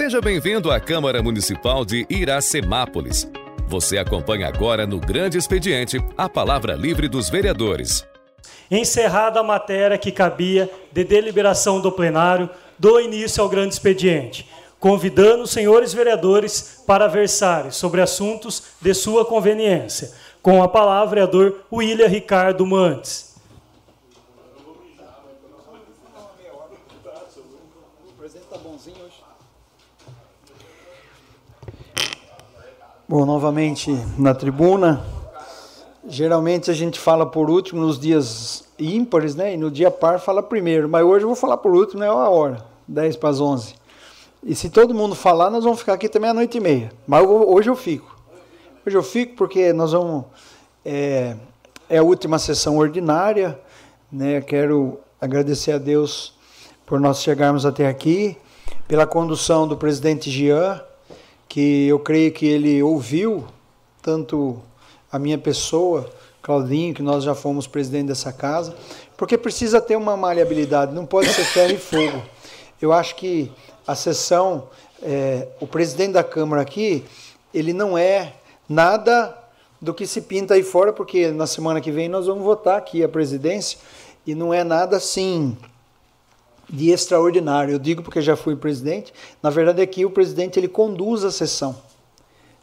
Seja bem-vindo à Câmara Municipal de Iracemápolis. Você acompanha agora no Grande Expediente a palavra livre dos vereadores. Encerrada a matéria que cabia de deliberação do plenário, dou início ao grande expediente, convidando os senhores vereadores para versarem sobre assuntos de sua conveniência. Com a palavra, vereador William Ricardo Mantes. Bom, novamente na tribuna. Geralmente a gente fala por último nos dias ímpares, né? E no dia par fala primeiro. Mas hoje eu vou falar por último, é a hora, 10 para as 11. E se todo mundo falar, nós vamos ficar aqui também à noite e meia. Mas hoje eu fico. Hoje eu fico porque nós vamos. É, é a última sessão ordinária. Né? Quero agradecer a Deus por nós chegarmos até aqui, pela condução do presidente Jean que eu creio que ele ouviu tanto a minha pessoa, Claudinho, que nós já fomos presidente dessa casa, porque precisa ter uma maleabilidade, não pode ser ferro e fogo. Eu acho que a sessão, é, o presidente da Câmara aqui, ele não é nada do que se pinta aí fora, porque na semana que vem nós vamos votar aqui a presidência, e não é nada assim de extraordinário. Eu digo porque já fui presidente. Na verdade, aqui o presidente ele conduz a sessão.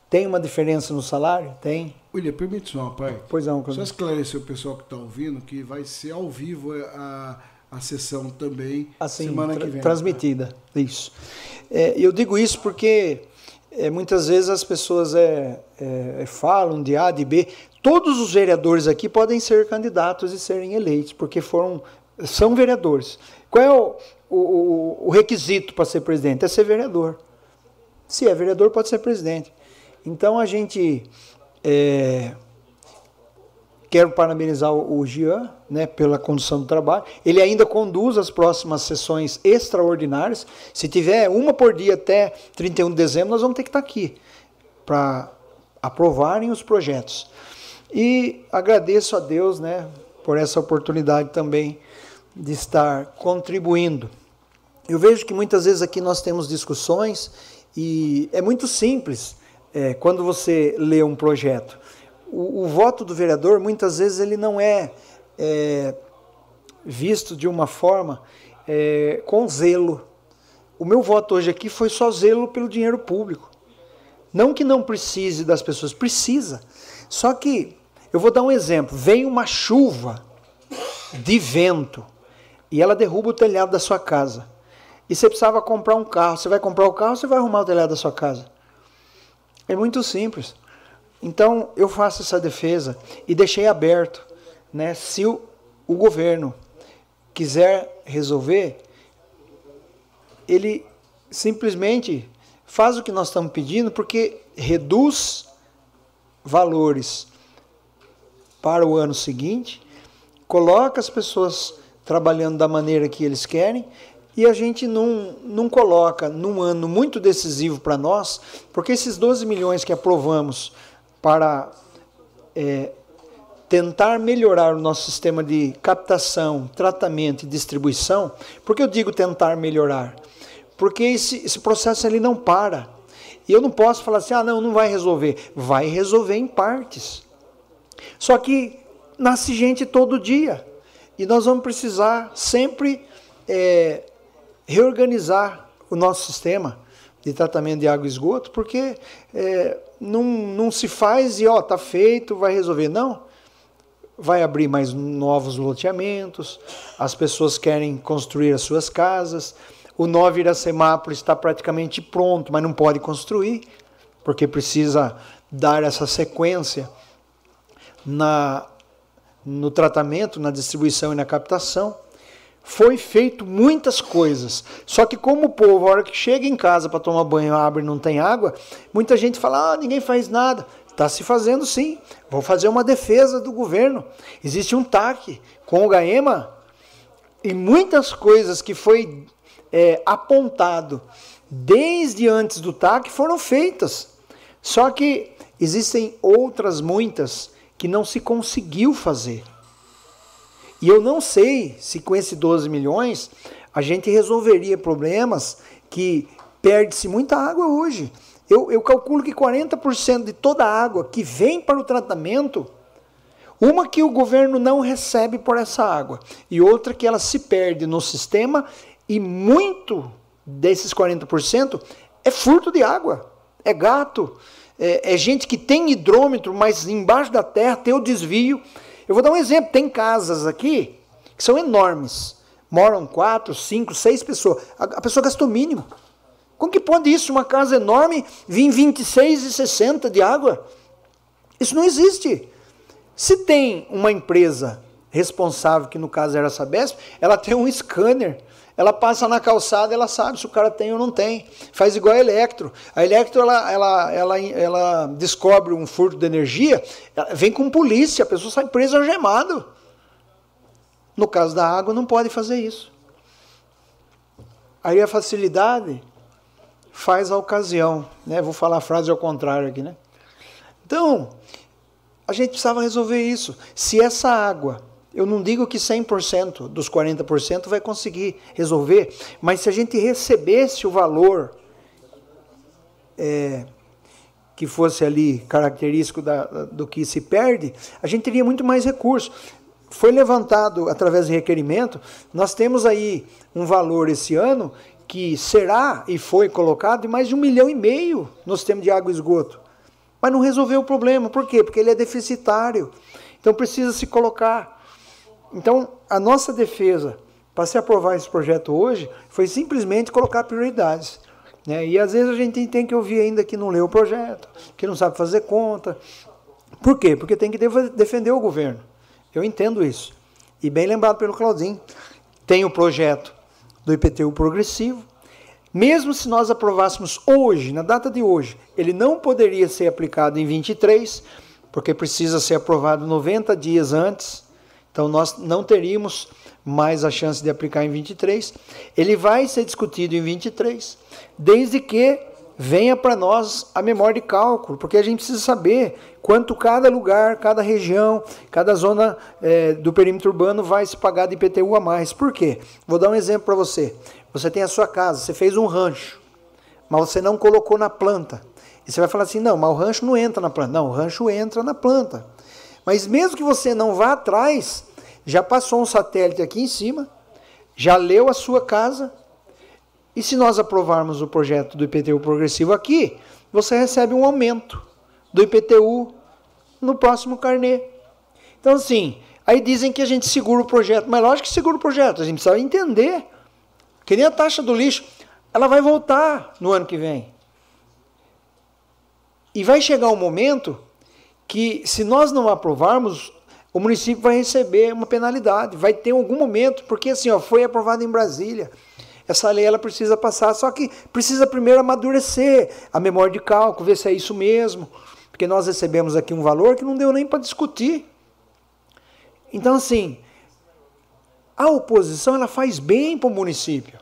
Tem uma diferença no salário? Tem. William, permite só, pai. Pois não. Só esclarecer o pessoal que está ouvindo que vai ser ao vivo a, a sessão também assim, semana que vem. Transmitida, isso. É, eu digo isso porque é, muitas vezes as pessoas é, é, falam de A, de B. Todos os vereadores aqui podem ser candidatos e serem eleitos, porque foram são vereadores. Qual é o, o, o requisito para ser presidente? É ser vereador. Se é vereador, pode ser presidente. Então a gente. É, quero parabenizar o Jean né, pela condução do trabalho. Ele ainda conduz as próximas sessões extraordinárias. Se tiver uma por dia até 31 de dezembro, nós vamos ter que estar aqui para aprovarem os projetos. E agradeço a Deus né, por essa oportunidade também de estar contribuindo. Eu vejo que muitas vezes aqui nós temos discussões e é muito simples é, quando você lê um projeto. O, o, voto do vereador muitas vezes ele não é, é visto de uma forma é, com zelo. O meu voto hoje aqui foi só zelo pelo dinheiro público. Não que não precise das pessoas, precisa. Só que eu vou dar um exemplo. Vem uma chuva de vento e ela derruba o telhado da sua casa. E você precisava comprar um carro. Você vai comprar o carro, você vai arrumar o telhado da sua casa. É muito simples. Então eu faço essa defesa e deixei aberto, né? Se o, o governo quiser resolver, ele simplesmente faz o que nós estamos pedindo, porque reduz valores para o ano seguinte, coloca as pessoas trabalhando da maneira que eles querem, e a gente não, não coloca num ano muito decisivo para nós, porque esses 12 milhões que aprovamos para é, tentar melhorar o nosso sistema de captação, tratamento e distribuição, por que eu digo tentar melhorar? Porque esse, esse processo ele não para. E eu não posso falar assim, ah, não, não vai resolver. Vai resolver em partes. Só que nasce gente todo dia. E nós vamos precisar sempre é, reorganizar o nosso sistema de tratamento de água e esgoto, porque é, não, não se faz e ó, tá feito, vai resolver. Não. Vai abrir mais novos loteamentos, as pessoas querem construir as suas casas. O Nova Iracemápolis está praticamente pronto, mas não pode construir, porque precisa dar essa sequência na no tratamento, na distribuição e na captação. Foi feito muitas coisas. Só que como o povo, a hora que chega em casa para tomar banho, abre e não tem água, muita gente fala: "Ah, ninguém faz nada". Está se fazendo sim. Vou fazer uma defesa do governo. Existe um TAC com o GAEMA e muitas coisas que foi é, apontado desde antes do TAC foram feitas. Só que existem outras muitas que não se conseguiu fazer. E eu não sei se com esses 12 milhões a gente resolveria problemas que perde-se muita água hoje. Eu, eu calculo que 40% de toda a água que vem para o tratamento, uma que o governo não recebe por essa água, e outra que ela se perde no sistema, e muito desses 40% é furto de água, é gato, é, é gente que tem hidrômetro, mas embaixo da terra tem o desvio. Eu vou dar um exemplo: tem casas aqui que são enormes, moram quatro, cinco, seis pessoas. A, a pessoa gastou mínimo. Como que pode isso, uma casa enorme, vir 26,60 de água? Isso não existe. Se tem uma empresa responsável, que no caso era a Sabesp, ela tem um scanner. Ela passa na calçada, ela sabe se o cara tem ou não tem. Faz igual a Electro. A Electro, ela, ela, ela, ela descobre um furto de energia, vem com polícia, a pessoa sai presa algemado. No caso da água, não pode fazer isso. Aí a facilidade faz a ocasião. Né? Vou falar a frase ao contrário aqui. Né? Então, a gente precisava resolver isso. Se essa água, eu não digo que 100% dos 40% vai conseguir resolver, mas se a gente recebesse o valor é, que fosse ali característico da, do que se perde, a gente teria muito mais recursos. Foi levantado através de requerimento, nós temos aí um valor esse ano que será e foi colocado de mais de um milhão e meio no sistema de água e esgoto. Mas não resolveu o problema. Por quê? Porque ele é deficitário. Então precisa se colocar. Então, a nossa defesa para se aprovar esse projeto hoje foi simplesmente colocar prioridades. Né? E às vezes a gente tem que ouvir ainda que não leu o projeto, que não sabe fazer conta. Por quê? Porque tem que defender o governo. Eu entendo isso. E bem lembrado pelo Claudinho. Tem o projeto do IPTU progressivo. Mesmo se nós aprovássemos hoje, na data de hoje, ele não poderia ser aplicado em 23, porque precisa ser aprovado 90 dias antes. Então nós não teríamos mais a chance de aplicar em 23. Ele vai ser discutido em 23, desde que venha para nós a memória de cálculo, porque a gente precisa saber quanto cada lugar, cada região, cada zona é, do perímetro urbano vai se pagar de IPTU a mais. Por quê? Vou dar um exemplo para você. Você tem a sua casa, você fez um rancho, mas você não colocou na planta. E você vai falar assim: não, mas o rancho não entra na planta. Não, o rancho entra na planta. Mas mesmo que você não vá atrás, já passou um satélite aqui em cima, já leu a sua casa, e se nós aprovarmos o projeto do IPTU progressivo aqui, você recebe um aumento do IPTU no próximo carnê. Então, assim, aí dizem que a gente segura o projeto, mas lógico que segura o projeto, a gente precisa entender. Que nem a taxa do lixo, ela vai voltar no ano que vem. E vai chegar um momento que, se nós não aprovarmos, o município vai receber uma penalidade. Vai ter algum momento, porque assim, ó, foi aprovado em Brasília essa lei ela precisa passar, só que precisa primeiro amadurecer a memória de cálculo, ver se é isso mesmo, porque nós recebemos aqui um valor que não deu nem para discutir. Então, assim, a oposição ela faz bem para o município.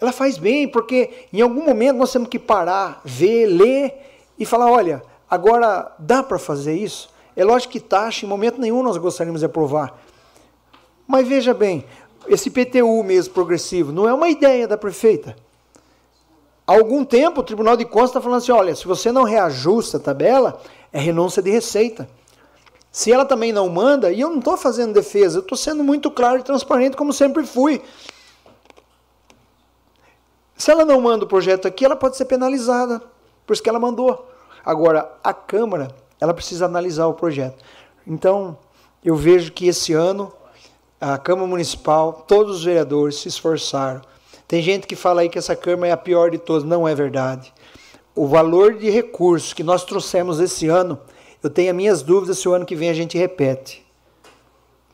Ela faz bem, porque em algum momento nós temos que parar, ver, ler e falar: olha, agora dá para fazer isso? É lógico que taxa, em momento nenhum nós gostaríamos de aprovar. Mas veja bem, esse PTU mesmo progressivo, não é uma ideia da prefeita. Há algum tempo o Tribunal de Contas está falando assim: olha, se você não reajusta a tabela, é renúncia de receita. Se ela também não manda, e eu não estou fazendo defesa, eu estou sendo muito claro e transparente, como sempre fui. Se ela não manda o projeto aqui, ela pode ser penalizada, por isso que ela mandou. Agora, a Câmara, ela precisa analisar o projeto. Então, eu vejo que esse ano a Câmara Municipal, todos os vereadores se esforçaram. Tem gente que fala aí que essa Câmara é a pior de todas. Não é verdade. O valor de recursos que nós trouxemos esse ano, eu tenho as minhas dúvidas se o ano que vem a gente repete.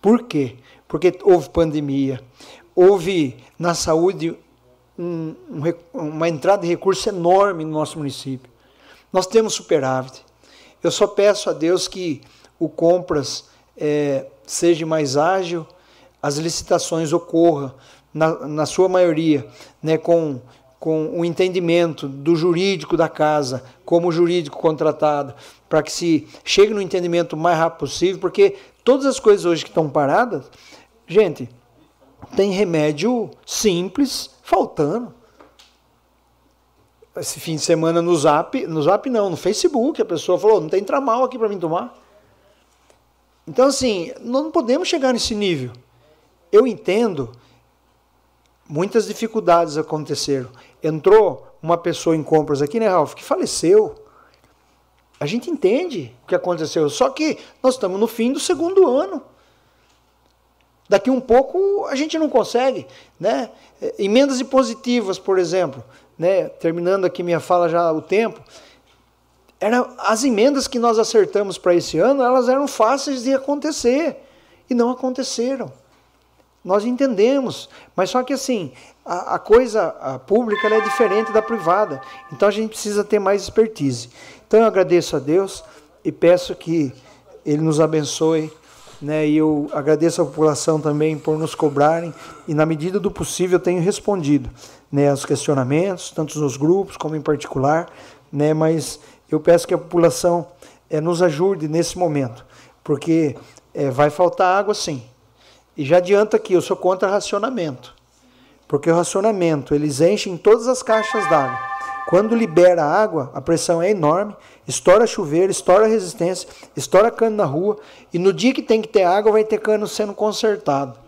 Por quê? Porque houve pandemia, houve na saúde um, um, uma entrada de recursos enorme no nosso município. Nós temos superávit. Eu só peço a Deus que o Compras é, seja mais ágil, as licitações ocorram, na, na sua maioria, né, com, com o entendimento do jurídico da casa, como jurídico contratado, para que se chegue no entendimento o mais rápido possível, porque todas as coisas hoje que estão paradas, gente, tem remédio simples faltando. Esse fim de semana no Zap, no Zap não, no Facebook, a pessoa falou, não tem tramal aqui para mim tomar. Então, assim, não podemos chegar nesse nível. Eu entendo, muitas dificuldades aconteceram. Entrou uma pessoa em compras aqui, né, Ralf, que faleceu. A gente entende o que aconteceu, só que nós estamos no fim do segundo ano. Daqui um pouco a gente não consegue, né? Emendas impositivas, por exemplo, né? Terminando aqui minha fala já o tempo, era as emendas que nós acertamos para esse ano, elas eram fáceis de acontecer e não aconteceram. Nós entendemos, mas só que assim, a, a coisa a pública é diferente da privada, então a gente precisa ter mais expertise. Então eu agradeço a Deus e peço que Ele nos abençoe né? E eu agradeço a população também por nos cobrarem e na medida do possível eu tenho respondido, né, aos questionamentos, tanto nos grupos como em particular, né? Mas eu peço que a população é, nos ajude nesse momento, porque é, vai faltar água sim. E já adianta aqui, eu sou contra racionamento, porque o racionamento eles enchem todas as caixas d'água. Quando libera água, a pressão é enorme estoura chuveiro, estoura resistência, estoura cano na rua, e no dia que tem que ter água, vai ter cano sendo consertado.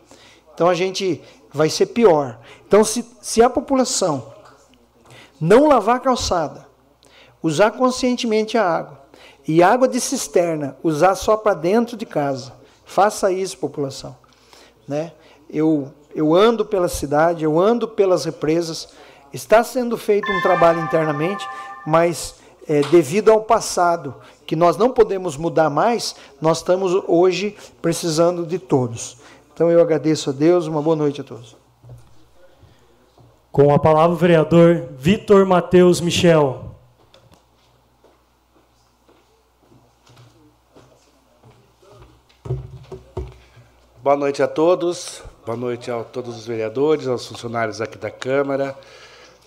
Então a gente vai ser pior. Então, se, se a população não lavar a calçada, usar conscientemente a água, e água de cisterna, usar só para dentro de casa, faça isso, população. Né? Eu, eu ando pela cidade, eu ando pelas represas, está sendo feito um trabalho internamente, mas é, devido ao passado, que nós não podemos mudar mais, nós estamos hoje precisando de todos. Então eu agradeço a Deus, uma boa noite a todos. Com a palavra o vereador Vitor Matheus Michel. Boa noite a todos, boa noite a todos os vereadores, aos funcionários aqui da Câmara,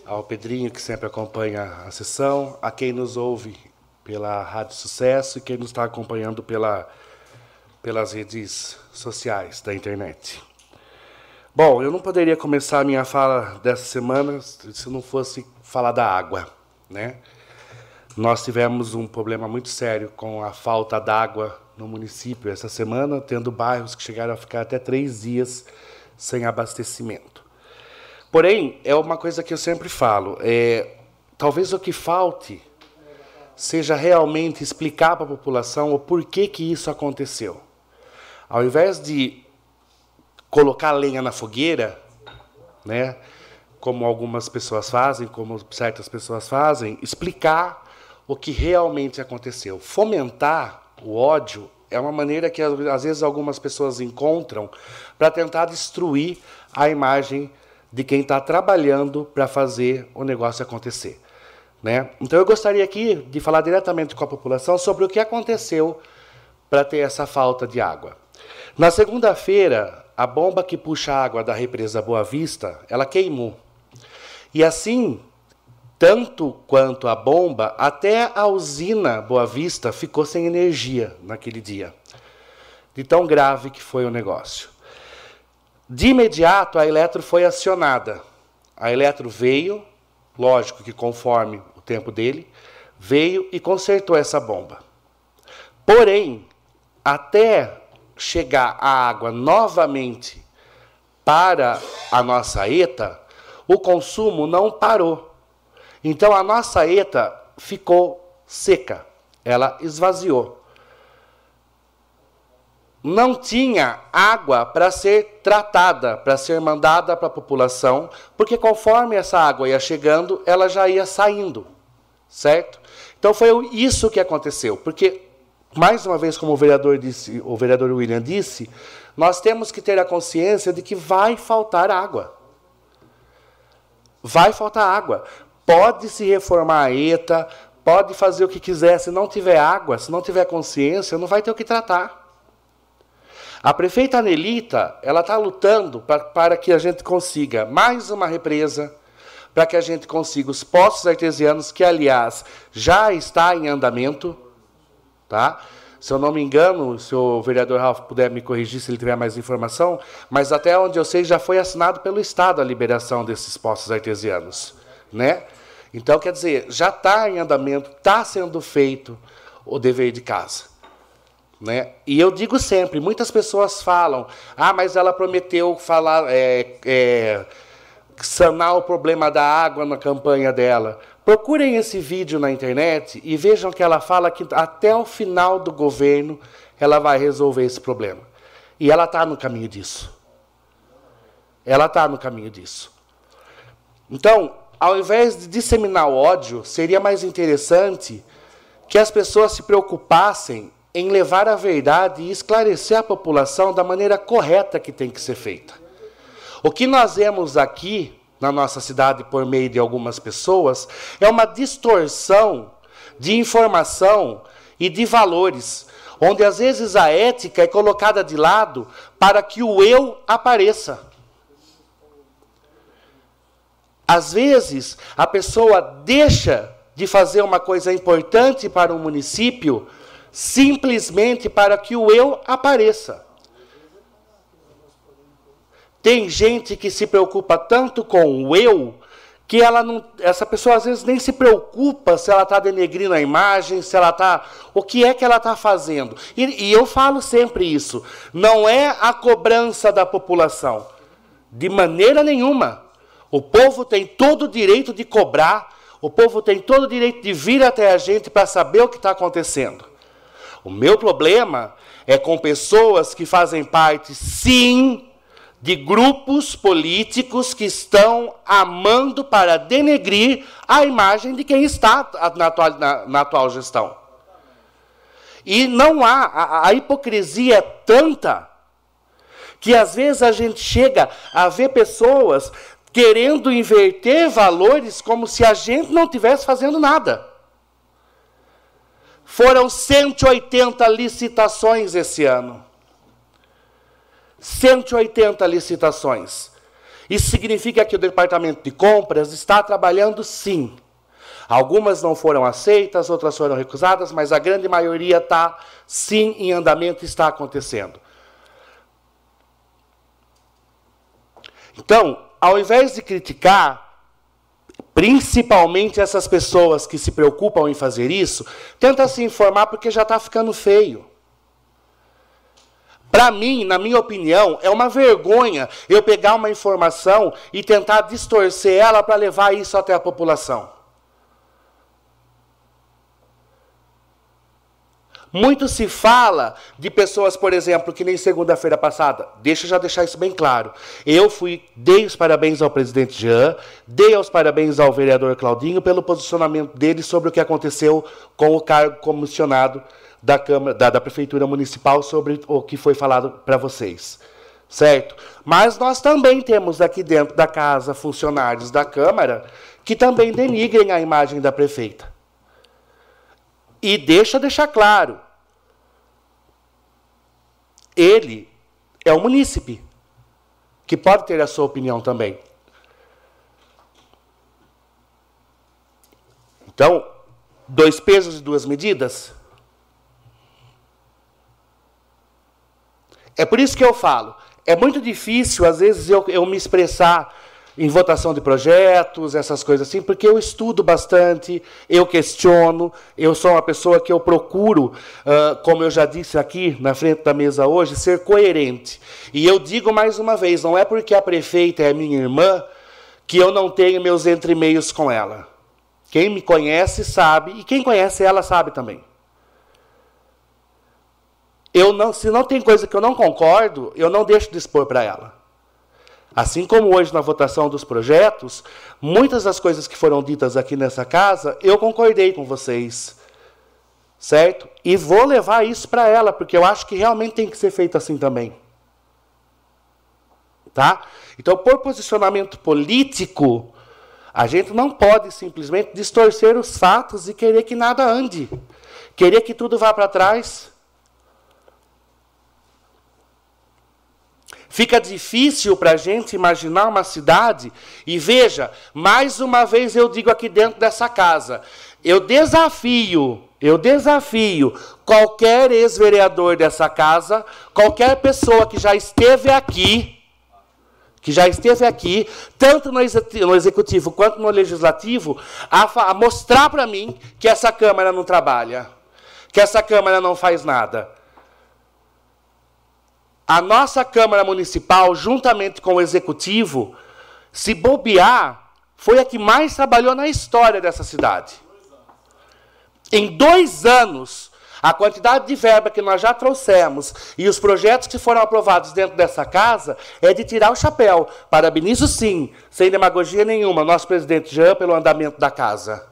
ao Pedrinho, que sempre acompanha a sessão, a quem nos ouve pela Rádio Sucesso e quem nos está acompanhando pela, pelas redes sociais da internet. Bom, eu não poderia começar a minha fala dessa semana se não fosse falar da água, né? Nós tivemos um problema muito sério com a falta d'água no município essa semana, tendo bairros que chegaram a ficar até três dias sem abastecimento. Porém, é uma coisa que eu sempre falo, é, talvez o que falte seja realmente explicar para a população o porquê que isso aconteceu. Ao invés de colocar lenha na fogueira, né, como algumas pessoas fazem, como certas pessoas fazem, explicar o que realmente aconteceu. Fomentar o ódio é uma maneira que às vezes algumas pessoas encontram para tentar destruir a imagem de quem está trabalhando para fazer o negócio acontecer. Né? Então eu gostaria aqui de falar diretamente com a população sobre o que aconteceu para ter essa falta de água. Na segunda-feira, a bomba que puxa água da represa Boa Vista, ela queimou. E assim, tanto quanto a bomba, até a usina Boa Vista ficou sem energia naquele dia. De tão grave que foi o negócio. De imediato, a Eletro foi acionada. A Eletro veio, lógico que conforme o tempo dele, veio e consertou essa bomba. Porém, até chegar a água novamente para a nossa ETA, o consumo não parou. Então a nossa ETA ficou seca, ela esvaziou não tinha água para ser tratada, para ser mandada para a população, porque conforme essa água ia chegando, ela já ia saindo, certo? Então foi isso que aconteceu, porque mais uma vez, como o vereador disse, o vereador William disse, nós temos que ter a consciência de que vai faltar água. Vai faltar água. Pode se reformar a ETA, pode fazer o que quiser, se não tiver água, se não tiver consciência, não vai ter o que tratar. A prefeita Anelita, ela está lutando pra, para que a gente consiga mais uma represa, para que a gente consiga os poços artesianos, que, aliás, já está em andamento. Tá? Se eu não me engano, se o vereador Ralf puder me corrigir se ele tiver mais informação, mas até onde eu sei já foi assinado pelo Estado a liberação desses poços artesianos. Né? Então, quer dizer, já está em andamento, está sendo feito o dever de casa. Né? E eu digo sempre, muitas pessoas falam, ah, mas ela prometeu falar, é, é, sanar o problema da água na campanha dela. Procurem esse vídeo na internet e vejam que ela fala que até o final do governo ela vai resolver esse problema. E ela está no caminho disso. Ela está no caminho disso. Então, ao invés de disseminar o ódio, seria mais interessante que as pessoas se preocupassem em levar a verdade e esclarecer a população da maneira correta que tem que ser feita. O que nós vemos aqui na nossa cidade por meio de algumas pessoas é uma distorção de informação e de valores, onde às vezes a ética é colocada de lado para que o eu apareça. Às vezes, a pessoa deixa de fazer uma coisa importante para o município simplesmente para que o eu apareça. Tem gente que se preocupa tanto com o eu que ela não, essa pessoa às vezes nem se preocupa se ela está denegrindo a imagem, se ela está, o que é que ela está fazendo. E, e eu falo sempre isso. Não é a cobrança da população, de maneira nenhuma. O povo tem todo o direito de cobrar, o povo tem todo o direito de vir até a gente para saber o que está acontecendo. O meu problema é com pessoas que fazem parte, sim, de grupos políticos que estão amando para denegrir a imagem de quem está na atual, na, na atual gestão. E não há, a, a hipocrisia é tanta que às vezes a gente chega a ver pessoas querendo inverter valores como se a gente não estivesse fazendo nada. Foram 180 licitações esse ano. 180 licitações. Isso significa que o departamento de compras está trabalhando sim. Algumas não foram aceitas, outras foram recusadas, mas a grande maioria está sim em andamento e está acontecendo. Então, ao invés de criticar, principalmente essas pessoas que se preocupam em fazer isso, tenta se informar porque já está ficando feio. Para mim, na minha opinião, é uma vergonha eu pegar uma informação e tentar distorcer ela para levar isso até a população. Muito se fala de pessoas, por exemplo, que nem segunda-feira passada. Deixa eu já deixar isso bem claro. Eu fui, dei os parabéns ao presidente Jean, dei os parabéns ao vereador Claudinho pelo posicionamento dele sobre o que aconteceu com o cargo comissionado da Câmara, da, da Prefeitura Municipal sobre o que foi falado para vocês. Certo? Mas nós também temos aqui dentro da casa funcionários da Câmara que também denigrem a imagem da prefeita. E deixa deixar claro, ele é o munícipe, que pode ter a sua opinião também. Então, dois pesos e duas medidas. É por isso que eu falo, é muito difícil, às vezes, eu, eu me expressar em votação de projetos, essas coisas assim, porque eu estudo bastante, eu questiono, eu sou uma pessoa que eu procuro, uh, como eu já disse aqui na frente da mesa hoje, ser coerente. E eu digo mais uma vez, não é porque a prefeita é minha irmã que eu não tenho meus entremeios com ela. Quem me conhece sabe, e quem conhece ela sabe também. Eu não, se não tem coisa que eu não concordo, eu não deixo de expor para ela. Assim como hoje na votação dos projetos, muitas das coisas que foram ditas aqui nessa casa, eu concordei com vocês. Certo? E vou levar isso para ela, porque eu acho que realmente tem que ser feito assim também. Tá? Então, por posicionamento político, a gente não pode simplesmente distorcer os fatos e querer que nada ande. Querer que tudo vá para trás. Fica difícil para a gente imaginar uma cidade. E veja, mais uma vez eu digo aqui dentro dessa casa: eu desafio, eu desafio qualquer ex-vereador dessa casa, qualquer pessoa que já esteve aqui, que já esteve aqui, tanto no executivo quanto no legislativo, a, a mostrar para mim que essa Câmara não trabalha, que essa Câmara não faz nada. A nossa Câmara Municipal, juntamente com o executivo, se bobear, foi a que mais trabalhou na história dessa cidade. Em dois anos, a quantidade de verba que nós já trouxemos e os projetos que foram aprovados dentro dessa casa é de tirar o chapéu. Parabenizo sim, sem demagogia nenhuma, nosso presidente Jean pelo andamento da casa.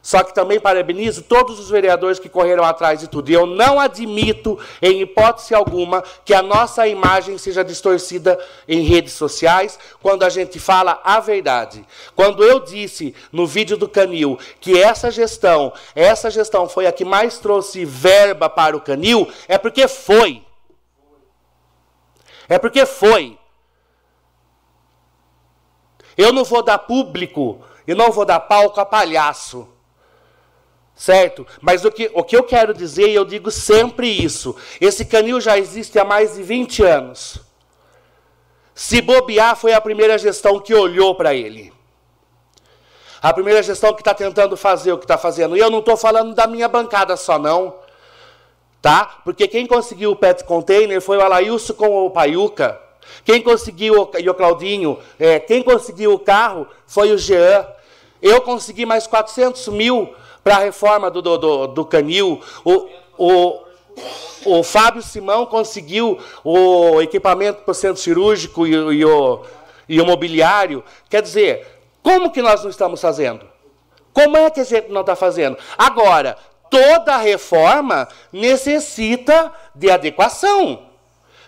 Só que também parabenizo todos os vereadores que correram atrás de tudo. E eu não admito, em hipótese alguma, que a nossa imagem seja distorcida em redes sociais quando a gente fala a verdade. Quando eu disse no vídeo do Canil que essa gestão, essa gestão foi a que mais trouxe verba para o Canil, é porque foi. É porque foi. Eu não vou dar público e não vou dar palco a palhaço. Certo? Mas o que, o que eu quero dizer, e eu digo sempre isso: esse canil já existe há mais de 20 anos. Se bobear, foi a primeira gestão que olhou para ele. A primeira gestão que está tentando fazer o que está fazendo. E eu não estou falando da minha bancada só, não. Tá? Porque quem conseguiu o pet container foi o Alailson com o Paiuca. Quem conseguiu, e o Claudinho, é, quem conseguiu o carro foi o Jean. Eu consegui mais 400 mil para a reforma do, do, do, canil. O, o, o Fábio Simão conseguiu o equipamento para o centro cirúrgico e, e, o, e o mobiliário. Quer dizer, como que nós não estamos fazendo? Como é que a gente não está fazendo? Agora, toda reforma necessita de adequação.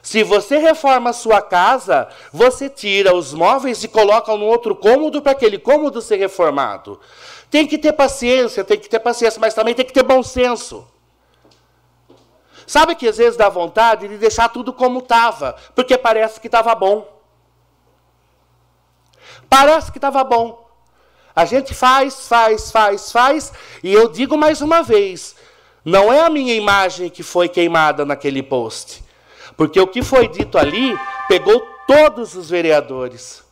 Se você reforma a sua casa, você tira os móveis e coloca no outro cômodo para aquele cômodo ser reformado. Tem que ter paciência, tem que ter paciência, mas também tem que ter bom senso. Sabe que às vezes dá vontade de deixar tudo como estava, porque parece que estava bom. Parece que estava bom. A gente faz, faz, faz, faz, e eu digo mais uma vez: não é a minha imagem que foi queimada naquele post, porque o que foi dito ali pegou todos os vereadores.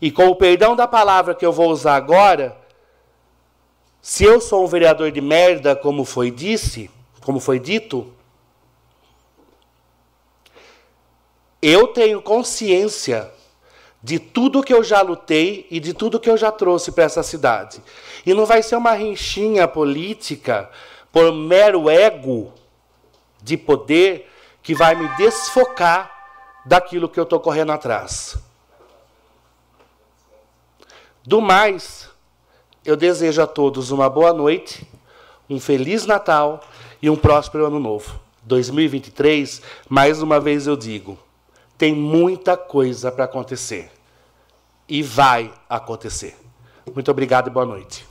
E com o perdão da palavra que eu vou usar agora, se eu sou um vereador de merda, como foi disse, como foi dito, eu tenho consciência de tudo que eu já lutei e de tudo que eu já trouxe para essa cidade. E não vai ser uma rinchinha política por mero ego de poder que vai me desfocar daquilo que eu estou correndo atrás. Do mais, eu desejo a todos uma boa noite, um feliz Natal e um próspero ano novo. 2023, mais uma vez eu digo, tem muita coisa para acontecer. E vai acontecer. Muito obrigado e boa noite.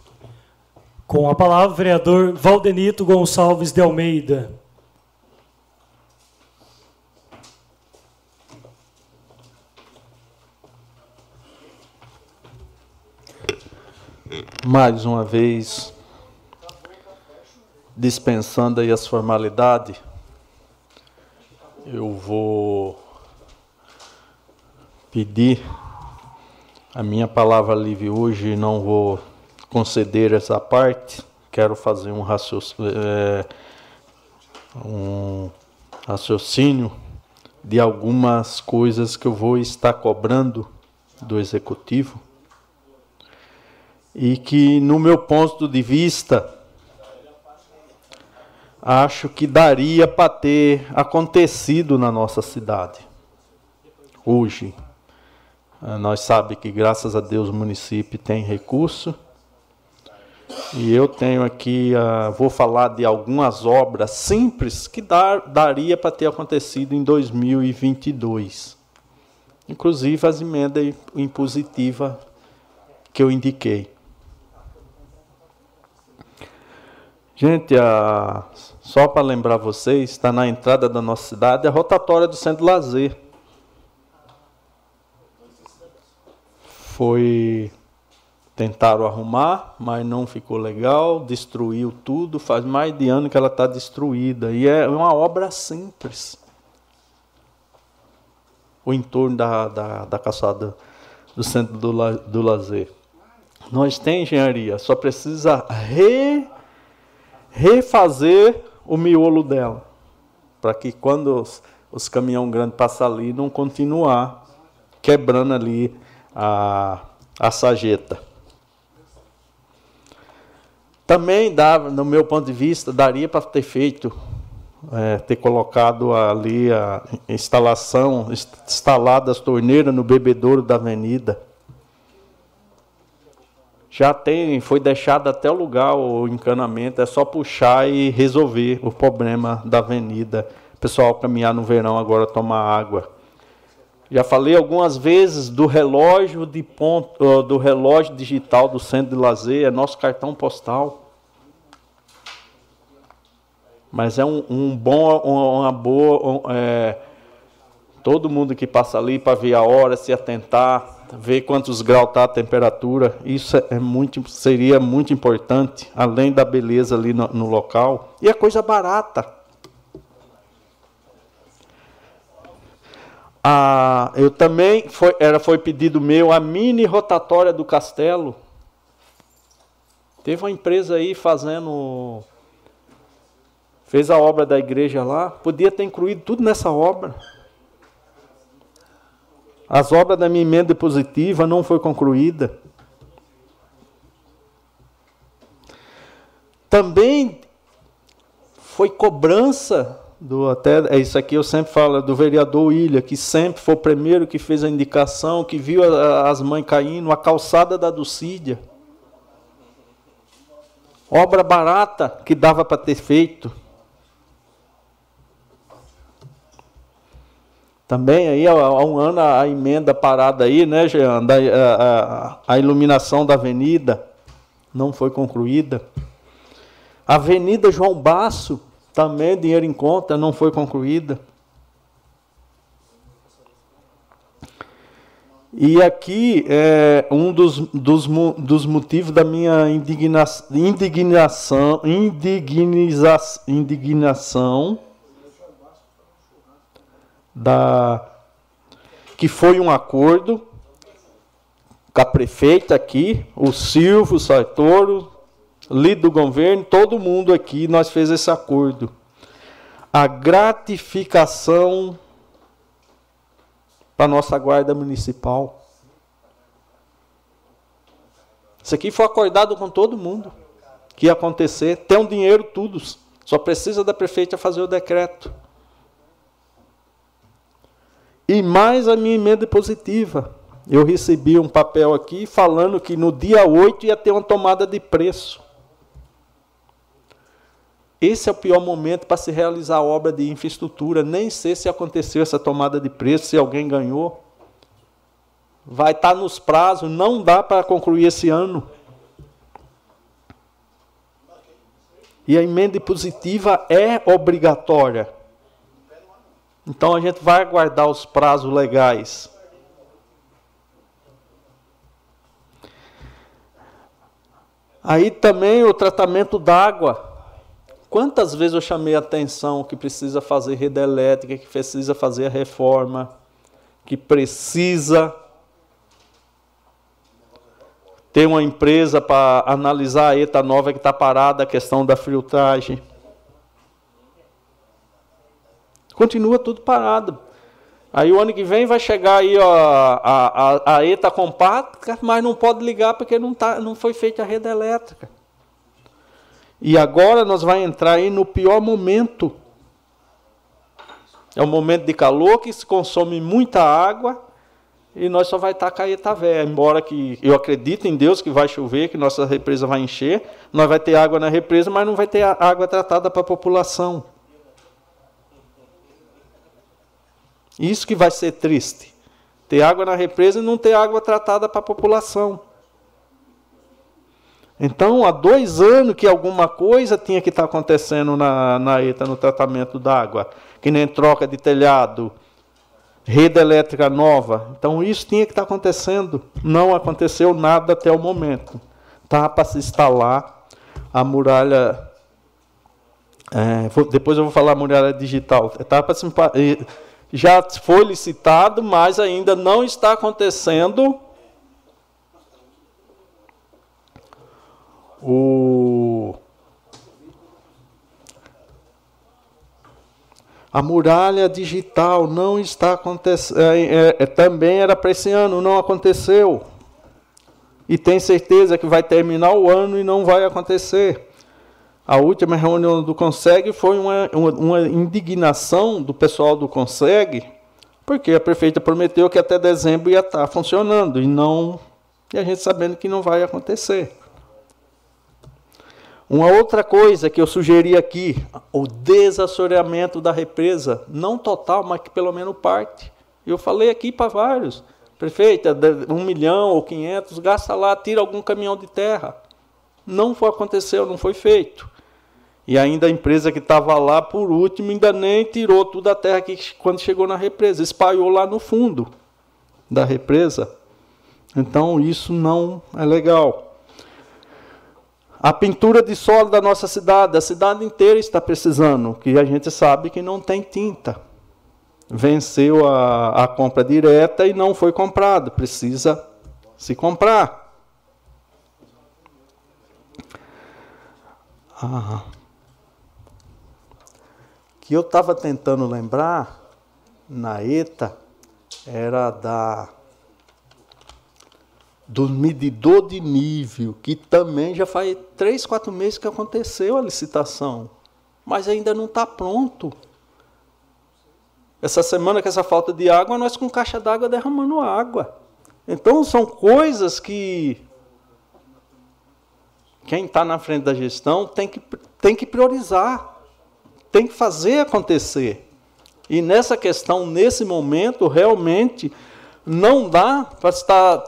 Com a palavra, o vereador Valdenito Gonçalves de Almeida. Mais uma vez, dispensando aí as formalidades, eu vou pedir a minha palavra livre hoje, não vou conceder essa parte, quero fazer um raciocínio, é, um raciocínio de algumas coisas que eu vou estar cobrando do executivo e que, no meu ponto de vista, acho que daria para ter acontecido na nossa cidade. Hoje, ah, nós sabemos que, graças a Deus, o município tem recurso. E eu tenho aqui, uh, vou falar de algumas obras simples que dar, daria para ter acontecido em 2022. Inclusive as emendas impositivas que eu indiquei. Gente, a... só para lembrar vocês, está na entrada da nossa cidade a rotatória do centro lazer. Foi. Tentaram arrumar, mas não ficou legal, destruiu tudo. Faz mais de ano que ela está destruída. E é uma obra simples. o entorno da, da, da do centro do, do lazer. Nós temos engenharia, só precisa re, refazer o miolo dela, para que quando os, os caminhão grandes passam ali, não continuar quebrando ali a, a sageta. Também dá, no meu ponto de vista, daria para ter feito, é, ter colocado ali a instalação, instalado as torneiras no bebedouro da avenida. Já tem, foi deixado até o lugar o encanamento, é só puxar e resolver o problema da avenida. Pessoal caminhar no verão agora tomar água. Já falei algumas vezes do relógio de ponto, do relógio digital do centro de lazer, é nosso cartão postal. Mas é um, um bom, uma boa, um, é, todo mundo que passa ali para ver a hora, se atentar, ver quantos graus está a temperatura, isso é muito, seria muito importante, além da beleza ali no, no local. E é coisa barata. Ah, eu também foi, era foi pedido meu a mini rotatória do castelo. Teve uma empresa aí fazendo fez a obra da igreja lá, podia ter incluído tudo nessa obra. As obras da minha emenda positiva não foi concluída. Também foi cobrança do até é isso aqui eu sempre falo do vereador Ilha, que sempre foi o primeiro que fez a indicação, que viu a, as mães caindo, a calçada da Dulcídia. Obra barata que dava para ter feito. Também aí há um ano a emenda parada aí, né, Jean, da, a, a, iluminação da avenida não foi concluída. Avenida João Basso também dinheiro em conta, não foi concluída. E aqui é um dos, dos, dos motivos da minha indigna, indignação, indigniza, indignação da, que foi um acordo com a prefeita aqui, o Silvio Sartoro, líder do governo, todo mundo aqui, nós fez esse acordo. A gratificação para nossa guarda municipal. Isso aqui foi acordado com todo mundo que ia acontecer. Tem um dinheiro tudo. Só precisa da prefeita fazer o decreto. E mais a minha emenda positiva. Eu recebi um papel aqui falando que no dia 8 ia ter uma tomada de preço. Esse é o pior momento para se realizar obra de infraestrutura. Nem sei se aconteceu essa tomada de preço, se alguém ganhou. Vai estar tá nos prazos, não dá para concluir esse ano. E a emenda positiva é obrigatória. Então a gente vai aguardar os prazos legais. Aí também o tratamento d'água. Quantas vezes eu chamei a atenção que precisa fazer rede elétrica, que precisa fazer a reforma, que precisa ter uma empresa para analisar a ETA nova que está parada, a questão da filtragem. Continua tudo parado. Aí o ano que vem vai chegar aí a, a, a ETA compacta, mas não pode ligar porque não, tá, não foi feita a rede elétrica. E agora nós vamos entrar aí no pior momento. É um momento de calor que se consome muita água e nós só vai estar com a Etavé. Embora que eu acredito em Deus que vai chover, que nossa represa vai encher, nós vai ter água na represa, mas não vai ter água tratada para a população. Isso que vai ser triste. Ter água na represa e não ter água tratada para a população. Então, há dois anos que alguma coisa tinha que estar tá acontecendo na, na ETA, no tratamento da água, que nem troca de telhado, rede elétrica nova. Então, isso tinha que estar tá acontecendo. Não aconteceu nada até o momento. Está para se instalar a muralha. É, depois eu vou falar a muralha digital. Está para se já foi licitado, mas ainda não está acontecendo o A muralha digital não está acontecendo. É, é, é, também era para esse ano, não aconteceu. E tem certeza que vai terminar o ano e não vai acontecer. A última reunião do Conseg foi uma, uma, uma indignação do pessoal do Conseg, porque a prefeita prometeu que até dezembro ia estar funcionando e não. E a gente sabendo que não vai acontecer. Uma outra coisa que eu sugeri aqui, o desassoreamento da represa, não total, mas que pelo menos parte. Eu falei aqui para vários, prefeita, um milhão ou quinhentos, gasta lá, tira algum caminhão de terra. Não foi aconteceu, não foi feito. E ainda a empresa que estava lá, por último, ainda nem tirou toda a terra que quando chegou na represa, espalhou lá no fundo da represa. Então isso não é legal. A pintura de solo da nossa cidade, a cidade inteira está precisando, que a gente sabe que não tem tinta. Venceu a, a compra direta e não foi comprado, precisa se comprar. Ah. Que eu estava tentando lembrar na ETA era da do medidor de nível, que também já faz três, quatro meses que aconteceu a licitação, mas ainda não está pronto. Essa semana, com essa falta de água, nós com caixa d'água derramando água. Então, são coisas que quem está na frente da gestão tem que, tem que priorizar, tem que fazer acontecer. E nessa questão, nesse momento, realmente não dá para estar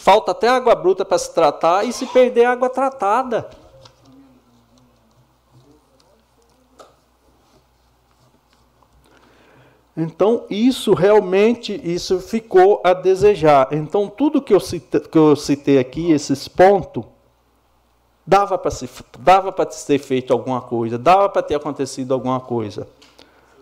falta até água bruta para se tratar e se perder água tratada. Então, isso realmente isso ficou a desejar. Então, tudo que eu que eu citei aqui, esses pontos, dava para se, dava para ser feito alguma coisa, dava para ter acontecido alguma coisa.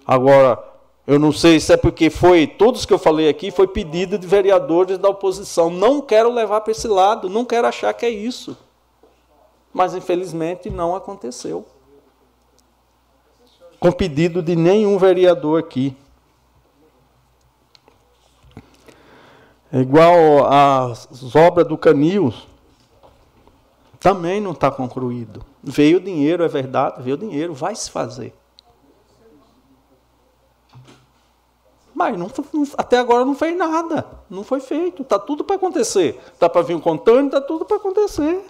Agora, eu não sei se é porque foi, todos que eu falei aqui, foi pedido de vereadores da oposição. Não quero levar para esse lado, não quero achar que é isso. Mas infelizmente não aconteceu. Com pedido de nenhum vereador aqui. É igual as obras do Canil, também não está concluído. Veio dinheiro, é verdade, veio dinheiro, vai se fazer. Mas não, até agora não fez nada. Não foi feito. Está tudo para acontecer. Está para vir um contâneo, está tudo para acontecer.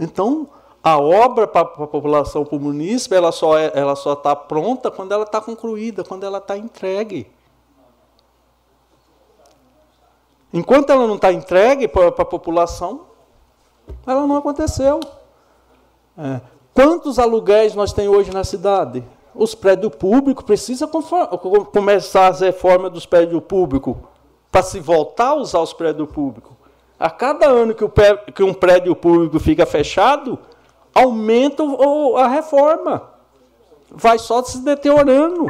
Então, a obra para a população, para o município, ela só é, ela só está pronta quando ela está concluída, quando ela está entregue. Enquanto ela não está entregue para a população, ela não aconteceu. É. Quantos aluguéis nós temos hoje na cidade? Os prédios públicos precisam começar as reformas dos prédios públicos para se voltar a usar os prédios públicos. A cada ano que, um prédio público fica fechado, aumenta a reforma. Vai só se deteriorando.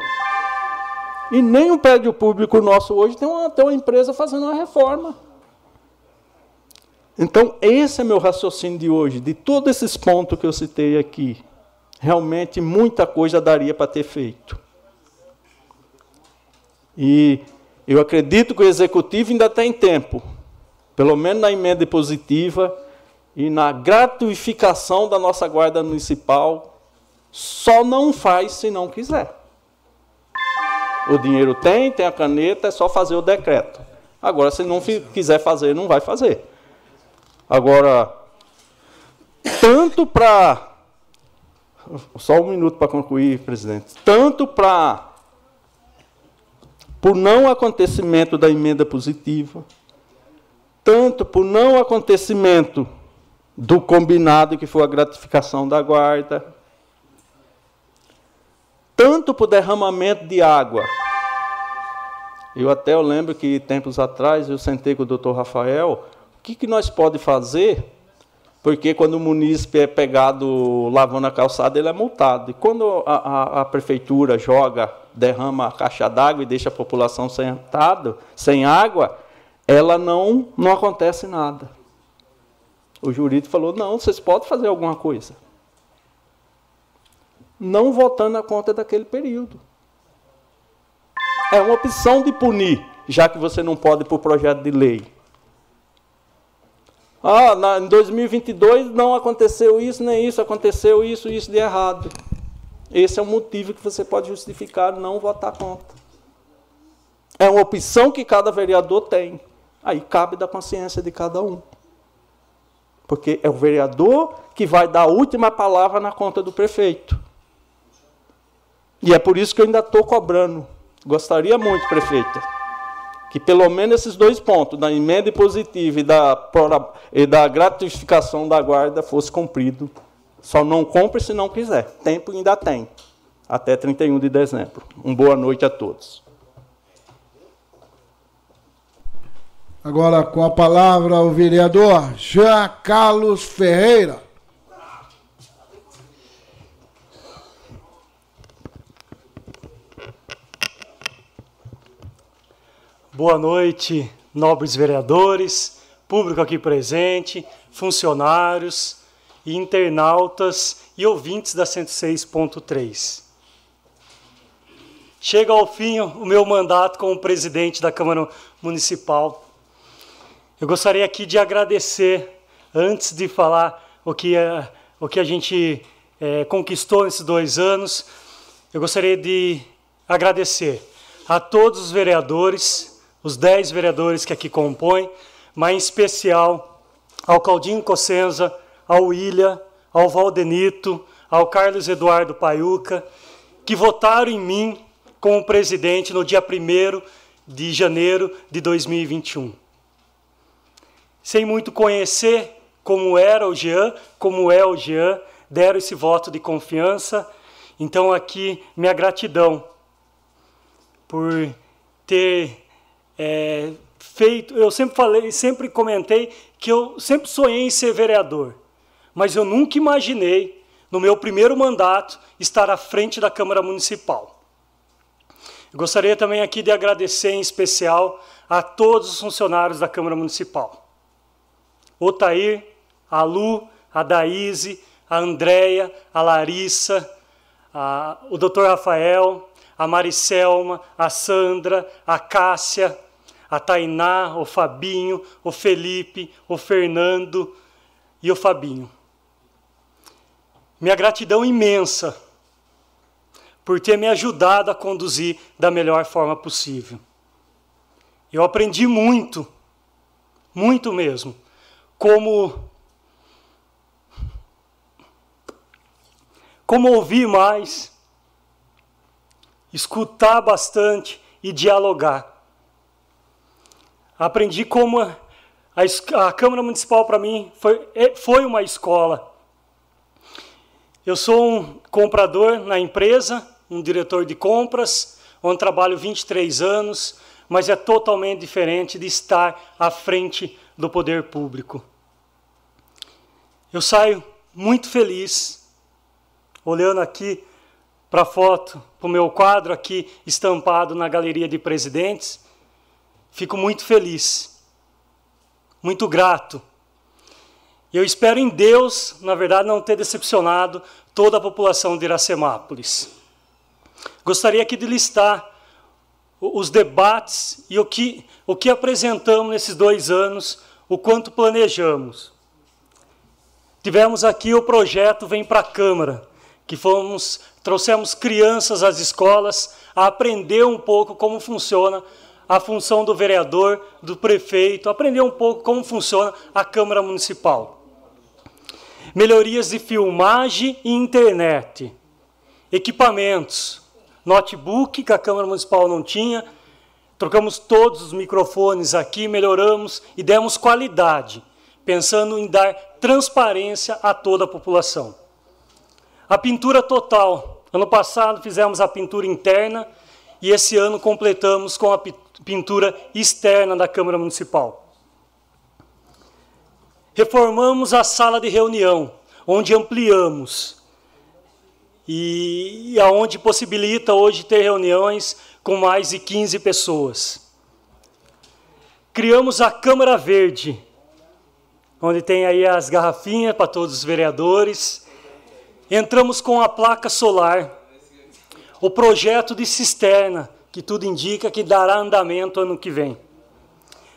E nem um prédio público nosso hoje tem uma, tem uma empresa fazendo uma reforma. Então, esse é meu raciocínio de hoje, de todos esses pontos que eu citei aqui. Realmente, muita coisa daria para ter feito. E eu acredito que o executivo ainda tem tempo, pelo menos na emenda positiva e na gratificação da nossa guarda municipal, só não faz se não quiser. O dinheiro tem, tem a caneta, é só fazer o decreto. Agora, se não quiser fazer, não vai fazer. Agora, tanto para. Só um minuto para concluir, presidente. Tanto para. Por não acontecimento da emenda positiva, tanto por não acontecimento do combinado, que foi a gratificação da guarda, tanto por derramamento de água. Eu até eu lembro que tempos atrás eu sentei com o doutor Rafael, que, que nós pode fazer Porque quando o munícipe é pegado lavando a calçada, ele é multado. E quando a, a, a prefeitura joga, derrama a caixa d'água e deixa a população sentada, sem água, ela não, não acontece nada. O jurídico falou: não, vocês podem fazer alguma coisa. Não votando na conta daquele período. É uma opção de punir, já que você não pode por projeto de lei. Ah, na, em 2022 não aconteceu isso, nem isso, aconteceu isso, isso de errado. Esse é o motivo que você pode justificar não votar contra. É uma opção que cada vereador tem. Aí cabe da consciência de cada um. Porque é o vereador que vai dar a última palavra na conta do prefeito. E é por isso que eu ainda estou cobrando Gostaria muito, prefeita, que pelo menos esses dois pontos, da emenda positiva e da, e da gratificação da guarda, fosse cumprido. Só não compre se não quiser. Tempo ainda tem. Até 31 de dezembro. Uma boa noite a todos. Agora com a palavra o vereador Jean Carlos Ferreira. Boa noite, nobres vereadores, público aqui presente, funcionários, internautas e ouvintes da 106.3. Chega ao fim o meu mandato como presidente da Câmara Municipal. Eu gostaria aqui de agradecer, antes de falar o que, é, o que a gente é, conquistou nesses dois anos, eu gostaria de agradecer a todos os vereadores, os dez vereadores que aqui compõem, mas em especial ao Claudinho Cossenza, ao William, ao Valdenito, ao Carlos Eduardo Paiuca, que votaram em mim como presidente no dia 1 de janeiro de 2021. Sem muito conhecer como era o Jean, como é o Jean, deram esse voto de confiança. Então, aqui, minha gratidão por ter é, feito. Eu sempre falei, sempre comentei que eu sempre sonhei em ser vereador, mas eu nunca imaginei, no meu primeiro mandato, estar à frente da Câmara Municipal. Eu gostaria também aqui de agradecer em especial a todos os funcionários da Câmara Municipal. O Tair, a Lu, a Daíse, a Andréia, a Larissa, a, o Dr. Rafael, a Maricelma, a Sandra, a Cássia, a Tainá, o Fabinho, o Felipe, o Fernando e o Fabinho. Minha gratidão imensa por ter me ajudado a conduzir da melhor forma possível. Eu aprendi muito, muito mesmo, como como ouvir mais, escutar bastante e dialogar. Aprendi como a, a Câmara Municipal para mim foi, é, foi uma escola. Eu sou um comprador na empresa, um diretor de compras, onde trabalho 23 anos, mas é totalmente diferente de estar à frente do poder público. Eu saio muito feliz, olhando aqui para a foto, para o meu quadro aqui estampado na galeria de presidentes. Fico muito feliz, muito grato. Eu espero em Deus, na verdade, não ter decepcionado toda a população de Iracemápolis. Gostaria aqui de listar os debates e o que, o que apresentamos nesses dois anos, o quanto planejamos. Tivemos aqui o projeto Vem para a Câmara, que fomos, trouxemos crianças às escolas a aprender um pouco como funciona a função do vereador, do prefeito, aprender um pouco como funciona a Câmara Municipal. Melhorias de filmagem e internet. Equipamentos. Notebook, que a Câmara Municipal não tinha. Trocamos todos os microfones aqui, melhoramos e demos qualidade, pensando em dar transparência a toda a população. A pintura total. Ano passado fizemos a pintura interna e esse ano completamos com a pintura externa da Câmara Municipal. Reformamos a sala de reunião, onde ampliamos e aonde possibilita hoje ter reuniões com mais de 15 pessoas. Criamos a Câmara Verde, onde tem aí as garrafinhas para todos os vereadores. Entramos com a placa solar, o projeto de cisterna, que tudo indica que dará andamento ano que vem.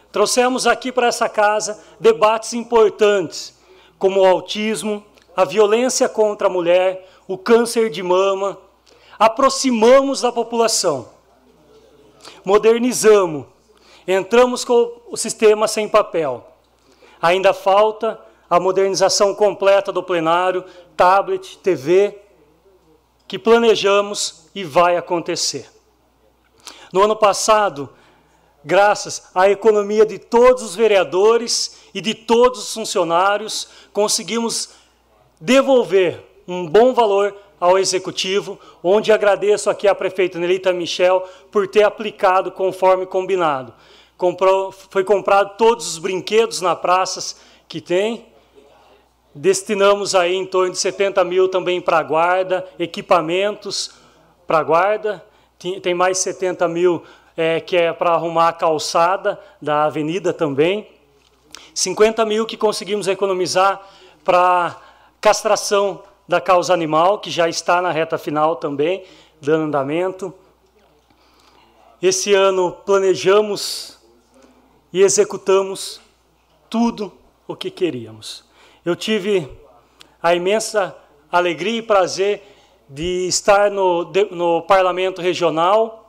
Trouxemos aqui para essa casa debates importantes, como o autismo, a violência contra a mulher, o câncer de mama. Aproximamos da população, modernizamos, entramos com o sistema sem papel. Ainda falta a modernização completa do plenário, tablet, TV, que planejamos e vai acontecer. No ano passado, graças à economia de todos os vereadores e de todos os funcionários, conseguimos devolver um bom valor ao executivo, onde agradeço aqui à prefeita Nelita Michel por ter aplicado conforme combinado. Comprou, foi comprado todos os brinquedos na praças que tem. Destinamos aí em torno de 70 mil também para guarda, equipamentos para guarda. Tem mais 70 mil é, que é para arrumar a calçada da avenida também. 50 mil que conseguimos economizar para castração da causa animal, que já está na reta final também, dando andamento. Esse ano planejamos e executamos tudo o que queríamos. Eu tive a imensa alegria e prazer de estar no, no Parlamento Regional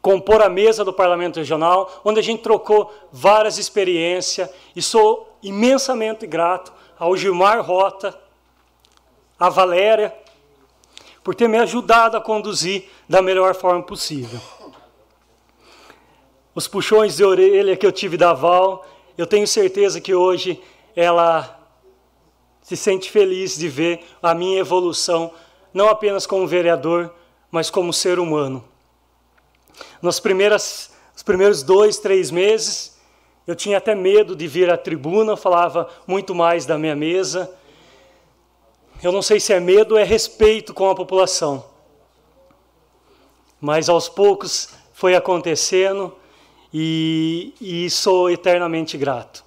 compor a mesa do Parlamento Regional, onde a gente trocou várias experiências e sou imensamente grato ao Gilmar Rota, à Valéria, por ter me ajudado a conduzir da melhor forma possível. Os puxões de orelha que eu tive da Val, eu tenho certeza que hoje ela se sente feliz de ver a minha evolução, não apenas como vereador, mas como ser humano. Nos primeiras, os primeiros dois, três meses, eu tinha até medo de vir à tribuna, falava muito mais da minha mesa. Eu não sei se é medo ou é respeito com a população. Mas aos poucos foi acontecendo e, e sou eternamente grato.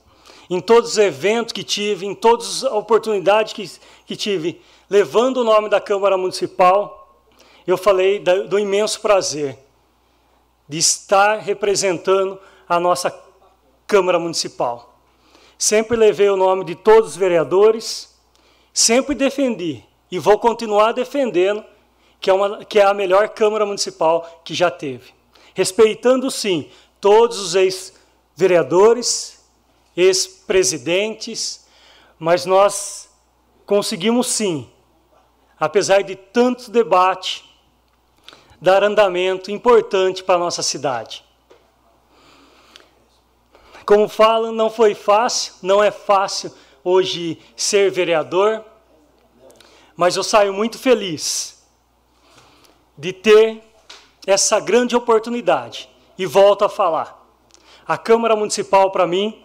Em todos os eventos que tive, em todas as oportunidades que, que tive, levando o nome da Câmara Municipal, eu falei do imenso prazer de estar representando a nossa Câmara Municipal. Sempre levei o nome de todos os vereadores, sempre defendi e vou continuar defendendo que é, uma, que é a melhor Câmara Municipal que já teve. Respeitando, sim, todos os ex-vereadores, ex-presidentes, mas nós conseguimos, sim, apesar de tanto debate, dar andamento importante para a nossa cidade. Como falam, não foi fácil, não é fácil hoje ser vereador, mas eu saio muito feliz de ter essa grande oportunidade. E volto a falar: a Câmara Municipal, para mim,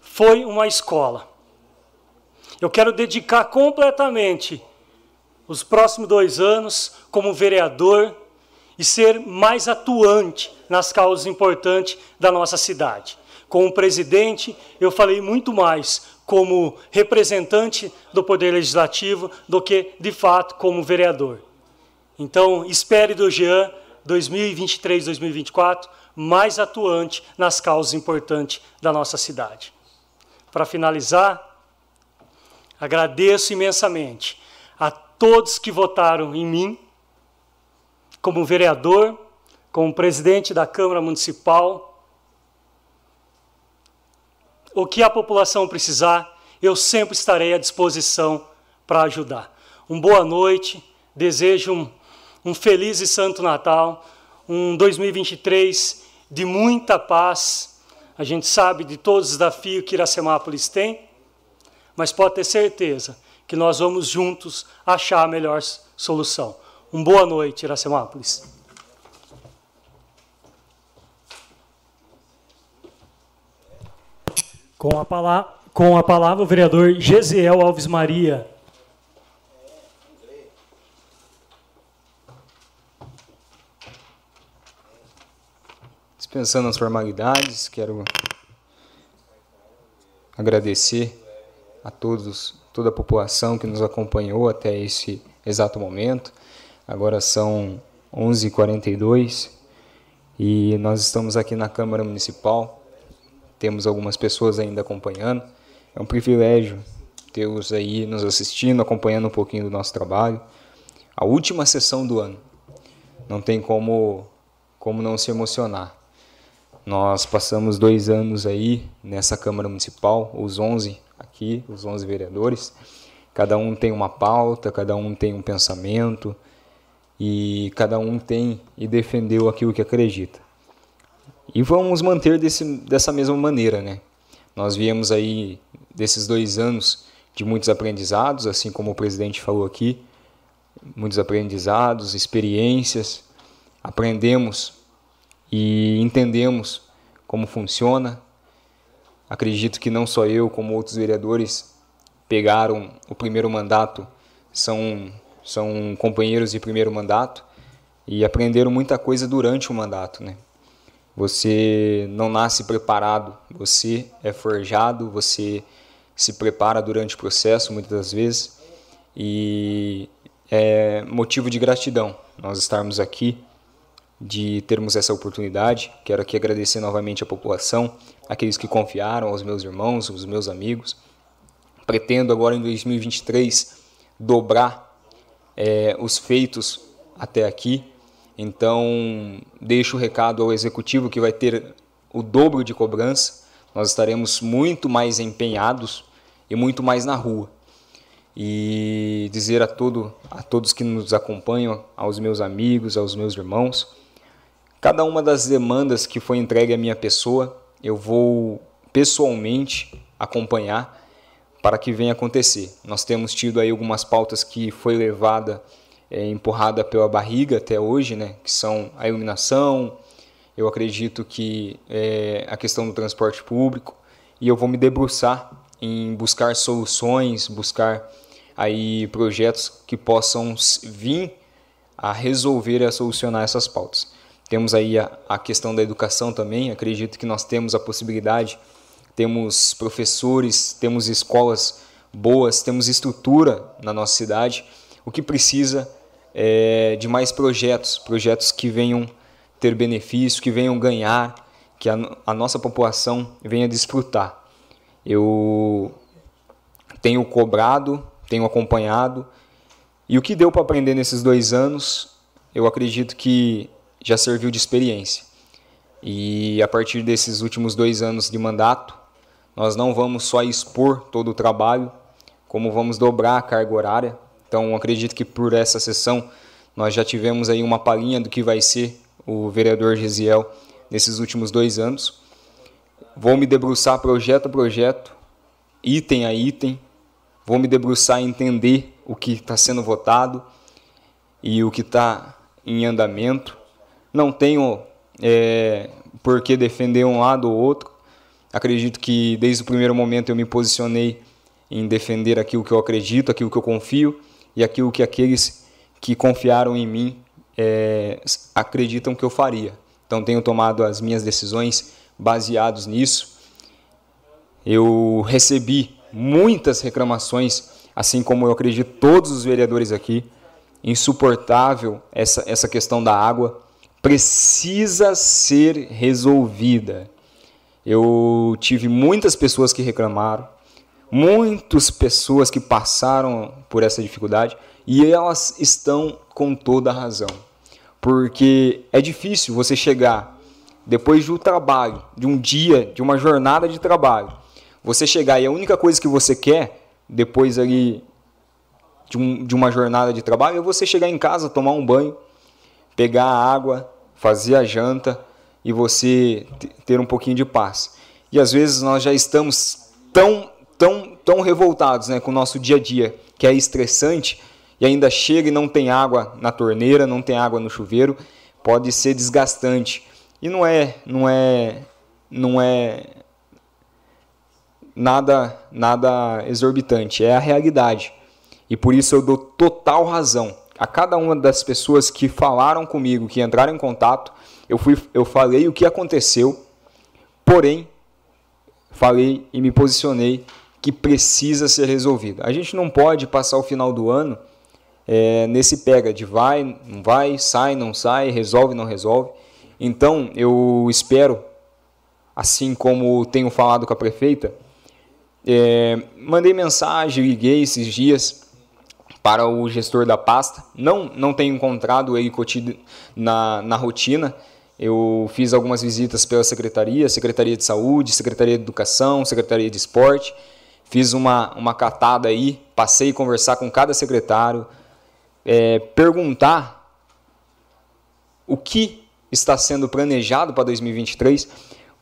foi uma escola. Eu quero dedicar completamente os próximos dois anos como vereador e ser mais atuante nas causas importantes da nossa cidade. Como presidente, eu falei muito mais como representante do Poder Legislativo do que, de fato, como vereador. Então, espere do Jean 2023-2024 mais atuante nas causas importantes da nossa cidade. Para finalizar, agradeço imensamente a todos que votaram em mim como vereador, como presidente da Câmara Municipal. O que a população precisar, eu sempre estarei à disposição para ajudar. Um boa noite, desejo um, um feliz e santo Natal, um 2023 de muita paz. A gente sabe de todos os desafios que Iracemápolis tem, mas pode ter certeza que nós vamos juntos achar a melhor solução. Um boa noite, Iracemápolis. Com a, palavra, Com a palavra, o vereador Gesiel Alves Maria. Dispensando as formalidades, quero agradecer a todos, toda a população que nos acompanhou até esse exato momento. Agora são 11h42 e nós estamos aqui na Câmara Municipal. Temos algumas pessoas ainda acompanhando. É um privilégio tê-los aí nos assistindo, acompanhando um pouquinho do nosso trabalho. A última sessão do ano. Não tem como, como não se emocionar. Nós passamos dois anos aí nessa Câmara Municipal, os 11 aqui, os 11 vereadores. Cada um tem uma pauta, cada um tem um pensamento e cada um tem e defendeu aquilo que acredita. E vamos manter desse, dessa mesma maneira, né? Nós viemos aí desses dois anos de muitos aprendizados, assim como o presidente falou aqui, muitos aprendizados, experiências, aprendemos e entendemos como funciona. Acredito que não só eu, como outros vereadores pegaram o primeiro mandato, são, são companheiros de primeiro mandato e aprenderam muita coisa durante o mandato. Né? Você não nasce preparado, você é forjado, você se prepara durante o processo muitas das vezes e é motivo de gratidão nós estarmos aqui de termos essa oportunidade. Quero aqui agradecer novamente a população, aqueles que confiaram, aos meus irmãos, aos meus amigos. Pretendo agora em 2023 dobrar é, os feitos até aqui. Então, deixo o recado ao executivo que vai ter o dobro de cobrança. Nós estaremos muito mais empenhados e muito mais na rua. E dizer a, todo, a todos que nos acompanham, aos meus amigos, aos meus irmãos, Cada uma das demandas que foi entregue à minha pessoa, eu vou pessoalmente acompanhar para que venha acontecer. Nós temos tido aí algumas pautas que foi levada, é, empurrada pela barriga até hoje, né, que são a iluminação, eu acredito que é, a questão do transporte público, e eu vou me debruçar em buscar soluções, buscar aí projetos que possam vir a resolver e a solucionar essas pautas. Temos aí a, a questão da educação também, acredito que nós temos a possibilidade, temos professores, temos escolas boas, temos estrutura na nossa cidade. O que precisa é de mais projetos, projetos que venham ter benefício, que venham ganhar, que a, a nossa população venha desfrutar. Eu tenho cobrado, tenho acompanhado, e o que deu para aprender nesses dois anos, eu acredito que já serviu de experiência. E a partir desses últimos dois anos de mandato, nós não vamos só expor todo o trabalho, como vamos dobrar a carga horária. Então, acredito que por essa sessão nós já tivemos aí uma palhinha do que vai ser o vereador Gesiel nesses últimos dois anos. Vou me debruçar projeto a projeto, item a item, vou me debruçar e entender o que está sendo votado e o que está em andamento não tenho é, por que defender um lado ou outro. Acredito que desde o primeiro momento eu me posicionei em defender aquilo que eu acredito, aquilo que eu confio e aquilo que aqueles que confiaram em mim é, acreditam que eu faria. Então tenho tomado as minhas decisões baseados nisso. Eu recebi muitas reclamações, assim como eu acredito todos os vereadores aqui. Insuportável essa, essa questão da água precisa ser resolvida. Eu tive muitas pessoas que reclamaram, muitas pessoas que passaram por essa dificuldade e elas estão com toda a razão. Porque é difícil você chegar depois de um trabalho, de um dia, de uma jornada de trabalho, você chegar e a única coisa que você quer depois ali de, um, de uma jornada de trabalho é você chegar em casa, tomar um banho, pegar a água, fazer a janta e você ter um pouquinho de paz. E às vezes nós já estamos tão, tão, tão revoltados né, com o nosso dia a dia, que é estressante, e ainda chega e não tem água na torneira, não tem água no chuveiro, pode ser desgastante. E não é, não é, não é nada, nada exorbitante, é a realidade. E por isso eu dou total razão a cada uma das pessoas que falaram comigo, que entraram em contato. Eu, fui, eu falei o que aconteceu, porém, falei e me posicionei que precisa ser resolvido. A gente não pode passar o final do ano é, nesse pega de vai, não vai, sai, não sai, resolve, não resolve. Então, eu espero, assim como tenho falado com a prefeita, é, mandei mensagem, liguei esses dias para o gestor da pasta. Não, não tenho encontrado ele na, na rotina. Eu fiz algumas visitas pela secretaria, Secretaria de Saúde, Secretaria de Educação, Secretaria de Esporte. Fiz uma, uma catada aí, passei a conversar com cada secretário, é, perguntar o que está sendo planejado para 2023,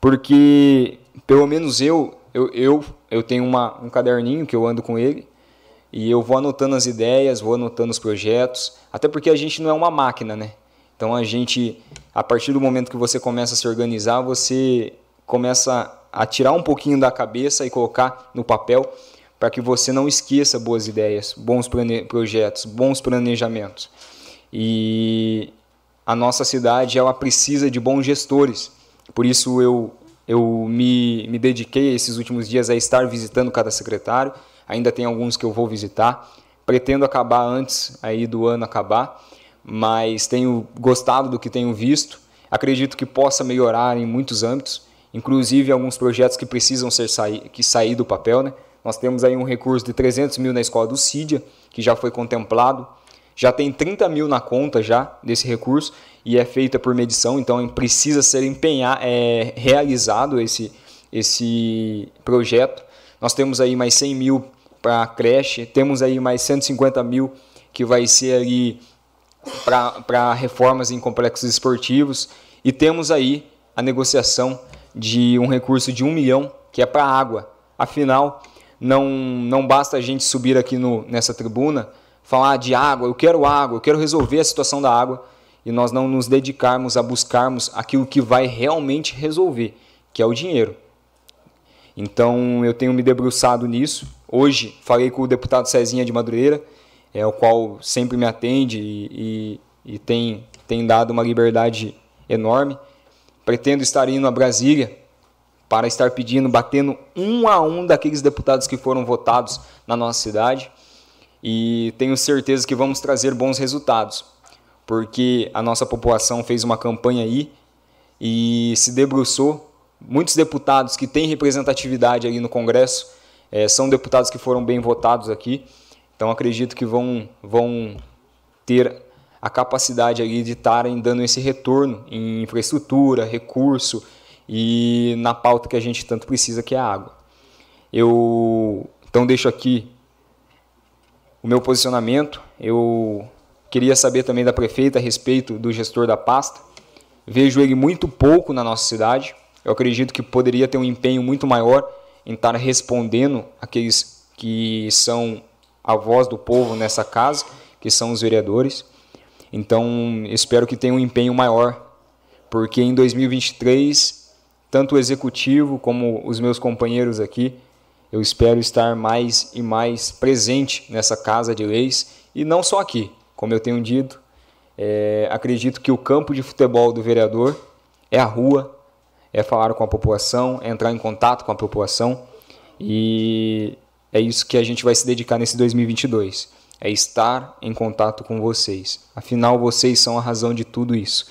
porque pelo menos eu, eu, eu, eu tenho uma, um caderninho que eu ando com ele, e eu vou anotando as ideias, vou anotando os projetos, até porque a gente não é uma máquina, né? Então a gente, a partir do momento que você começa a se organizar, você começa a tirar um pouquinho da cabeça e colocar no papel para que você não esqueça boas ideias, bons projetos, bons planejamentos. E a nossa cidade ela precisa de bons gestores. Por isso eu eu me, me dediquei esses últimos dias a estar visitando cada secretário ainda tem alguns que eu vou visitar. Pretendo acabar antes aí do ano acabar, mas tenho gostado do que tenho visto. Acredito que possa melhorar em muitos âmbitos, inclusive alguns projetos que precisam ser sair, que sair do papel. Né? Nós temos aí um recurso de 300 mil na escola do CIDIA, que já foi contemplado. Já tem 30 mil na conta já desse recurso e é feita por medição, então precisa ser empenhar, é, realizado esse, esse projeto. Nós temos aí mais 100 mil para a creche. Temos aí mais 150 mil que vai ser ali para reformas em complexos esportivos. E temos aí a negociação de um recurso de um milhão que é para água. Afinal, não, não basta a gente subir aqui no, nessa tribuna, falar de água, eu quero água, eu quero resolver a situação da água, e nós não nos dedicarmos a buscarmos aquilo que vai realmente resolver, que é o dinheiro. Então eu tenho me debruçado nisso. Hoje falei com o deputado Cezinha de Madureira, é, o qual sempre me atende e, e, e tem, tem dado uma liberdade enorme. Pretendo estar indo a Brasília para estar pedindo, batendo um a um daqueles deputados que foram votados na nossa cidade. E tenho certeza que vamos trazer bons resultados, porque a nossa população fez uma campanha aí e se debruçou muitos deputados que têm representatividade ali no Congresso é, são deputados que foram bem votados aqui. Então acredito que vão, vão ter a capacidade ali de estarem dando esse retorno em infraestrutura, recurso e na pauta que a gente tanto precisa, que é a água. Eu então deixo aqui o meu posicionamento. Eu queria saber também da prefeita a respeito do gestor da pasta. Vejo ele muito pouco na nossa cidade. Eu acredito que poderia ter um empenho muito maior em estar respondendo aqueles que são a voz do povo nessa casa, que são os vereadores. Então, espero que tenha um empenho maior, porque em 2023, tanto o executivo como os meus companheiros aqui, eu espero estar mais e mais presente nessa casa de leis e não só aqui, como eu tenho dito. É, acredito que o campo de futebol do vereador é a rua, é falar com a população, é entrar em contato com a população e é isso que a gente vai se dedicar nesse 2022. É estar em contato com vocês. Afinal, vocês são a razão de tudo isso.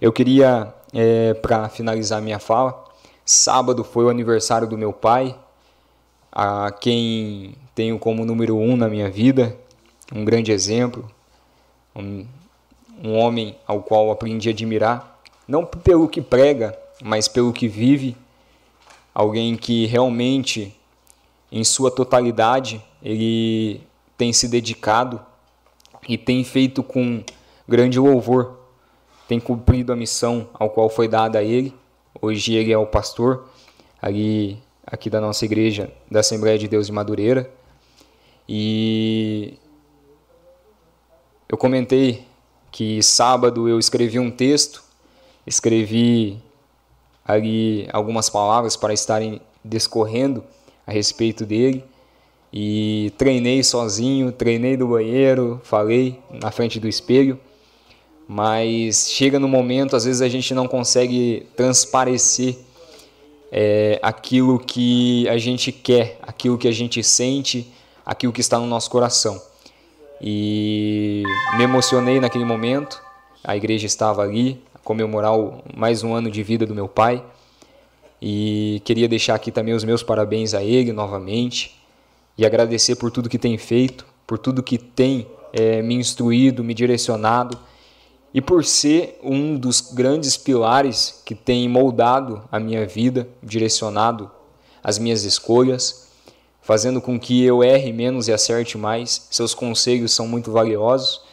Eu queria, é, para finalizar minha fala, sábado foi o aniversário do meu pai, a quem tenho como número um na minha vida, um grande exemplo, um, um homem ao qual aprendi a admirar, não pelo que prega, mas pelo que vive, alguém que realmente, em sua totalidade, ele tem se dedicado e tem feito com grande louvor, tem cumprido a missão ao qual foi dada a ele. Hoje ele é o pastor ali aqui da nossa igreja da Assembleia de Deus de Madureira. E eu comentei que sábado eu escrevi um texto, escrevi ali algumas palavras para estarem discorrendo a respeito dele e treinei sozinho, treinei do banheiro, falei na frente do espelho, mas chega no momento, às vezes a gente não consegue transparecer é, aquilo que a gente quer, aquilo que a gente sente, aquilo que está no nosso coração. E me emocionei naquele momento, a igreja estava ali, comemorar mais um ano de vida do meu pai, e queria deixar aqui também os meus parabéns a ele novamente e agradecer por tudo que tem feito, por tudo que tem é, me instruído, me direcionado e por ser um dos grandes pilares que tem moldado a minha vida, direcionado as minhas escolhas, fazendo com que eu erre menos e acerte mais. Seus conselhos são muito valiosos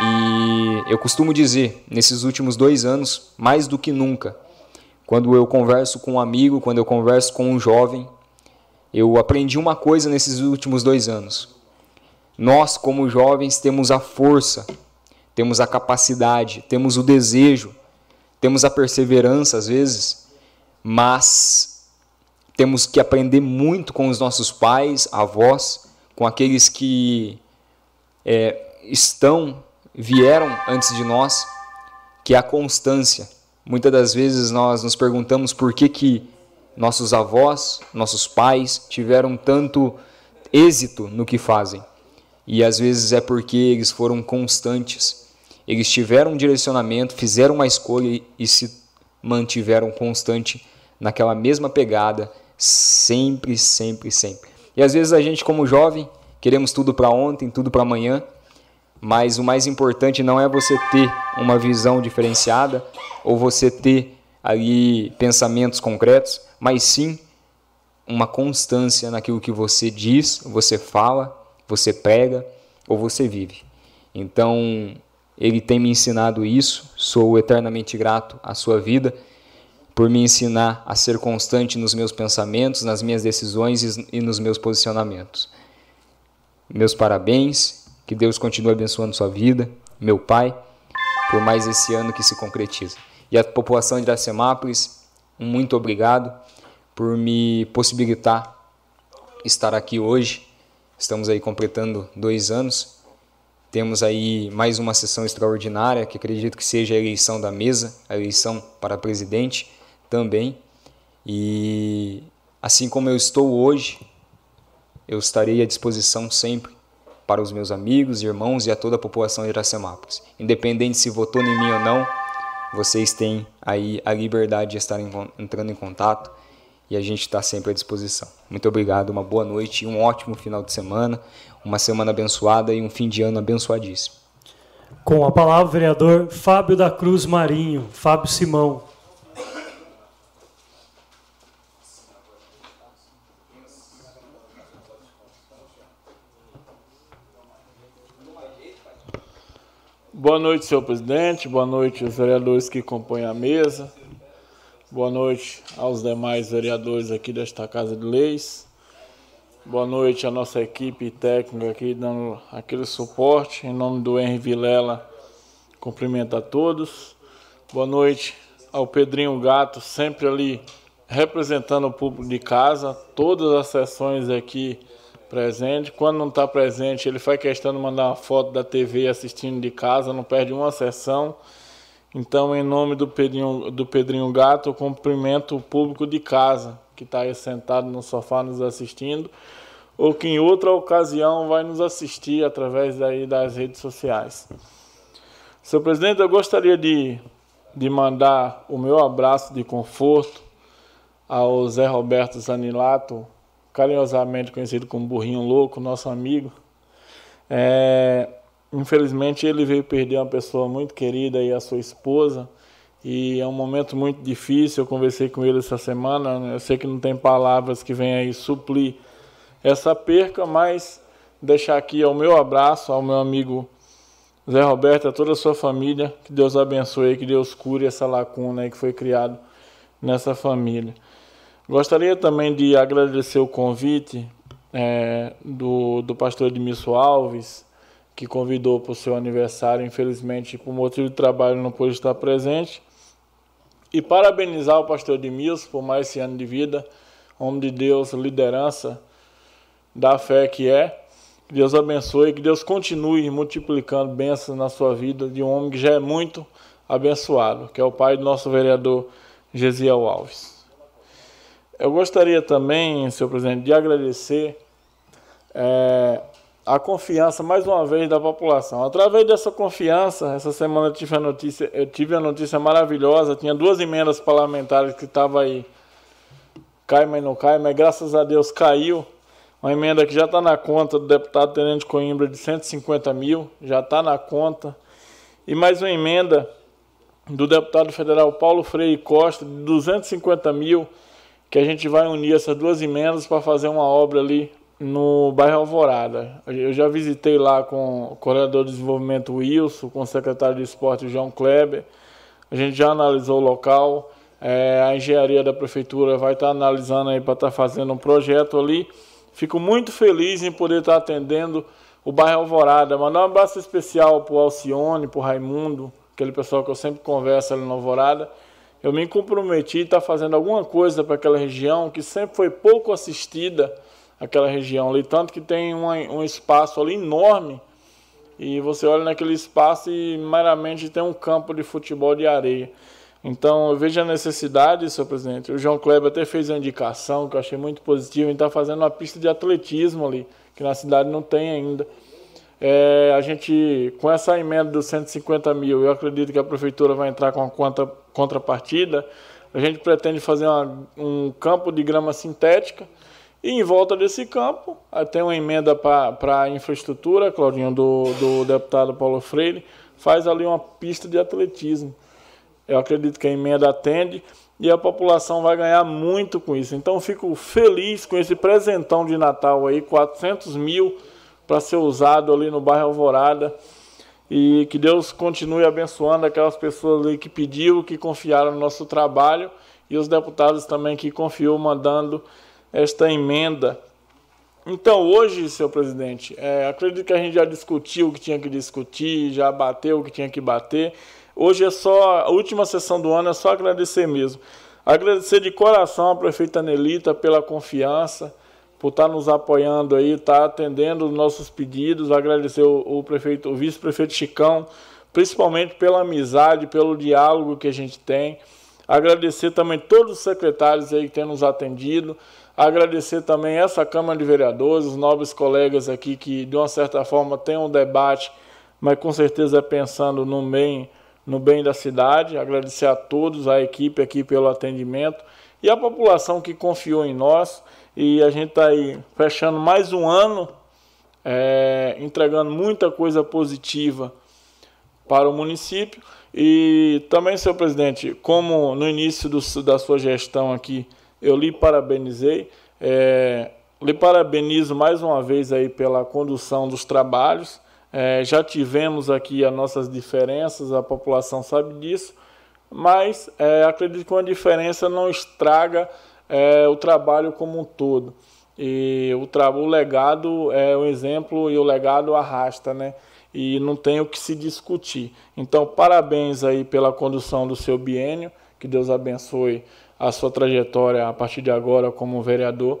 e eu costumo dizer, nesses últimos dois anos, mais do que nunca, quando eu converso com um amigo, quando eu converso com um jovem, eu aprendi uma coisa nesses últimos dois anos. Nós, como jovens, temos a força, temos a capacidade, temos o desejo, temos a perseverança às vezes, mas temos que aprender muito com os nossos pais, avós, com aqueles que é, estão, vieram antes de nós, que é a constância. Muitas das vezes nós nos perguntamos por que, que nossos avós, nossos pais tiveram tanto êxito no que fazem. E às vezes é porque eles foram constantes. Eles tiveram um direcionamento, fizeram uma escolha e se mantiveram constante naquela mesma pegada, sempre, sempre, sempre. E às vezes a gente, como jovem, queremos tudo para ontem, tudo para amanhã, mas o mais importante não é você ter uma visão diferenciada ou você ter ali pensamentos concretos, mas sim uma constância naquilo que você diz, você fala, você prega ou você vive. Então, ele tem me ensinado isso, sou eternamente grato à sua vida por me ensinar a ser constante nos meus pensamentos, nas minhas decisões e nos meus posicionamentos. Meus parabéns, que Deus continue abençoando sua vida, meu pai, por mais esse ano que se concretiza. E a população de Iracemápolis, muito obrigado por me possibilitar estar aqui hoje. Estamos aí completando dois anos. Temos aí mais uma sessão extraordinária, que acredito que seja a eleição da mesa, a eleição para presidente também. E assim como eu estou hoje, eu estarei à disposição sempre para os meus amigos, irmãos e a toda a população de Iracemápolis. Independente se votou em mim ou não, vocês têm aí a liberdade de estar entrando em contato e a gente está sempre à disposição. Muito obrigado, uma boa noite e um ótimo final de semana, uma semana abençoada e um fim de ano abençoadíssimo. Com a palavra, o vereador Fábio da Cruz Marinho, Fábio Simão. Boa noite, senhor presidente. Boa noite aos vereadores que compõem a mesa. Boa noite aos demais vereadores aqui desta Casa de Leis. Boa noite à nossa equipe técnica aqui dando aquele suporte. Em nome do Henry Vilela, cumprimento a todos. Boa noite ao Pedrinho Gato, sempre ali representando o público de casa. Todas as sessões aqui presente. Quando não está presente, ele faz questão de mandar uma foto da TV assistindo de casa, não perde uma sessão. Então, em nome do Pedrinho, do Pedrinho Gato, eu cumprimento o público de casa, que está aí sentado no sofá nos assistindo, ou que em outra ocasião vai nos assistir através daí das redes sociais. Senhor presidente, eu gostaria de, de mandar o meu abraço de conforto ao Zé Roberto Zanilato, carinhosamente conhecido como Burrinho Louco, nosso amigo. É, Infelizmente ele veio perder uma pessoa muito querida e a sua esposa. E é um momento muito difícil. Eu conversei com ele essa semana. Eu sei que não tem palavras que venham aí suplir essa perca, mas deixar aqui ao meu abraço, ao meu amigo Zé Roberto, a toda a sua família. Que Deus abençoe, que Deus cure essa lacuna que foi criado nessa família. Gostaria também de agradecer o convite é, do, do pastor Edmilson Alves, que convidou para o seu aniversário. Infelizmente, por motivo de trabalho, não pôde estar presente. E parabenizar o pastor Edmilson por mais esse ano de vida, homem de Deus, liderança da fé que é. Que Deus abençoe, que Deus continue multiplicando bênçãos na sua vida de um homem que já é muito abençoado, que é o pai do nosso vereador Gesiel Alves. Eu gostaria também, senhor presidente, de agradecer é, a confiança, mais uma vez, da população. Através dessa confiança, essa semana eu tive a notícia, eu tive a notícia maravilhosa, tinha duas emendas parlamentares que estavam aí, cai, mas não cai, mas graças a Deus caiu. Uma emenda que já está na conta do deputado Tenente Coimbra de 150 mil, já está na conta. E mais uma emenda do deputado federal Paulo Freire Costa, de 250 mil, que a gente vai unir essas duas emendas para fazer uma obra ali no bairro Alvorada. Eu já visitei lá com o coordenador de desenvolvimento Wilson, com o secretário de esporte João Kleber. A gente já analisou o local. É, a engenharia da prefeitura vai estar analisando aí para estar fazendo um projeto ali. Fico muito feliz em poder estar atendendo o bairro Alvorada. Mandar um abraço especial para o Alcione, para o Raimundo, aquele pessoal que eu sempre converso ali no Alvorada, eu me comprometi a estar fazendo alguma coisa para aquela região que sempre foi pouco assistida, aquela região ali, tanto que tem um espaço ali enorme e você olha naquele espaço e meramente tem um campo de futebol de areia. Então eu vejo a necessidade, senhor presidente. O João Kleber até fez uma indicação que eu achei muito positiva, em estar fazendo uma pista de atletismo ali, que na cidade não tem ainda. É, a gente, com essa emenda dos 150 mil, eu acredito que a prefeitura vai entrar com uma conta, contrapartida. A gente pretende fazer uma, um campo de grama sintética e em volta desse campo tem uma emenda para a infraestrutura, Claudinho, do, do deputado Paulo Freire, faz ali uma pista de atletismo. Eu acredito que a emenda atende e a população vai ganhar muito com isso. Então fico feliz com esse presentão de Natal aí, 400 mil para ser usado ali no bairro Alvorada. E que Deus continue abençoando aquelas pessoas ali que pediram, que confiaram no nosso trabalho e os deputados também que confiou mandando esta emenda. Então, hoje, senhor presidente, é, acredito que a gente já discutiu o que tinha que discutir, já bateu o que tinha que bater. Hoje é só, a última sessão do ano é só agradecer mesmo. Agradecer de coração a prefeita Nelita pela confiança, por estar nos apoiando aí, estar atendendo os nossos pedidos, agradecer o, o prefeito, o vice-prefeito Chicão, principalmente pela amizade, pelo diálogo que a gente tem. Agradecer também todos os secretários aí que têm nos atendido. Agradecer também essa Câmara de Vereadores, os nobres colegas aqui que, de uma certa forma, têm um debate, mas com certeza é pensando no bem, no bem da cidade. Agradecer a todos, a equipe aqui pelo atendimento e a população que confiou em nós. E a gente está aí fechando mais um ano, é, entregando muita coisa positiva para o município. E também, senhor presidente, como no início do, da sua gestão aqui, eu lhe parabenizei, é, lhe parabenizo mais uma vez aí pela condução dos trabalhos. É, já tivemos aqui as nossas diferenças, a população sabe disso, mas é, acredito que uma diferença não estraga é, o trabalho como um todo. E o, tra o legado é um exemplo e o legado arrasta, né? E não tem o que se discutir. Então, parabéns aí pela condução do seu biênio. Que Deus abençoe a sua trajetória a partir de agora como vereador.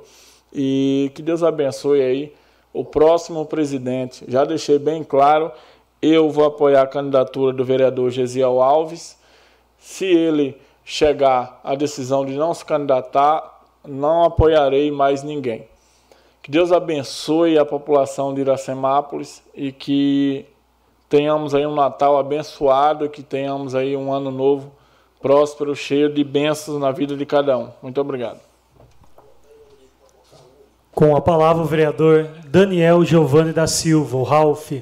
E que Deus abençoe aí o próximo presidente. Já deixei bem claro, eu vou apoiar a candidatura do vereador Gesiel Alves. Se ele chegar à decisão de não se candidatar, não apoiarei mais ninguém. Que Deus abençoe a população de Iracemápolis e que tenhamos aí um Natal abençoado, que tenhamos aí um ano novo próspero, cheio de bênçãos na vida de cada um. Muito obrigado. Com a palavra o vereador Daniel Giovanni da Silva, o Ralph.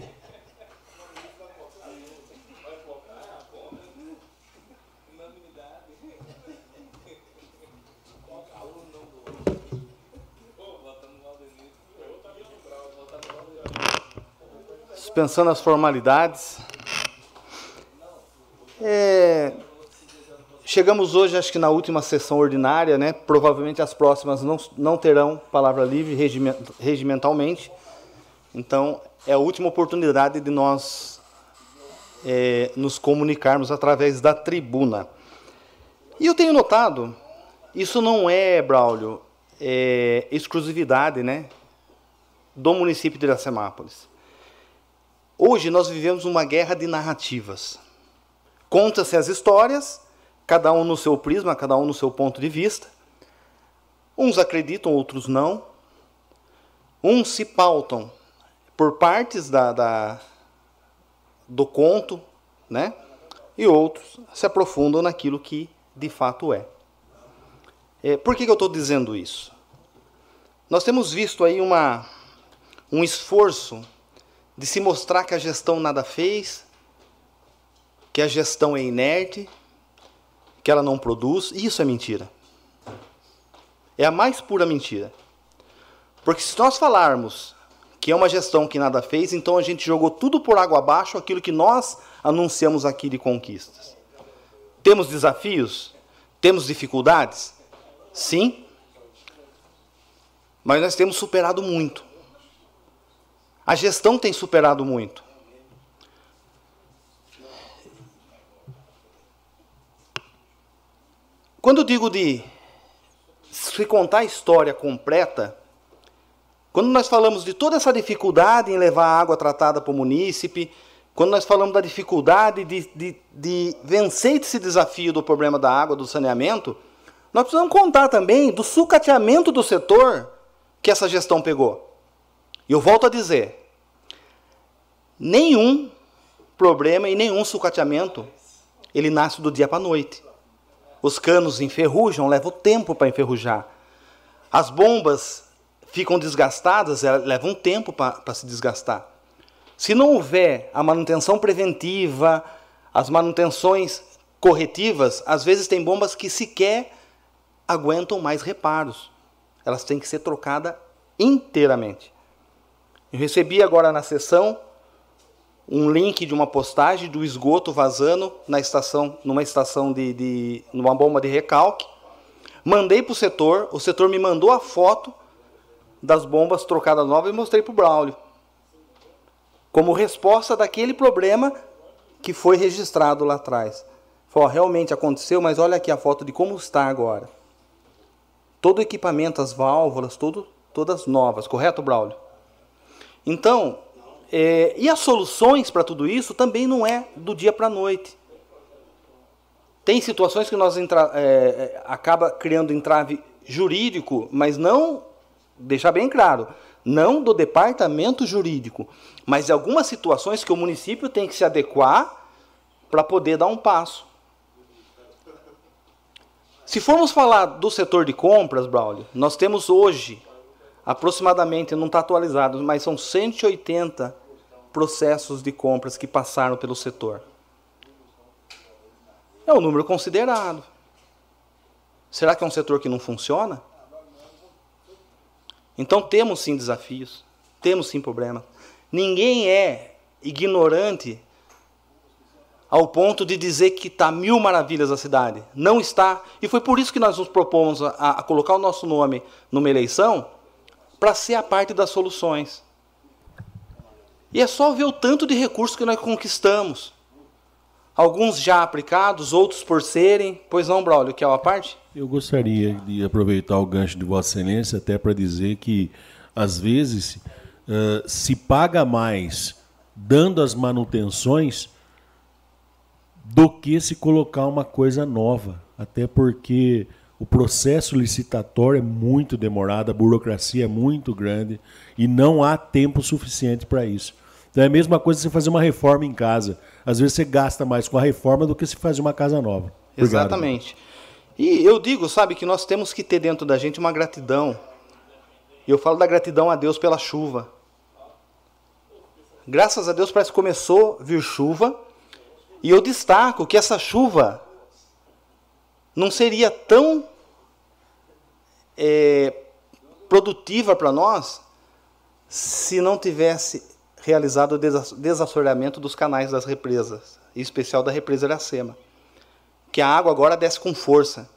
Dispensando as formalidades. É, chegamos hoje, acho que na última sessão ordinária, né? Provavelmente as próximas não, não terão palavra livre regimentalmente. Então, é a última oportunidade de nós é, nos comunicarmos através da tribuna. E eu tenho notado, isso não é, Braulio, é, exclusividade né, do município de Iracemápolis. Hoje nós vivemos uma guerra de narrativas. Conta-se as histórias, cada um no seu prisma, cada um no seu ponto de vista. Uns acreditam, outros não. Uns se pautam por partes da, da do conto, né? E outros se aprofundam naquilo que de fato é. é por que, que eu estou dizendo isso? Nós temos visto aí uma, um esforço de se mostrar que a gestão nada fez, que a gestão é inerte, que ela não produz, isso é mentira. É a mais pura mentira. Porque se nós falarmos que é uma gestão que nada fez, então a gente jogou tudo por água abaixo aquilo que nós anunciamos aqui de conquistas. Temos desafios? Temos dificuldades? Sim. Mas nós temos superado muito. A gestão tem superado muito. Quando eu digo de se contar a história completa, quando nós falamos de toda essa dificuldade em levar água tratada para o munícipe, quando nós falamos da dificuldade de, de, de vencer esse desafio do problema da água, do saneamento, nós precisamos contar também do sucateamento do setor que essa gestão pegou. E eu volto a dizer: nenhum problema e nenhum sucateamento ele nasce do dia para a noite. Os canos enferrujam, leva o tempo para enferrujar. As bombas ficam desgastadas, levam um tempo para se desgastar. Se não houver a manutenção preventiva, as manutenções corretivas, às vezes tem bombas que sequer aguentam mais reparos. Elas têm que ser trocadas inteiramente. Eu recebi agora na sessão um link de uma postagem do esgoto vazando na estação, numa estação de, de numa bomba de recalque. Mandei para o setor, o setor me mandou a foto das bombas trocadas novas e mostrei para o Braulio. Como resposta daquele problema que foi registrado lá atrás. Falou, realmente aconteceu, mas olha aqui a foto de como está agora. Todo o equipamento, as válvulas, tudo, todas novas, correto, Braulio? Então, é, e as soluções para tudo isso também não é do dia para a noite. Tem situações que nós entra, é, é, acaba criando entrave jurídico, mas não, deixar bem claro, não do departamento jurídico, mas de algumas situações que o município tem que se adequar para poder dar um passo. Se formos falar do setor de compras, Braulio, nós temos hoje aproximadamente, não está atualizado, mas são 180 processos de compras que passaram pelo setor. É um número considerado. Será que é um setor que não funciona? Então temos sim desafios, temos sim problemas. Ninguém é ignorante ao ponto de dizer que está mil maravilhas a cidade. Não está. E foi por isso que nós nos propomos a, a colocar o nosso nome numa eleição para ser a parte das soluções. E é só ver o tanto de recursos que nós conquistamos. Alguns já aplicados, outros por serem. Pois não, Braulio, que é uma parte? Eu gostaria de aproveitar o gancho de Vossa Excelência até para dizer que, às vezes, uh, se paga mais dando as manutenções do que se colocar uma coisa nova. Até porque o processo licitatório é muito demorado, a burocracia é muito grande e não há tempo suficiente para isso. Então é a mesma coisa você fazer uma reforma em casa. Às vezes você gasta mais com a reforma do que se fazer uma casa nova. Obrigado. Exatamente. E eu digo, sabe, que nós temos que ter dentro da gente uma gratidão. E eu falo da gratidão a Deus pela chuva. Graças a Deus parece que começou a vir chuva. E eu destaco que essa chuva não seria tão é, produtiva para nós se não tivesse realizado o desassoreamento dos canais das represas, em especial da represa Iracema. Que a água agora desce com força.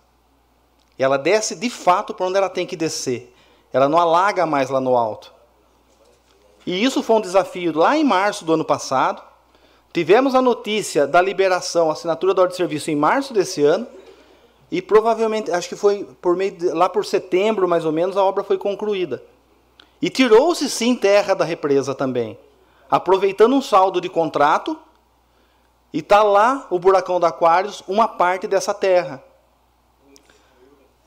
Ela desce de fato para onde ela tem que descer. Ela não alaga mais lá no alto. E isso foi um desafio lá em março do ano passado. Tivemos a notícia da liberação, assinatura da ordem de serviço em março desse ano. E provavelmente, acho que foi por meio de, lá por setembro, mais ou menos, a obra foi concluída. E tirou-se sim terra da represa também, aproveitando um saldo de contrato, e está lá o buracão da Aquários, uma parte dessa terra.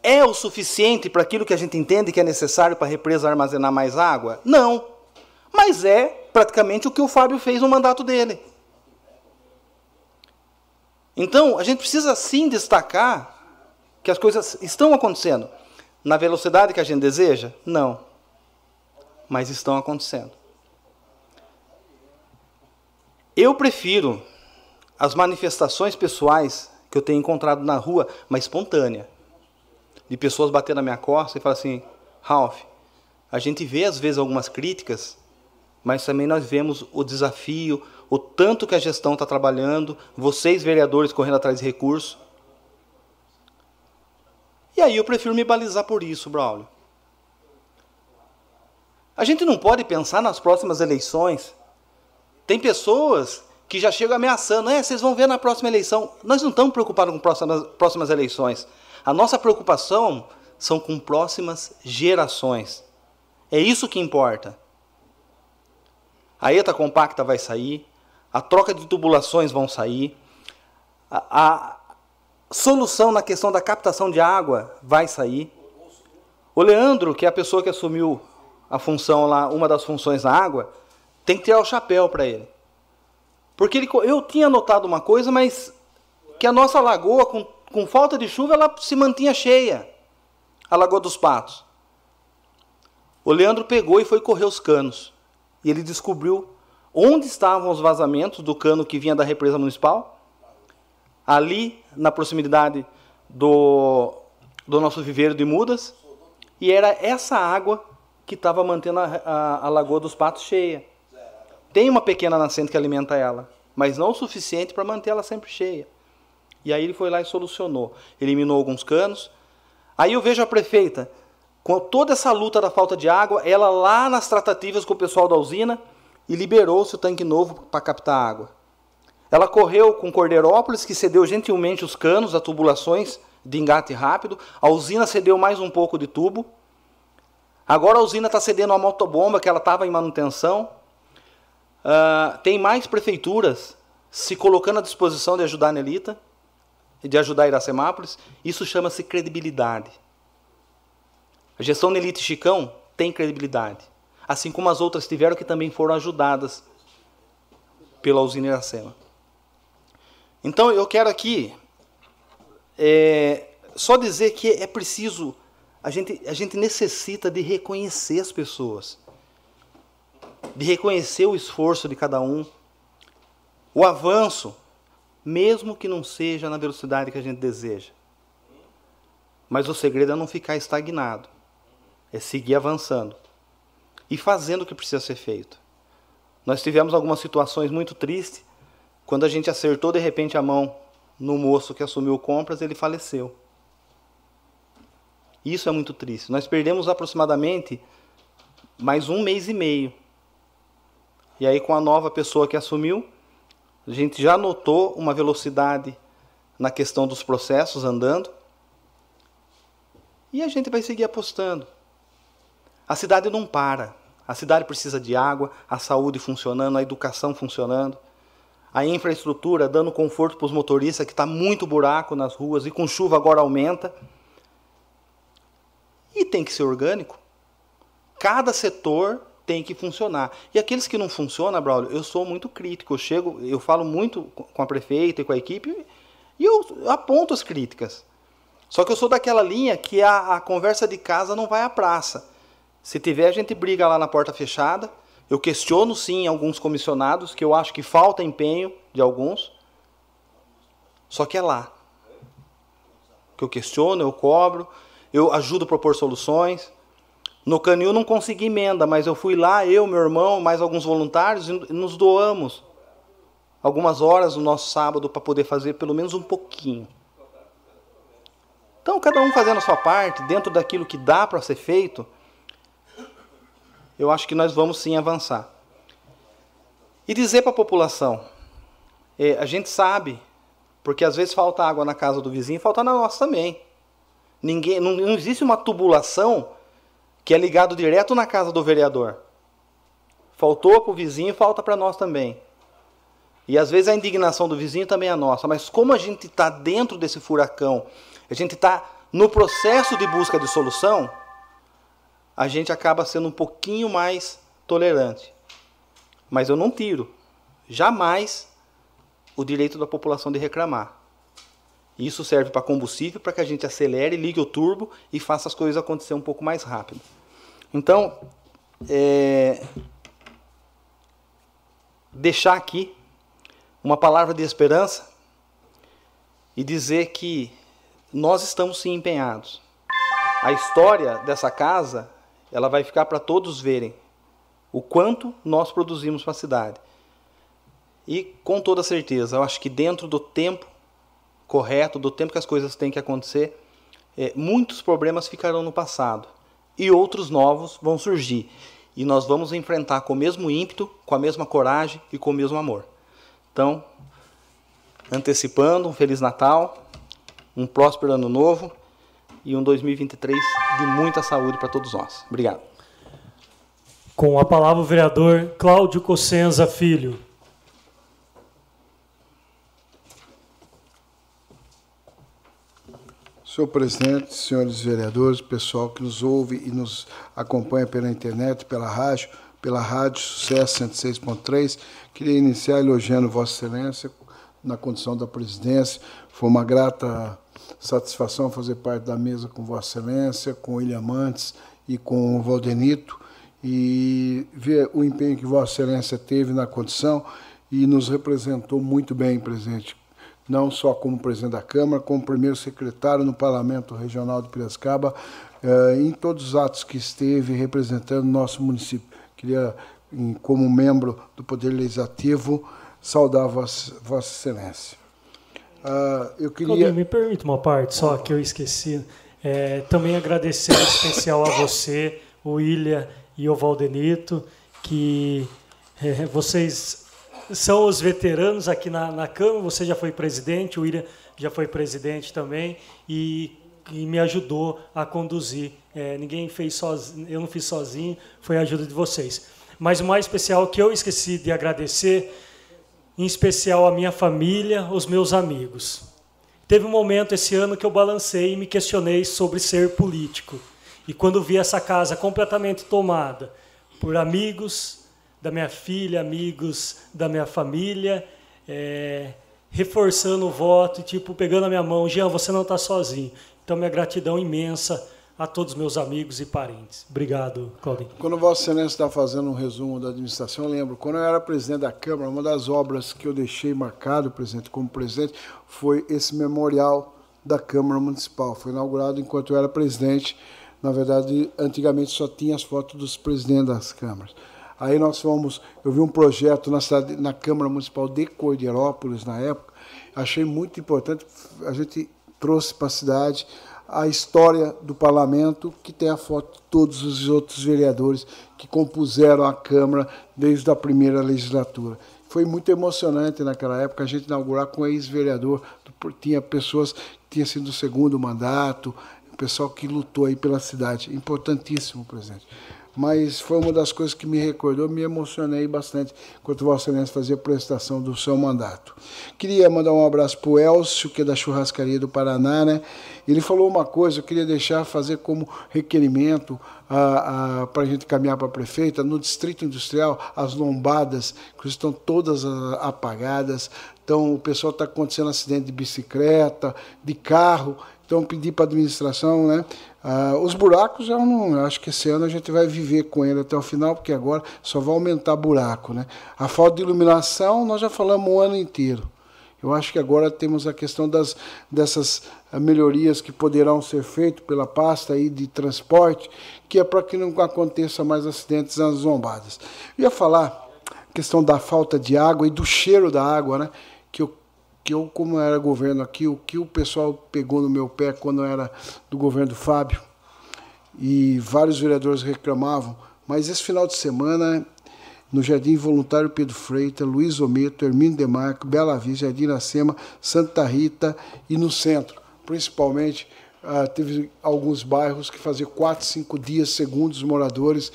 É o suficiente para aquilo que a gente entende que é necessário para a represa armazenar mais água? Não. Mas é praticamente o que o Fábio fez no mandato dele. Então, a gente precisa sim destacar que as coisas estão acontecendo. Na velocidade que a gente deseja? Não. Mas estão acontecendo. Eu prefiro as manifestações pessoais que eu tenho encontrado na rua, mas espontânea. De pessoas batendo na minha costa e falar assim: Ralph, a gente vê às vezes algumas críticas, mas também nós vemos o desafio, o tanto que a gestão está trabalhando, vocês, vereadores, correndo atrás de recursos. E aí eu prefiro me balizar por isso, Braulio. A gente não pode pensar nas próximas eleições. Tem pessoas que já chegam ameaçando, é, vocês vão ver na próxima eleição. Nós não estamos preocupados com próximas, próximas eleições. A nossa preocupação são com próximas gerações. É isso que importa. A ETA compacta vai sair, a troca de tubulações vão sair, a, a solução na questão da captação de água vai sair. O Leandro, que é a pessoa que assumiu a função lá, uma das funções na água, tem que tirar o chapéu para ele. Porque ele, eu tinha notado uma coisa, mas que a nossa lagoa, com, com falta de chuva, ela se mantinha cheia. A Lagoa dos Patos. O Leandro pegou e foi correr os canos. E ele descobriu onde estavam os vazamentos do cano que vinha da represa municipal. Ali, na proximidade do, do nosso viveiro de mudas. E era essa água que estava mantendo a, a, a, Lagoa dos Patos cheia. Tem uma pequena nascente que alimenta ela, mas não o suficiente para manter ela sempre cheia. E aí ele foi lá e solucionou. Eliminou alguns canos. Aí eu vejo a prefeita, com toda essa luta da falta de água, ela lá nas tratativas com o pessoal da usina, e liberou-se o tanque novo para captar água. Ela correu com Cordeirópolis, que cedeu gentilmente os canos, as tubulações de engate rápido. A usina cedeu mais um pouco de tubo. Agora a usina está cedendo uma motobomba que ela estava em manutenção. Uh, tem mais prefeituras se colocando à disposição de ajudar a Nelita, de ajudar a Iracemápolis. Isso chama-se credibilidade. A gestão Nelita e Chicão tem credibilidade assim como as outras tiveram que também foram ajudadas pela usina Iracema. Então eu quero aqui é, só dizer que é preciso, a gente, a gente necessita de reconhecer as pessoas, de reconhecer o esforço de cada um, o avanço, mesmo que não seja na velocidade que a gente deseja. Mas o segredo é não ficar estagnado, é seguir avançando e fazendo o que precisa ser feito. Nós tivemos algumas situações muito tristes, quando a gente acertou de repente a mão no moço que assumiu compras, ele faleceu. Isso é muito triste. Nós perdemos aproximadamente mais um mês e meio. E aí, com a nova pessoa que assumiu, a gente já notou uma velocidade na questão dos processos andando. E a gente vai seguir apostando. A cidade não para. A cidade precisa de água, a saúde funcionando, a educação funcionando, a infraestrutura dando conforto para os motoristas, que está muito buraco nas ruas e com chuva agora aumenta. E tem que ser orgânico. Cada setor tem que funcionar. E aqueles que não funcionam, Braulio, eu sou muito crítico. Eu chego, eu falo muito com a prefeita e com a equipe e eu aponto as críticas. Só que eu sou daquela linha que a, a conversa de casa não vai à praça. Se tiver, a gente briga lá na porta fechada. Eu questiono sim alguns comissionados, que eu acho que falta empenho de alguns. Só que é lá. Que eu questiono, eu cobro, eu ajudo a propor soluções. No Canil não consegui emenda, mas eu fui lá, eu, meu irmão, mais alguns voluntários, e nos doamos algumas horas no nosso sábado para poder fazer pelo menos um pouquinho. Então, cada um fazendo a sua parte, dentro daquilo que dá para ser feito, eu acho que nós vamos sim avançar. E dizer para a população: é, a gente sabe Porque às vezes falta água na casa do vizinho, falta na nossa também. Ninguém, não, não existe uma tubulação que é ligado direto na casa do vereador. Faltou para o vizinho, falta para nós também. E às vezes a indignação do vizinho também é nossa. Mas como a gente está dentro desse furacão, a gente está no processo de busca de solução, a gente acaba sendo um pouquinho mais tolerante. Mas eu não tiro, jamais, o direito da população de reclamar. Isso serve para combustível, para que a gente acelere, ligue o turbo e faça as coisas acontecer um pouco mais rápido. Então, é, deixar aqui uma palavra de esperança e dizer que nós estamos sim empenhados. A história dessa casa, ela vai ficar para todos verem o quanto nós produzimos para a cidade. E com toda certeza, eu acho que dentro do tempo correto, do tempo que as coisas têm que acontecer, é, muitos problemas ficarão no passado e outros novos vão surgir. E nós vamos enfrentar com o mesmo ímpeto, com a mesma coragem e com o mesmo amor. Então, antecipando, um Feliz Natal, um próspero Ano Novo e um 2023 de muita saúde para todos nós. Obrigado. Com a palavra o vereador Cláudio Cossenza Filho. Senhor presidente, senhores vereadores, pessoal que nos ouve e nos acompanha pela internet, pela rádio, pela rádio Sucesso 106.3, queria iniciar elogiando Vossa Excelência na condição da presidência. Foi uma grata satisfação fazer parte da mesa com Vossa Excelência, com William Mantes e com o Valdenito e ver o empenho que Vossa Excelência teve na condição e nos representou muito bem, presidente não só como presidente da Câmara, como primeiro secretário no Parlamento Regional de Piracicaba, eh, em todos os atos que esteve representando o nosso município. Queria, como membro do Poder Legislativo, saudar Vossa, Vossa Excelência. Uh, eu queria... Me permite uma parte só que eu esqueci. É, também agradecer em especial a você, o William e o Valdenito, que é, vocês são os veteranos aqui na, na Câmara. Você já foi presidente, o William já foi presidente também e, e me ajudou a conduzir. É, ninguém fez sozinho, eu não fiz sozinho, foi a ajuda de vocês. Mas o mais especial que eu esqueci de agradecer, em especial a minha família, os meus amigos. Teve um momento esse ano que eu balancei e me questionei sobre ser político. E quando vi essa casa completamente tomada por amigos, da minha filha, amigos da minha família, é, reforçando o voto, tipo, pegando a minha mão, Jean, você não está sozinho. Então, minha gratidão imensa a todos meus amigos e parentes. Obrigado, Claudinho. Quando Vossa Excelência está fazendo um resumo da administração, eu lembro, quando eu era presidente da Câmara, uma das obras que eu deixei marcado, presidente, como presidente, foi esse memorial da Câmara Municipal. Foi inaugurado enquanto eu era presidente. Na verdade, antigamente só tinha as fotos dos presidentes das câmaras. Aí nós fomos, eu vi um projeto na, cidade, na Câmara Municipal de Cordeirópolis na época, achei muito importante, a gente trouxe para a cidade a história do parlamento, que tem a foto de todos os outros vereadores que compuseram a Câmara desde a primeira legislatura. Foi muito emocionante naquela época a gente inaugurar com ex-vereador, tinha pessoas que tinham sido do segundo mandato, o pessoal que lutou aí pela cidade. Importantíssimo, presidente mas foi uma das coisas que me recordou, me emocionei bastante quando Vossa Excelência fazia a prestação do seu mandato. Queria mandar um abraço para o Elcio, que é da Churrascaria do Paraná, né? Ele falou uma coisa, eu queria deixar fazer como requerimento para a gente caminhar para a prefeita, no Distrito Industrial, as lombadas, estão todas apagadas, então o pessoal está acontecendo acidente de bicicleta, de carro, então pedir para a administração, né? Ah, os buracos, eu não acho que esse ano a gente vai viver com ele até o final, porque agora só vai aumentar buraco. Né? A falta de iluminação, nós já falamos o ano inteiro. Eu acho que agora temos a questão das, dessas ah, melhorias que poderão ser feitas pela pasta aí de transporte, que é para que não aconteça mais acidentes nas zombadas. Eu ia falar questão da falta de água e do cheiro da água, né? que eu que eu, como era governo aqui, o que o pessoal pegou no meu pé quando era do governo do Fábio, e vários vereadores reclamavam, mas esse final de semana no Jardim Voluntário Pedro Freitas, Luiz Ometo, Hermínio Demarco, Bela Vista, Jardim Iracema, Santa Rita e no centro. Principalmente, ah, teve alguns bairros que faziam quatro, cinco dias, segundo os moradores,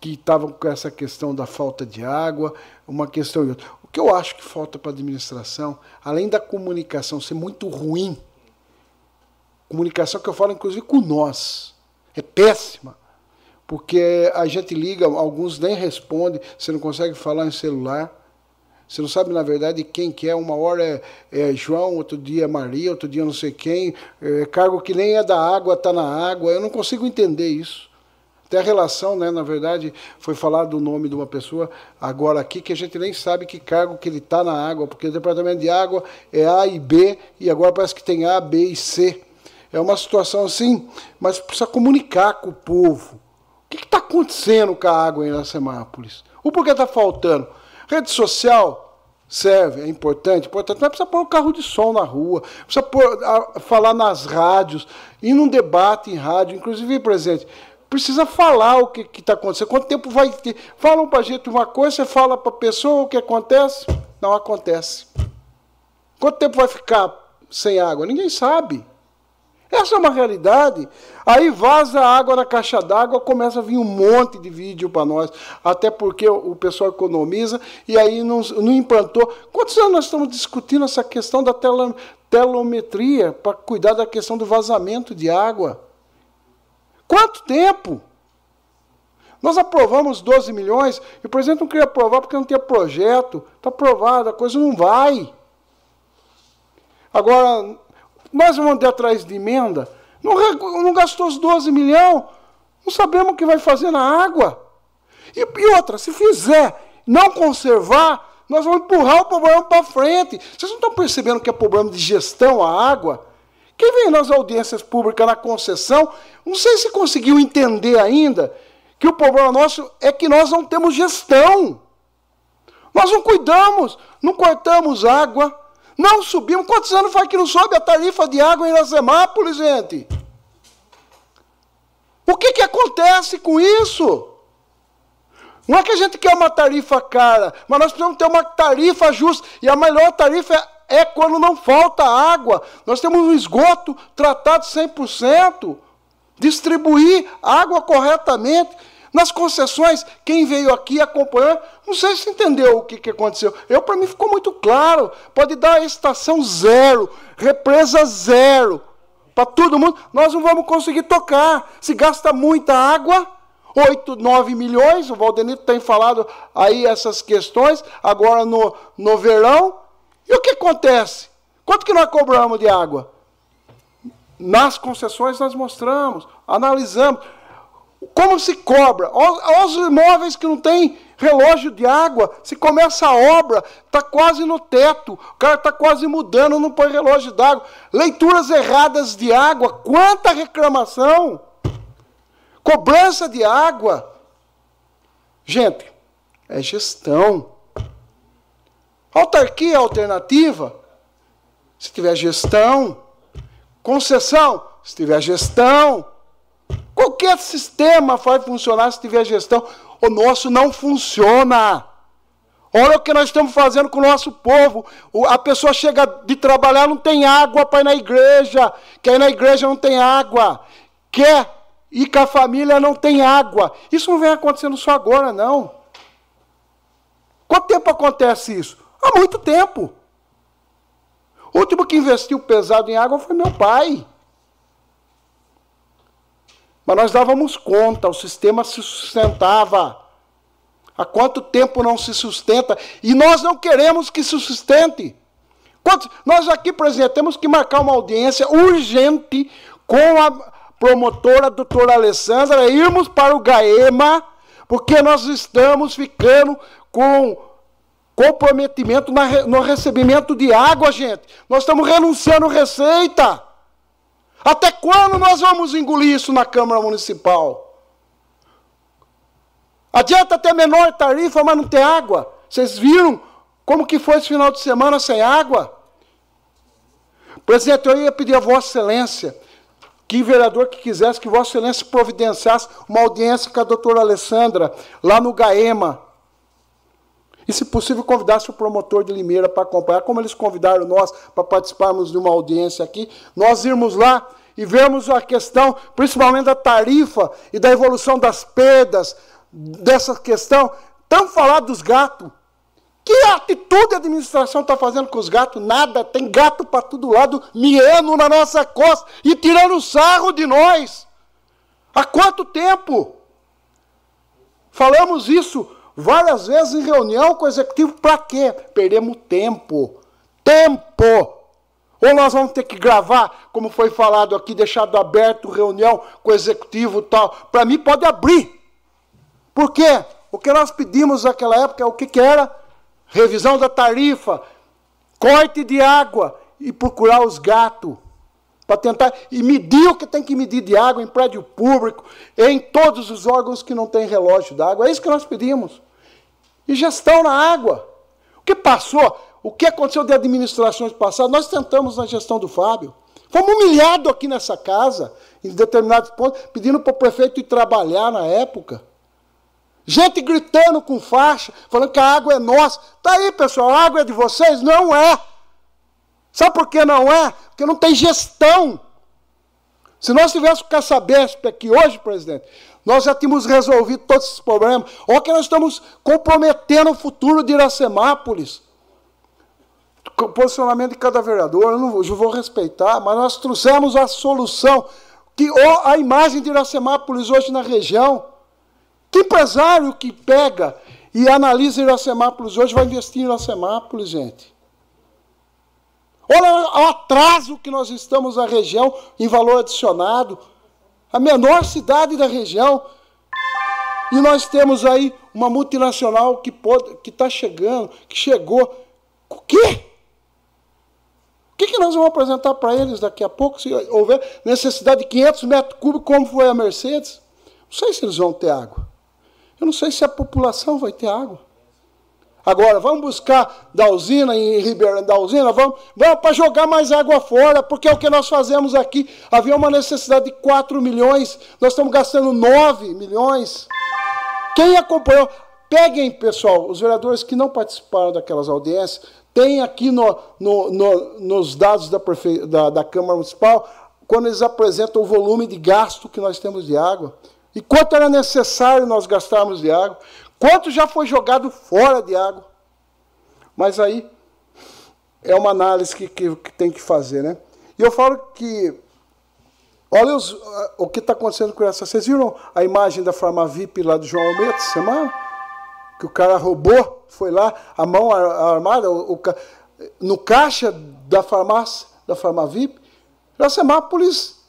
que estavam com essa questão da falta de água, uma questão e outra. O que eu acho que falta para a administração, além da comunicação ser muito ruim, comunicação que eu falo inclusive com nós, é péssima porque a gente liga, alguns nem respondem, você não consegue falar em celular. Você não sabe, na verdade, quem que é. Uma hora é, é João, outro dia é Maria, outro dia não sei quem. É cargo que nem é da água, está na água. Eu não consigo entender isso. Até a relação, né, na verdade, foi falado o nome de uma pessoa agora aqui que a gente nem sabe que cargo que ele está na água, porque o departamento de água é A e B, e agora parece que tem A, B e C. É uma situação assim, mas precisa comunicar com o povo que está acontecendo com a água em Iracemápolis? O porquê está faltando? Rede social serve, é importante, importante, mas precisa pôr um carro de som na rua, precisa pôr, a, falar nas rádios, ir num debate em rádio, inclusive, presente, precisa falar o que está acontecendo, quanto tempo vai ter. Falam para a gente uma coisa, você fala para a pessoa o que acontece, não acontece. Quanto tempo vai ficar sem água? Ninguém sabe. Essa é uma realidade. Aí vaza a água na caixa d'água, começa a vir um monte de vídeo para nós, até porque o pessoal economiza e aí não, não implantou. Quantos anos nós estamos discutindo essa questão da telometria para cuidar da questão do vazamento de água? Quanto tempo? Nós aprovamos 12 milhões e o presidente não queria aprovar porque não tinha projeto. Está aprovado, a coisa não vai. Agora, nós vamos ter atrás de emenda. Não, não gastou os 12 milhões. Não sabemos o que vai fazer na água. E, e outra, se fizer não conservar, nós vamos empurrar o problema para frente. Vocês não estão percebendo que é problema de gestão a água? Quem vem nas audiências públicas, na concessão, não sei se conseguiu entender ainda que o problema nosso é que nós não temos gestão. Nós não cuidamos, não cortamos água, não subimos. Quantos anos faz que não sobe a tarifa de água em Iracemápolis, gente? O que, que acontece com isso? Não é que a gente quer uma tarifa cara, mas nós precisamos ter uma tarifa justa. E a melhor tarifa é, é quando não falta água. Nós temos um esgoto tratado 100%. Distribuir água corretamente. Nas concessões, quem veio aqui acompanhando, não sei se entendeu o que, que aconteceu. Eu, para mim, ficou muito claro. Pode dar estação zero, represa zero. Para todo mundo, nós não vamos conseguir tocar. Se gasta muita água, 8, 9 milhões, o Valdenito tem falado aí essas questões, agora no, no verão. E o que acontece? Quanto que nós cobramos de água? Nas concessões nós mostramos, analisamos. Como se cobra? Os imóveis que não tem relógio de água. Se começa a obra, está quase no teto. O cara está quase mudando, não põe relógio d'água. Leituras erradas de água. Quanta reclamação! Cobrança de água. Gente, é gestão. Autarquia alternativa, se tiver gestão. Concessão, se tiver gestão. Qualquer sistema vai funcionar se tiver gestão. O nosso não funciona. Olha o que nós estamos fazendo com o nosso povo. A pessoa chega de trabalhar, não tem água para ir na igreja. Quer ir na igreja, não tem água. Quer ir com a família, não tem água. Isso não vem acontecendo só agora, não. Quanto tempo acontece isso? Há muito tempo. O último que investiu pesado em água foi meu pai. Mas nós dávamos conta, o sistema se sustentava. Há quanto tempo não se sustenta? E nós não queremos que se sustente. Quantos, nós aqui, exemplo, temos que marcar uma audiência urgente com a promotora doutora Alessandra, irmos para o GAEMA, porque nós estamos ficando com comprometimento no recebimento de água, gente. Nós estamos renunciando receita. Até quando nós vamos engolir isso na Câmara Municipal? Adianta ter menor tarifa, mas não ter água. Vocês viram como que foi esse final de semana sem água? Presidente, eu ia pedir a Vossa Excelência que vereador que quisesse que Vossa Excelência providenciasse uma audiência com a doutora Alessandra, lá no GAEMA, E, se possível, convidasse o promotor de Limeira para acompanhar, como eles convidaram nós para participarmos de uma audiência aqui, nós irmos lá e vermos a questão, principalmente da tarifa e da evolução das perdas, dessa questão, tão falado dos gatos. Que atitude a administração está fazendo com os gatos? Nada, tem gato para todo lado, miando na nossa costa e tirando sarro de nós. Há quanto tempo? Falamos isso várias vezes em reunião com o executivo, para quê? Perdemos tempo. Tempo! Ou nós vamos ter que gravar, como foi falado aqui, deixado aberto reunião com o executivo e tal. Para mim pode abrir. Por quê? O que nós pedimos naquela época, o que, que era? Revisão da tarifa, corte de água e procurar os gatos para tentar e medir o que tem que medir de água em prédio público, em todos os órgãos que não têm relógio d'água. É isso que nós pedimos. E gestão na água. O que passou? O que aconteceu de administrações passadas? Nós tentamos na gestão do Fábio. Fomos humilhados aqui nessa casa, em determinados pontos, pedindo para o prefeito ir trabalhar na época. Gente gritando com faixa, falando que a água é nossa. Está aí, pessoal, a água é de vocês? Não é. Sabe por que não é? Porque não tem gestão. Se nós tivéssemos com essa Besp aqui hoje, presidente, nós já tínhamos resolvido todos esses problemas. Olha que nós estamos comprometendo o futuro de Iracemápolis. O posicionamento de cada vereador, eu não vou respeitar, mas nós trouxemos a solução. Que a imagem de Iracemápolis hoje na região. Que empresário que pega e analisa Iracemápolis hoje vai investir em Iracemápolis, gente? Olha o atraso que nós estamos na região em valor adicionado. A menor cidade da região. E nós temos aí uma multinacional que está chegando, que chegou. O quê? O que, que nós vamos apresentar para eles daqui a pouco, se houver necessidade de 500 metros cúbicos, como foi a Mercedes? Não sei se eles vão ter água. Eu não sei se a população vai ter água. Agora, vamos buscar da usina em Ribeirão da usina, vamos, vamos para jogar mais água fora, porque é o que nós fazemos aqui. Havia uma necessidade de 4 milhões, nós estamos gastando 9 milhões. Quem acompanhou, peguem, pessoal, os vereadores que não participaram daquelas audiências, tem aqui no, no, no, nos dados da, Prefe... da, da Câmara Municipal, quando eles apresentam o volume de gasto que nós temos de água. E quanto era necessário nós gastarmos de água. Quanto já foi jogado fora de água? Mas aí é uma análise que, que, que tem que fazer, né? E eu falo que Olha os, o que está acontecendo com essa. Vocês viram a imagem da Farmavip lá do João Almeida semana? Que o cara roubou, foi lá, a mão armada, o, o, no caixa da farmácia, da Farmavip. Iracemápolis,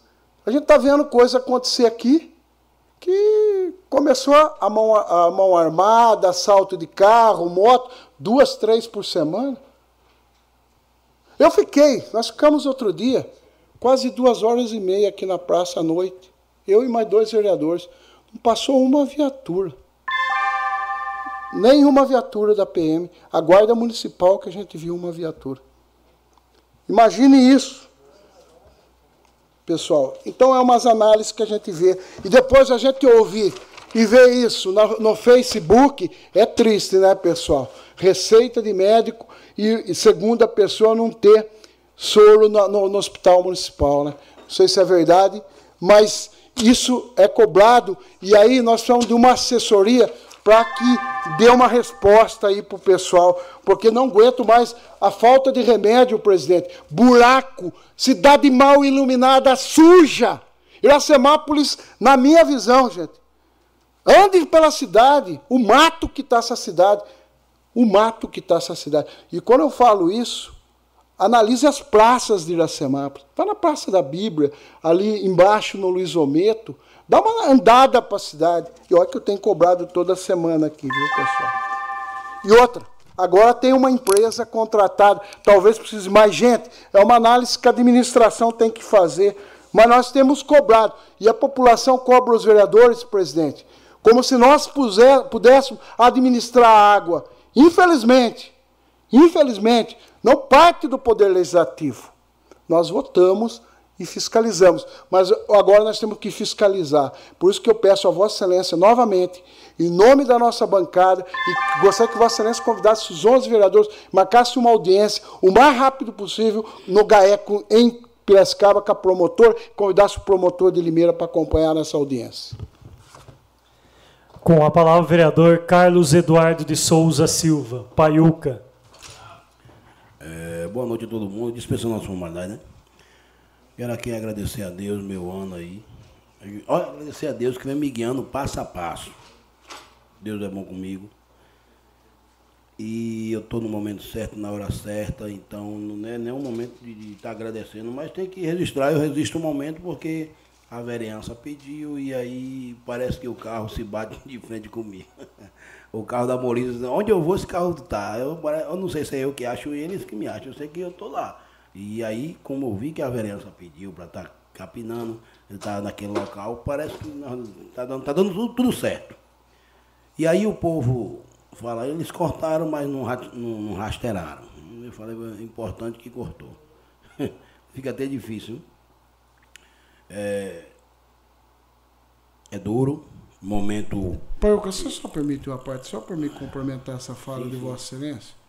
a gente está vendo coisa acontecer aqui que começou a mão, a mão armada, assalto de carro, moto, duas, três por semana. Eu fiquei, nós ficamos outro dia, quase duas horas e meia aqui na praça à noite. Eu e mais dois vereadores. Não passou uma viatura. Nenhuma viatura da PM. A guarda municipal que a gente viu uma viatura. Imagine isso pessoal. Então é umas análises que a gente vê. E depois a gente ouvir e ver isso no, no Facebook, é triste, né, pessoal? Receita de médico e, e segunda pessoa não ter soro no, no, no hospital municipal, né? Não sei se é verdade, mas isso é cobrado e aí nós precisamos de uma assessoria para que dê uma resposta aí para o pessoal, porque não aguento mais a falta de remédio, presidente. Buraco, cidade mal iluminada, suja. Iracemápolis, na minha visão, gente, ande pela cidade, o mato que está essa cidade, o mato que está essa cidade. E quando eu falo isso, analise as praças de Iracemápolis. Vá na Praça da Bíblia, ali embaixo no Luiz Ometo, Dá uma andada para a cidade. E olha que eu tenho cobrado toda semana aqui, viu, pessoal? E outra, agora tem uma empresa contratada, talvez precise mais gente. É uma análise que a administração tem que fazer. Mas nós temos cobrado. E a população cobra os vereadores, presidente, como se nós puser, pudéssemos administrar a água. Infelizmente, infelizmente, não parte do Poder Legislativo. Nós votamos e fiscalizamos. Mas agora nós temos que fiscalizar. Por isso que eu peço a Vossa Excelência novamente, em nome da nossa bancada, e gostaria que Vossa Excelência convidasse os 11 vereadores, marcasse uma audiência o mais rápido possível no GAECO em Piracicaba com a promotor, convidasse o promotor de Limeira para acompanhar nessa audiência. Com a palavra o vereador Carlos Eduardo de Souza Silva, Paiuca. É, boa noite a todo mundo, dispensando nossa formalidade, né? Quero aqui agradecer a Deus meu ano aí. Olha, agradecer a Deus que vem me guiando passo a passo. Deus é bom comigo. E eu estou no momento certo, na hora certa, então não é nem um momento de estar tá agradecendo, mas tem que registrar, eu resisto um momento porque a vereança pediu e aí parece que o carro se bate de frente comigo. o carro da Molina, onde eu vou esse carro tá? Eu, eu não sei se é eu que acho eles que me acham, eu sei que eu estou lá. E aí, como eu vi que a vereança pediu para estar tá capinando, ele está naquele local, parece que está dando, tá dando tudo, tudo, certo. E aí o povo fala, eles cortaram, mas não, não, não rasteiraram. Eu falei, é importante que cortou. Fica até difícil. É, é duro, momento. Pai, você só permite uma parte, só para me complementar essa fala sim, de Vossa Excelência?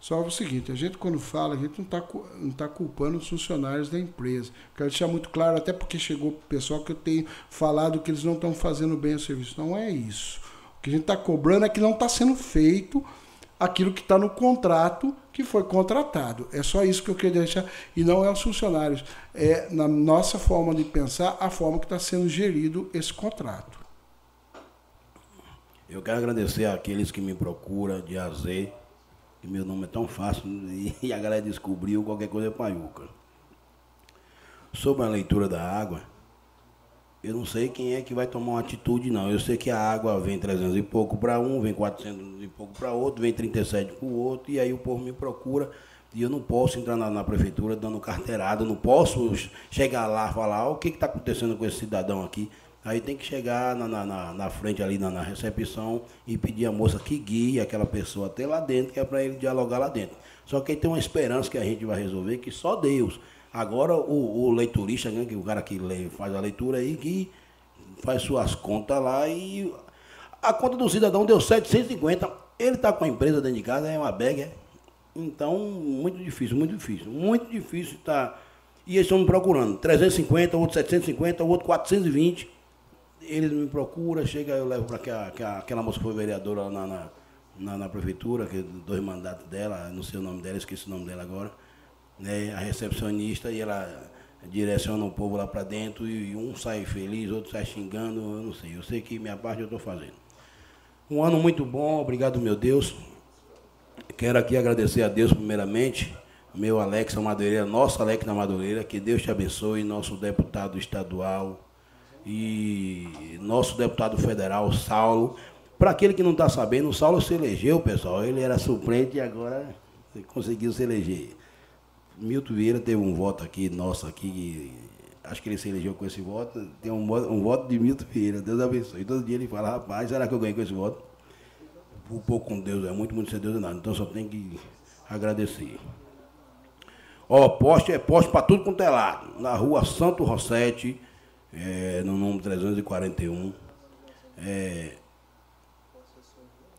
Só o seguinte, a gente quando fala, a gente não está não tá culpando os funcionários da empresa. Quero deixar muito claro, até porque chegou o pessoal que eu tenho falado que eles não estão fazendo bem o serviço. Não é isso. O que a gente está cobrando é que não está sendo feito aquilo que está no contrato que foi contratado. É só isso que eu queria deixar. E não é os funcionários. É, na nossa forma de pensar, a forma que está sendo gerido esse contrato. Eu quero agradecer àqueles que me procuram de AZ que meu nome é tão fácil e a galera descobriu qualquer coisa é Paiuca. Sobre a leitura da água, eu não sei quem é que vai tomar uma atitude, não. Eu sei que a água vem 300 e pouco para um, vem 400 e pouco para outro, vem 37 para o outro, e aí o povo me procura. E eu não posso entrar na, na prefeitura dando carteirada, não posso chegar lá e falar o que está acontecendo com esse cidadão aqui. Aí tem que chegar na, na, na frente ali na, na, recepção e pedir a moça que guie aquela pessoa até lá dentro, que é para ele dialogar lá dentro. Só que aí tem uma esperança que a gente vai resolver, que só Deus. Agora o, o leiturista, né, que o cara que lê, faz a leitura aí, que faz suas contas lá e a conta do cidadão deu 750. Ele está com a empresa dentro de casa, é uma bag, é. Então, muito difícil, muito difícil. Muito difícil estar. Tá... E eles estão procurando. 350, outro 750, outro 420 eles me procuram, chega, eu levo para aquela, aquela moça que foi vereadora na, na, na, na prefeitura, que dois mandatos dela, não sei o nome dela, esqueci o nome dela agora, né, a recepcionista, e ela direciona o povo lá para dentro, e um sai feliz, outro sai xingando, eu não sei. Eu sei que minha parte eu estou fazendo. Um ano muito bom, obrigado, meu Deus. Quero aqui agradecer a Deus, primeiramente, meu Alex Madureira, nosso Alex da Madureira, que Deus te abençoe, nosso deputado estadual, e nosso deputado federal, Saulo. Para aquele que não está sabendo, o Saulo se elegeu, pessoal. Ele era suplente e agora conseguiu se eleger. Milton Vieira teve um voto aqui, nosso aqui, acho que ele se elegeu com esse voto. Tem um, um voto de Milton Vieira, Deus abençoe. Todo dia ele fala, rapaz, será que eu ganhei com esse voto? Um pouco com Deus, é muito, muito ser Deus nada. Então só tem que agradecer. Ó, poste é poste para tudo quanto é lado. Na rua Santo Rossetti, é, no número 341. É,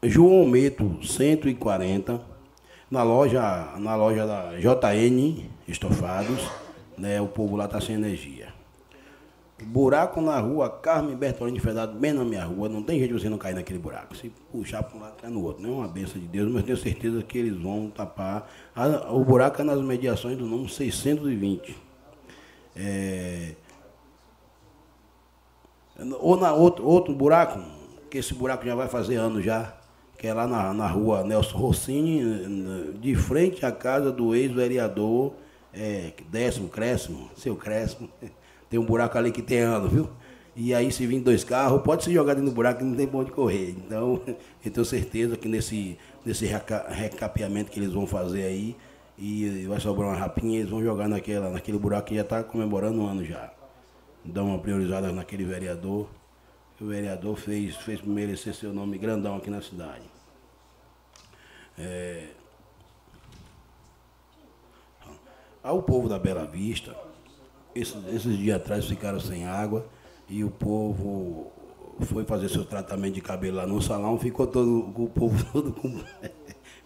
João Meto 140, na loja, na loja da JN Estofados, né, o povo lá está sem energia. Buraco na rua Carmen Bertolini Fedado, bem na minha rua, não tem jeito de você não cair naquele buraco. Se puxar para um lado, cai no outro. Não é uma benção de Deus, mas tenho certeza que eles vão tapar. o buraco é nas mediações do número 620. É, ou na outro, outro buraco, que esse buraco já vai fazer anos já, que é lá na, na rua Nelson Rossini, de frente à casa do ex-vereador é, Décimo Crescimo, seu Crescimo. Tem um buraco ali que tem ano, viu? E aí se vir dois carros, pode se jogar dentro do buraco que não tem pra onde correr. Então, eu tenho certeza que nesse, nesse recapeamento que eles vão fazer aí, e vai sobrar uma rapinha, eles vão jogar naquela, naquele buraco que já está comemorando um ano já dar uma priorizada naquele vereador. O vereador fez, fez merecer seu nome grandão aqui na cidade. É... Ao povo da Bela Vista, esses, esses dias atrás ficaram sem água e o povo foi fazer seu tratamento de cabelo lá no salão, ficou todo o povo todo com,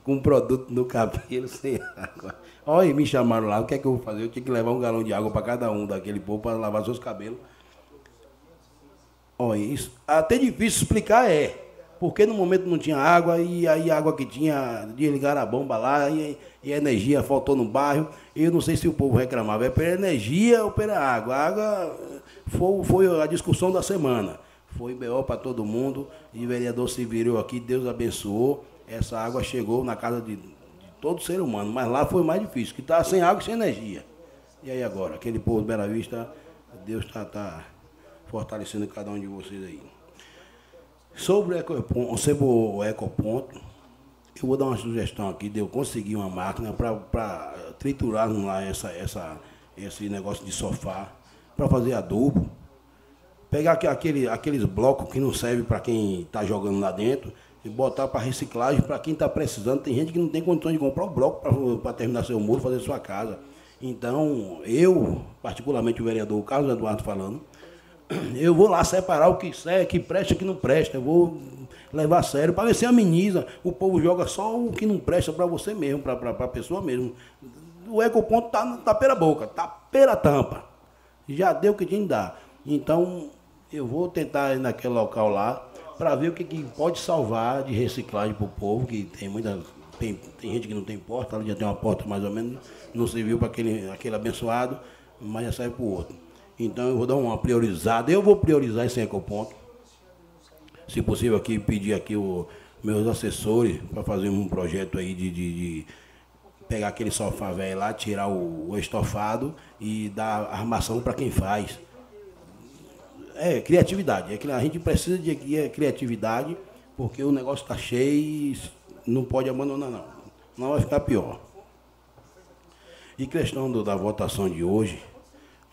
com produto no cabelo sem água. Olha, me chamaram lá, o que é que eu vou fazer? Eu tinha que levar um galão de água para cada um daquele povo para lavar seus cabelos. Olha, isso até difícil explicar é. Porque no momento não tinha água e aí a água que tinha, desligaram a bomba lá e, e a energia faltou no bairro. Eu não sei se o povo reclamava, é pela energia ou pela água. A água foi, foi a discussão da semana. Foi BO para todo mundo e o vereador se virou aqui, Deus abençoou. Essa água chegou na casa de, de todo ser humano, mas lá foi mais difícil, que estava sem água e sem energia. E aí agora, aquele povo de Bela Vista, Deus está tá fortalecendo cada um de vocês aí. Sobre o ecoponto, sobre o ecoponto, eu vou dar uma sugestão aqui de eu conseguir uma máquina para triturar lá essa, essa, esse negócio de sofá, para fazer adubo. Pegar aquele, aqueles blocos que não servem para quem está jogando lá dentro e botar para reciclagem para quem está precisando. Tem gente que não tem condições de comprar o bloco para terminar seu muro, fazer sua casa. Então, eu, particularmente o vereador Carlos Eduardo falando, eu vou lá separar o que serve, que presta e que não presta. Eu vou levar a sério para ver se ameniza. O povo joga só o que não presta para você mesmo, para a pessoa mesmo. O ecoponto tá, tá pela boca, tá pela tampa. Já deu o que tinha que dar. Então, eu vou tentar ir naquele local lá para ver o que, que, pode salvar de reciclagem para o povo, que tem muita. Tem, tem gente que não tem porta, ela já tem uma porta mais ou menos, não serviu para aquele, aquele abençoado, mas já serve para o outro. Então eu vou dar uma priorizada, eu vou priorizar esse ecoponto. Se possível aqui, pedir aqui os meus assessores para fazer um projeto aí de, de, de pegar aquele sofá velho lá, tirar o, o estofado e dar armação para quem faz. É, criatividade. É a gente precisa de criatividade, porque o negócio está cheio e não pode abandonar não. Não vai ficar pior. E questão do, da votação de hoje,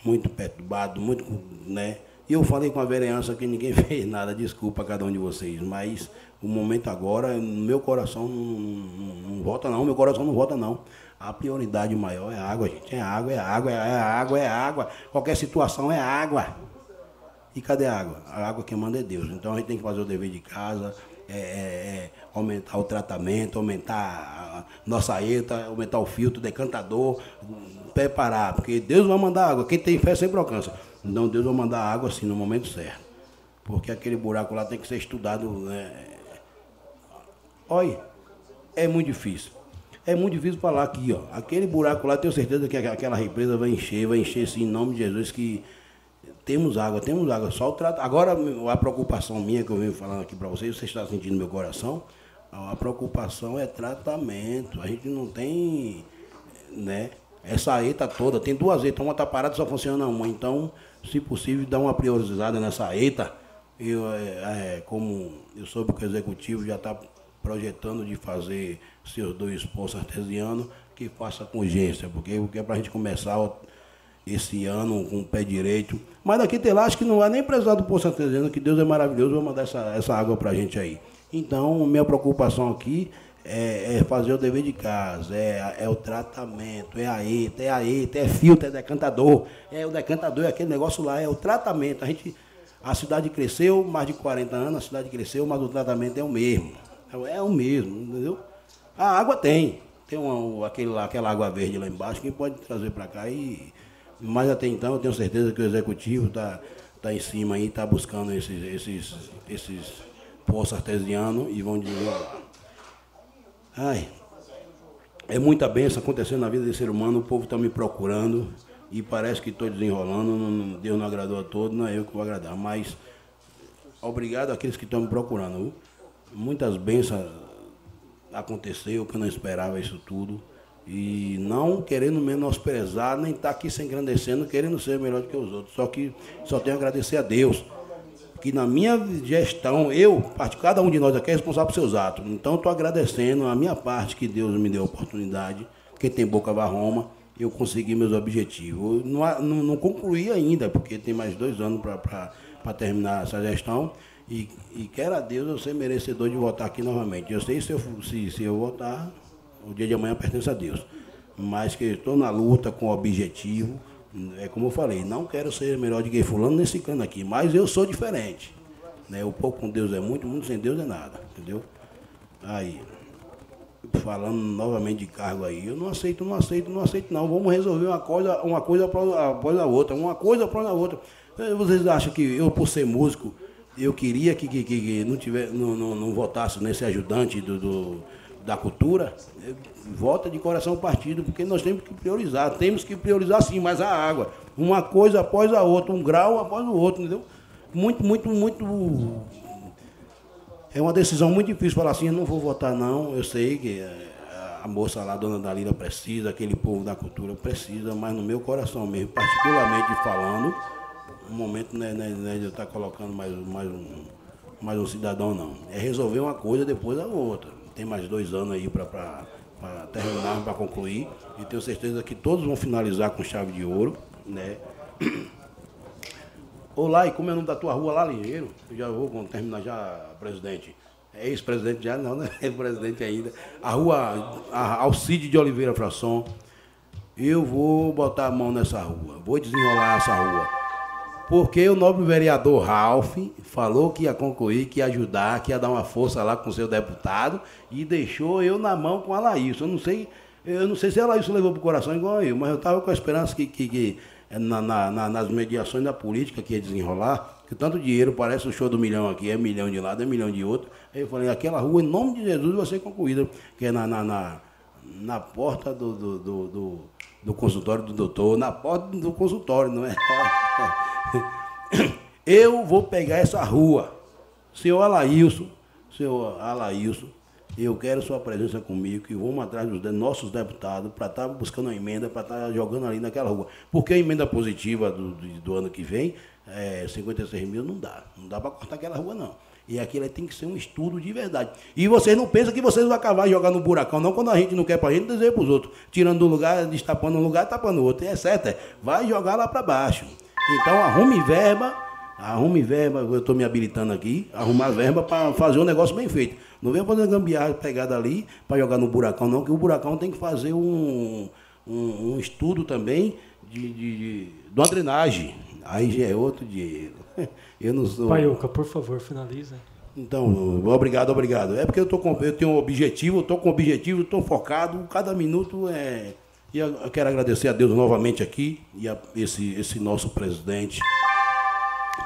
muito perturbado, muito, né? E eu falei com a vereança que ninguém fez nada, desculpa a cada um de vocês, mas o momento agora, meu coração não, não, não, vota não, meu coração não vota não. A prioridade maior é água, gente. É água, é água, é água, é água. Qualquer situação é água. E cadê a água? A água que manda é Deus. Então a gente tem que fazer o dever de casa, é, é, é aumentar o tratamento, aumentar a nossa ETA, aumentar o filtro, decantador, preparar, porque Deus vai mandar água. Quem tem fé sempre alcança. Então Deus vai mandar água assim no momento certo. Porque aquele buraco lá tem que ser estudado. Né? Olha, é muito difícil. É muito difícil falar aqui, ó. Aquele buraco lá, tenho certeza que aquela represa vai encher, vai encher sim, em nome de Jesus, que temos água, temos água. Só o trato. Agora, a preocupação minha que eu venho falando aqui para vocês, você está sentindo meu coração, a preocupação é tratamento. A gente não tem, né? essa ETA toda, tem duas ETA, uma está parada só funciona uma. Então, se possível, dá uma priorizada nessa ETA. Eu, é, é, como eu soube que o executivo já está projetando de fazer seus dois poços artesianos, que faça com urgência, porque, porque é para a gente começar esse ano com o pé direito. Mas daqui tem lá, acho que não vai nem precisar do poço artesiano, que Deus é maravilhoso, vai mandar essa, essa água para a gente aí. Então, minha preocupação aqui é, é, fazer o dever de casa, é, é o tratamento, é a ETA, é a ETA, é filtro, é decantador, é o decantador, é aquele negócio lá, é o tratamento. A gente, a cidade cresceu, mais de 40 anos, a cidade cresceu, mas o tratamento é o mesmo. É, é o mesmo, entendeu? A água tem. Tem uma, aquele lá, aquela água verde lá embaixo que pode trazer para cá e. Mas até então eu tenho certeza que o executivo está tá em cima aí, está buscando esses, esses, esses poços artesianos e vão desenrolar. Ai, é muita benção acontecendo na vida desse ser humano, o povo está me procurando e parece que estou desenrolando, não, Deus não agradou a todos, não é eu que vou agradar, mas obrigado àqueles que estão me procurando. Muitas bênçãos aconteceu que eu não esperava isso tudo. E não querendo menosprezar, nem estar tá aqui se engrandecendo, querendo ser melhor do que os outros. Só que só tenho a agradecer a Deus que na minha gestão, eu, cada um de nós aqui é responsável por seus atos. Então, estou agradecendo a minha parte que Deus me deu a oportunidade. Quem tem boca vai Roma, eu consegui meus objetivos. Não, não, não concluí ainda, porque tem mais dois anos para terminar essa gestão. E, e quero a Deus eu ser merecedor de votar aqui novamente. Eu sei se eu, se, se eu votar, o dia de amanhã pertence a Deus. Mas que estou na luta com o objetivo É como eu falei, não quero ser melhor de que fulano nesse cano aqui, mas eu sou diferente. Né? O pouco com Deus é muito, muito sem Deus é nada, entendeu? Aí, falando novamente de cargo aí, eu não aceito, não aceito, não aceito não. Vamos resolver uma coisa, uma coisa após a outra, uma coisa após a outra. Eh, vocês acham que eu, por ser músico, eu queria que, que, que não, tiver, não, não, não votasse nesse ajudante do, do da cultura? Vota de coração partido, porque nós temos que priorizar. Temos que priorizar sim, mas a água. Uma coisa após a outra, um grau após o outro, entendeu? Muito, muito, muito é uma decisão muito difícil falar assim, eu não vou votar não, eu sei que eh, a moça lá, a dona Dalila, precisa, aquele povo da cultura precisa, mas no meu coração mesmo, particularmente falando, no momento é, não é, não é de eu estar colocando mais, mais, um, mais um cidadão não. É resolver uma coisa depois a outra. Tem mais dois anos aí para terminar, para concluir, e tenho certeza que todos vão finalizar com chave de ouro, né? Olá, e como é o nome da tua rua lá, Ligeiro? Eu já vou terminar já, presidente. É ex-presidente já, não, né? É presidente ainda. A rua a Alcide de Oliveira Frasson. Eu vou botar a mão nessa rua, vou desenrolar essa rua. Porque o nobre vereador Ralph falou que ia concluir, que ia ajudar, que ia dar uma força lá com o seu deputado e deixou eu na mão com a Laís. Eu não sei, eu não sei se a Laís levou pro coração igual eu, mas eu estava com a esperança que, que, que é na, na, nas mediações da política que ia desenrolar, que tanto dinheiro parece o show do milhão aqui, é milhão de lado, é milhão de outro. Aí eu falei, aquela rua, em nome de Jesus, vai ser concluída, que é na, na, na, na porta do, do, do, do, do consultório do doutor, na porta do consultório, não é? Eu vou pegar essa rua. Senhor Alailson, senhor Alailson, eu quero sua presença comigo e vamos atrás dos nossos deputados para estar tá buscando uma emenda, para estar tá jogando ali naquela rua. Porque a emenda positiva do, do, do ano que vem, é, 56 mil não dá. Não dá para cortar aquela rua, não. E aquilo tem que ser um estudo de verdade. E vocês não pensam que vocês vão acabar jogar no buracão, não, quando a gente não quer para a gente, dizer para os outros. Tirando do lugar, destapando um lugar, tapando o outro. É certo, é, vai jogar lá para baixo. Então arrume verba, arrume verba, eu estou me habilitando aqui, arrumar verba para fazer um negócio bem feito. Não venha fazer gambiarra pegada ali para jogar no buracão, não, que o buracão tem que fazer um, um, um estudo também de, de, de, de uma drenagem. Aí já é outro dinheiro. Eu não sou. Paiuca, por favor, finaliza. Então, obrigado, obrigado. É porque eu, tô com, eu tenho um objetivo, eu estou com objetivo, estou focado, cada minuto é. E eu quero agradecer a Deus novamente aqui e a esse, esse nosso presidente.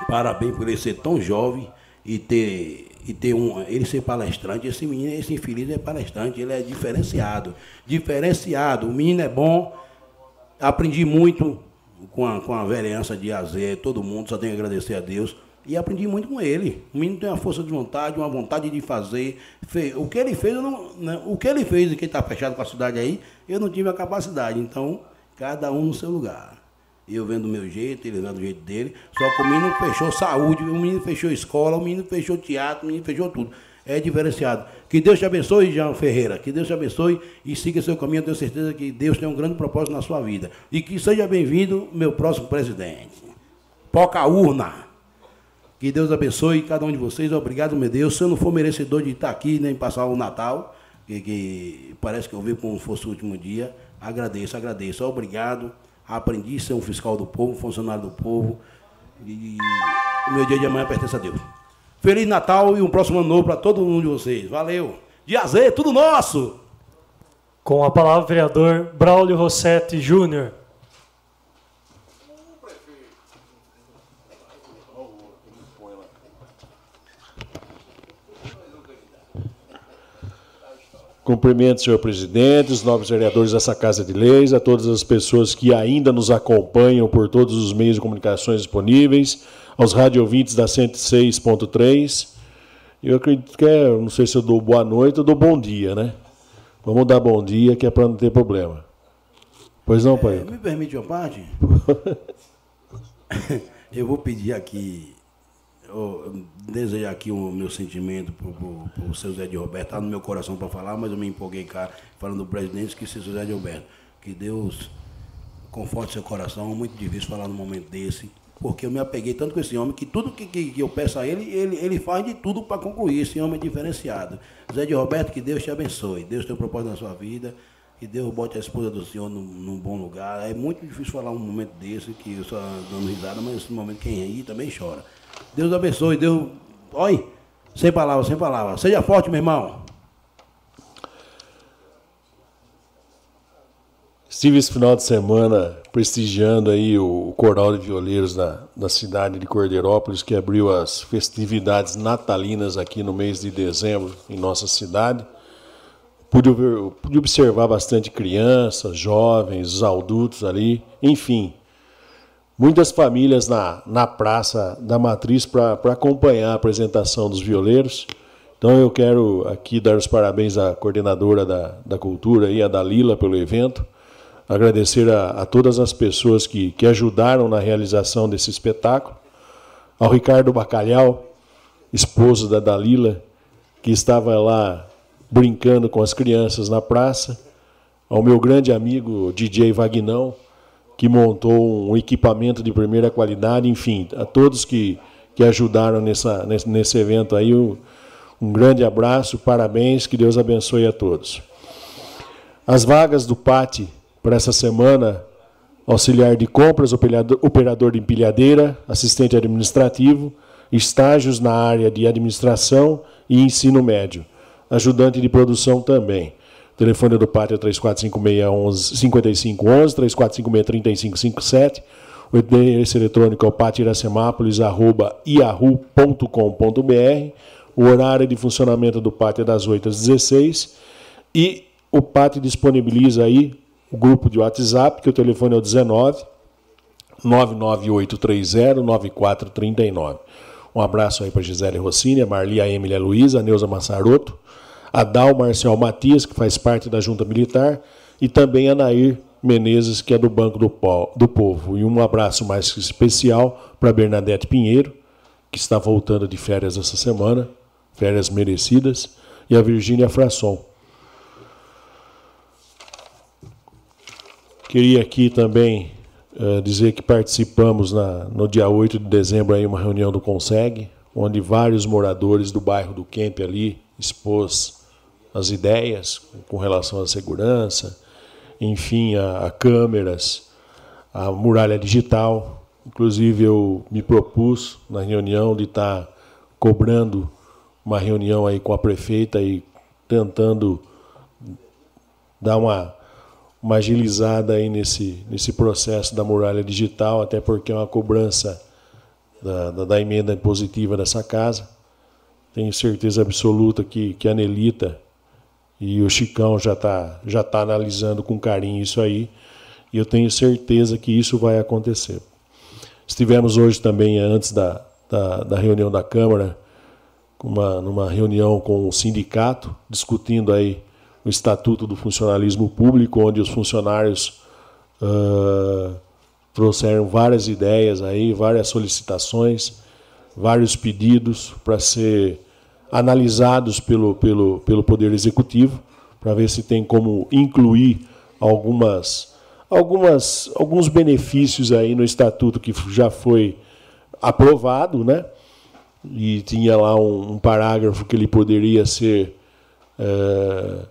Parabéns por ele ser tão jovem e ter e ter um, ele ser palestrante, esse menino, esse infeliz é palestrante, ele é diferenciado. Diferenciado, o menino é bom, aprendi muito com a, com a vereança de Azé, todo mundo, só tenho que agradecer a Deus. E aprendi muito com ele. O menino tem uma força de vontade, uma vontade de fazer. O que ele fez, não, né, o que ele fez e quem está fechado com a cidade aí, eu não tive a capacidade. Então, cada um no seu lugar. Eu vendo do meu jeito, ele vendo do jeito dele. Só que o menino fechou saúde, o menino fechou escola, o menino fechou teatro, o menino fechou tudo. É diferenciado. Que Deus te abençoe, João Ferreira. Que Deus te abençoe e siga seu caminho. Eu tenho certeza que Deus tem um grande propósito na sua vida. E que seja bem-vindo, meu próximo presidente. Poca urna. Que Deus abençoe cada um de vocês. Obrigado, meu Deus. Se eu não for merecedor de estar aqui nem passar o Natal, que, que parece que eu vi como fosse o último dia, agradeço, agradeço. Obrigado aprendi a ser um fiscal do povo, funcionário do povo. E o meu dia de amanhã pertence a Deus. Feliz Natal e um próximo ano novo para todo mundo de vocês. Valeu. De azeite, tudo nosso. Com a palavra, vereador Braulio Rossetti Júnior. Cumprimento, senhor presidente, os nobres vereadores dessa Casa de Leis, a todas as pessoas que ainda nos acompanham por todos os meios de comunicações disponíveis, aos rádio ouvintes da 106.3. Eu acredito que é, não sei se eu dou boa noite ou dou bom dia, né? Vamos dar bom dia, que é para não ter problema. Pois não, pai? É, me permite uma parte? eu vou pedir aqui desejar aqui o meu sentimento para o seu Zé de Roberto. Está no meu coração para falar, mas eu me empolguei, cara, falando do presidente, esqueci o Zé de Roberto. Que Deus conforte seu coração. Muito difícil falar num momento desse, porque eu me apeguei tanto com esse homem que tudo que, que, que eu peço a ele, ele, ele faz de tudo para concluir. Esse homem é diferenciado. Zé de Roberto, que Deus te abençoe. Deus tem um propósito na sua vida. Que Deus bote a esposa do senhor num, num bom lugar. É muito difícil falar um momento desse, que eu só dando risada, mas nesse momento quem ri também chora. Deus abençoe, Deus. Olha, sem palavras, sem palavras. Seja forte, meu irmão. Estive esse final de semana prestigiando aí o, Coral de Violeiros da, da cidade de Cordeirópolis, que abriu as festividades natalinas aqui no mês de dezembro em nossa cidade. Pude, pude observar bastante crianças, jovens, adultos ali, enfim. Muitas famílias na, na Praça da Matriz para acompanhar a apresentação dos violeiros. Então eu quero aqui dar os parabéns à coordenadora da, da cultura, a Dalila, pelo evento. Agradecer a, a todas as pessoas que, que ajudaram na realização desse espetáculo, ao Ricardo Bacalhau, esposo da Dalila, que estava lá brincando com as crianças na praça, ao meu grande amigo DJ Vagnão, que montou um equipamento de primeira qualidade, enfim, a todos que, que ajudaram nessa, nesse, nesse evento aí, um, grande abraço, parabéns, que Deus abençoe a todos. As vagas do PAT para essa semana, auxiliar de compras, operador de empilhadeira, assistente administrativo, estágios na área de administração e ensino médio, ajudante de produção também. Telefone do pátio é 3456-5511, 3456-3557. O endereço eletrônico é o patiracemápolis.yahoo.com.br. O horário de funcionamento do pátio é das 8 às 16 e o pátio disponibiliza aí o grupo de WhatsApp, que o telefone é o 19 99830 9439. Um abraço aí para Gisele Rossini, a Marli, a Emília Luiza, a Neuza Massaroto, a Dal Marcial Matias, que faz parte da Junta Militar, e também a Nair Menezes, que é do Banco do, do Povo. E um abraço mais especial para Bernadette Pinheiro, que está voltando de férias essa semana, férias merecidas, e a Virgínia Frasson Queria aqui também uh, dizer que participamos na, no dia 8 de dezembro aí uma reunião do Conseg, onde vários moradores do bairro do Kemp ali expôs as ideias com relação à segurança, enfim, a, a câmeras, a muralha digital. Inclusive eu me propus na reunião de estar cobrando uma reunião aí com a prefeita e tentando dar uma uma agilizada aí nesse, nesse processo da muralha digital, até porque é uma cobrança da, da, da emenda impositiva dessa casa. Tenho certeza absoluta que, que a Nelita e o Chicão já está já tá analisando com carinho isso aí, e eu tenho certeza que isso vai acontecer. Estivemos hoje também, antes da, da, da reunião da Câmara, uma, numa reunião com o sindicato, discutindo aí o Estatuto do Funcionalismo Público, onde os funcionários uh, trouxeram várias ideias aí, várias solicitações, vários pedidos para ser analisados pelo, pelo, pelo Poder Executivo, para ver se tem como incluir algumas, algumas, alguns benefícios aí no Estatuto que já foi aprovado, né? E tinha lá um, um parágrafo que ele poderia ser uh,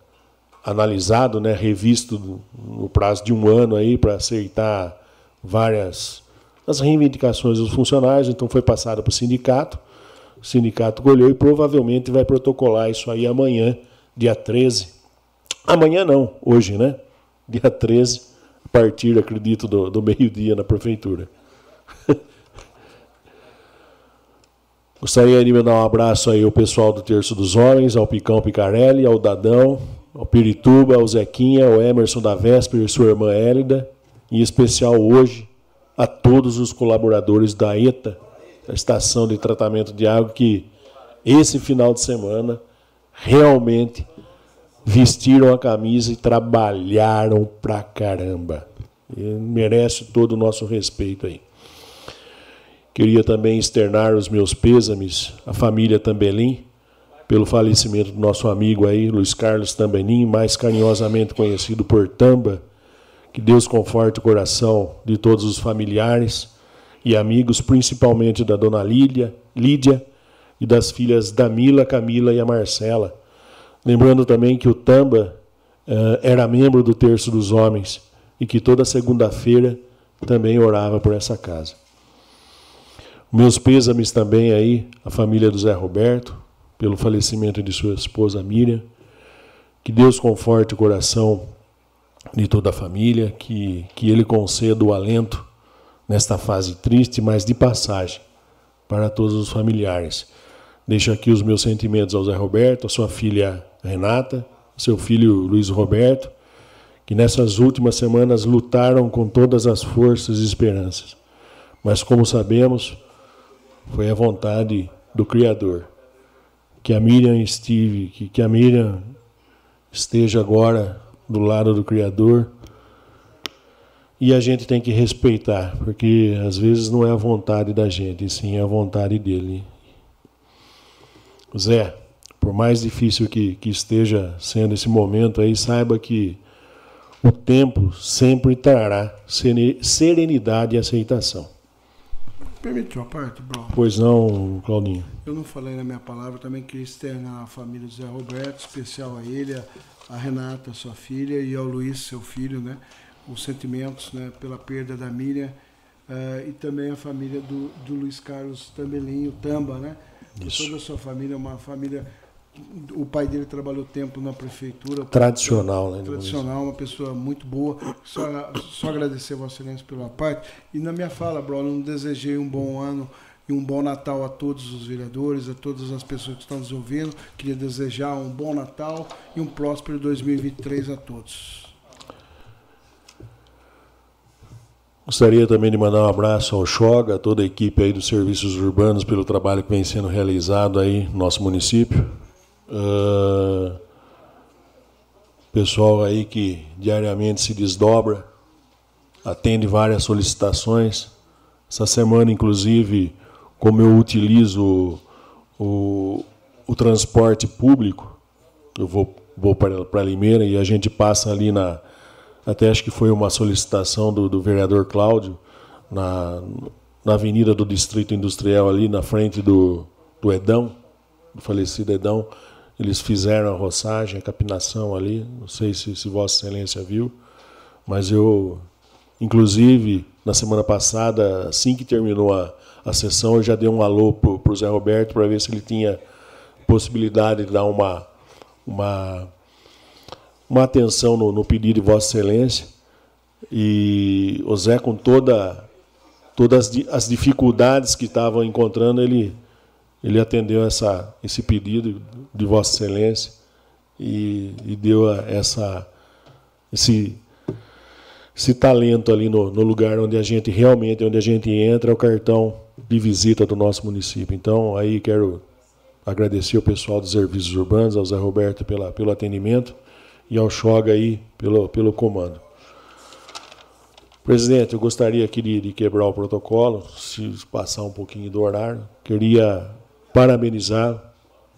analisado, né, revisto no prazo de um ano aí para aceitar várias as reivindicações dos funcionários, então foi passado para o sindicato. Sindicato colheu e provavelmente vai protocolar isso aí amanhã, dia 13. Amanhã não, hoje, né? Dia 13, a partir, acredito, do, do meio-dia na prefeitura. Gostaria de mandar um abraço aí ao pessoal do Terço dos Homens, ao Picão Picarelli, ao Dadão, ao Pirituba, ao Zequinha, ao Emerson da Véspera e sua irmã Hélida, em especial hoje a todos os colaboradores da ETA, a Estação de Tratamento de Água, que esse final de semana realmente vestiram a camisa e trabalharam pra caramba. E merece todo o nosso respeito aí. Queria também externar os meus pêsames à família Tambelim, pelo falecimento do nosso amigo aí, Luiz Carlos Tambenim, mais carinhosamente conhecido por Tamba. Que Deus conforte o coração de todos os familiares e amigos, principalmente da dona Lídia, Lídia e das filhas Damila, Camila e a Marcela. Lembrando também que o Tamba uh, era membro do Terço dos Homens e que toda segunda-feira também orava por essa casa. Meus pêsames também aí, a família do Zé Roberto, pelo falecimento de sua esposa Miriam. Que Deus conforte o coração de toda a família, que, que Ele conceda o alento nesta fase triste, mas de passagem para todos os familiares. Deixo aqui os meus sentimentos ao Zé Roberto, a sua filha Renata, seu filho Luiz Roberto, que nessas últimas semanas lutaram com todas as forças e esperanças. Mas como sabemos, foi a vontade do Criador que a Miriam estive, que, que a Miriam esteja agora do lado do Criador. E a gente tem que respeitar, porque às vezes não é a vontade da gente, sim é a vontade dele. Zé, por mais difícil que, que esteja sendo esse momento aí, saiba que o tempo sempre trará serenidade e aceitação. Permite uma parte, Bruno? Pois não, Claudinho. Eu não falei na minha palavra, também queria externar a família do Zé Roberto, especial a ele, a Renata, sua filha, e ao Luiz, seu filho, né? Os sentimentos né, pela perda da Miriam. Uh, e também a família do, do Luiz Carlos Tambelinho, Tamba, né? Isso. Toda a sua família, uma família o pai dele trabalhou tempo na prefeitura. Tradicional, né? Tradicional, uma pessoa muito boa. Só, só agradecer a Vossa Excelência pela parte. E na minha fala, Bruno, eu desejei um bom ano e um bom Natal a todos os vereadores, a todas as pessoas que estão nos ouvindo. Queria desejar um bom Natal e um próspero 2023 a todos. Gostaria também de mandar um abraço ao Choga, a toda a equipe aí dos serviços urbanos pelo trabalho que vem sendo realizado aí no nosso município. Uh, pessoal aí que diariamente se desdobra, atende várias solicitações. Essa semana, inclusive, como eu utilizo o, o transporte público, eu vou, vou para Limeira e a gente passa ali na, até acho que foi uma solicitação do, do vereador Cláudio, na, na avenida do Distrito Industrial, ali na frente do, do Edão, do falecido Edão. Eles fizeram a roçagem, a capinação ali, não sei se, se Vossa Excelência viu, mas eu, inclusive, na semana passada, assim que terminou a, a sessão, eu já dei um alô para o Zé Roberto para ver se ele tinha possibilidade de dar uma, uma uma atenção no, no pedido de Vossa Excelência. E o Zé, com toda, todas as, dificuldades que estavam encontrando, ele, ele atendeu essa, esse pedido de Vossa Excelência e, e deu essa, esse, esse talento ali no, no, lugar onde a gente realmente, onde a gente entra, é o cartão de visita do nosso município. Então, aí quero agradecer ao pessoal dos serviços urbanos, ao Zé Roberto pela, pelo atendimento e ao Choga aí pelo, pelo comando. Presidente, eu gostaria aqui de, de, quebrar o protocolo, se passar um pouquinho do horário. Queria parabenizar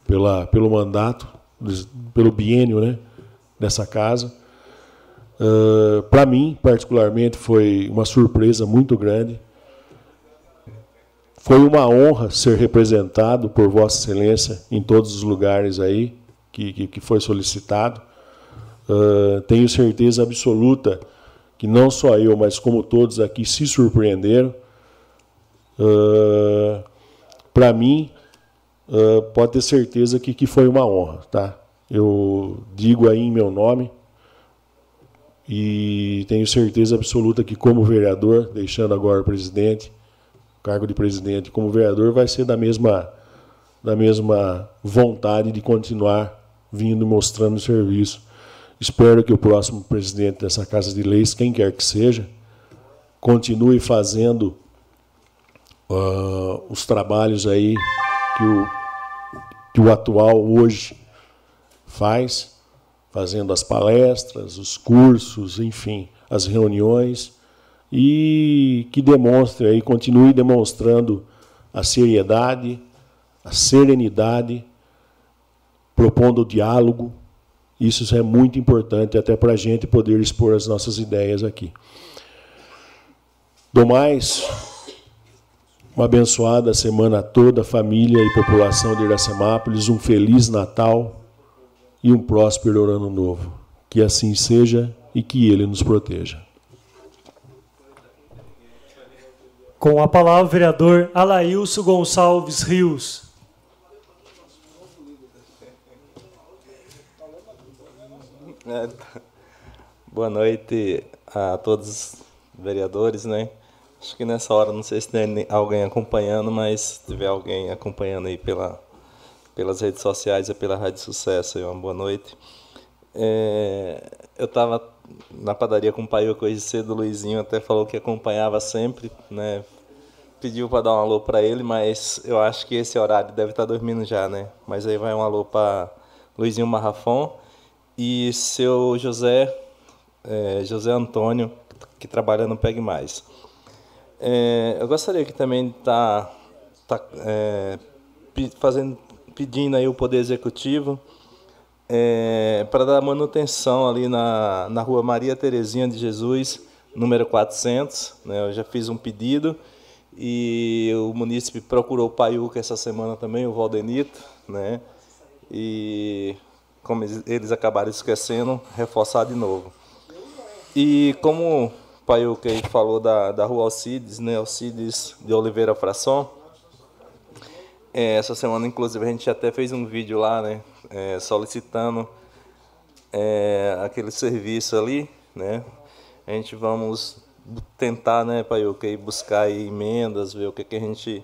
pela, pelo mandato, pelo biênio né, dessa casa. Uh, Para mim, particularmente, foi uma surpresa muito grande. Foi uma honra ser representado por Vossa Excelência em todos os lugares aí que, que, que foi solicitado. Uh, tenho certeza absoluta que não só eu, mas como todos aqui se surpreenderam. Uh, Para mim, uh, pode ter certeza que, que foi uma honra, tá? Eu digo aí em meu nome e tenho certeza absoluta que como vereador, deixando agora o presidente, cargo de presidente, como vereador, vai ser da mesma da mesma vontade de continuar vindo mostrando serviço Espero que o próximo presidente dessa Casa de Leis, quem quer que seja, continue fazendo uh, os trabalhos aí que o, que o atual hoje faz, fazendo as palestras, os cursos, enfim, as reuniões, e que demonstre aí, continue demonstrando a seriedade, a serenidade, propondo o diálogo, isso é muito importante até para a gente poder expor as nossas ideias aqui. Do mais, uma abençoada semana a toda, família e população de Iracemápolis, um feliz Natal e um próspero ano novo. Que assim seja e que Ele nos proteja. Com a palavra, o vereador Alailson Gonçalves Rios. É, boa noite a todos os vereadores, né? Acho que nessa hora, não sei se tem alguém acompanhando, mas se tiver alguém acompanhando aí pela, pelas redes sociais e pela Rádio Sucesso, aí, uma boa noite. É, eu estava na padaria com o pai hoje cedo, o Luizinho até falou que acompanhava sempre, né? Pediu para dar um alô para ele, mas eu acho que esse horário deve estar tá dormindo já, né? Mas aí vai um alô para Luizinho Marrafon e seu José, é, José Antônio, que trabalha no Pegue Mais. É, eu gostaria que também tá, tá é, fazendo, pedindo aí o Poder Executivo é, para dar manutenção ali na, na rua Maria Terezinha de Jesus, número 400. Né? Eu já fiz um pedido e o munícipe procurou o Paiuca essa semana também, o Valdenito, né? E como eles acabaram esquecendo, reforçar de novo. E como o Paiuca aí falou da, da rua Alcides, né? Alcides de Oliveira Frasson, é, essa semana, inclusive, a gente até fez um vídeo lá, né? É, solicitando é, aquele serviço ali, né? A gente vamos tentar, né, Paiuca, ir buscar emendas, ver o que, que a gente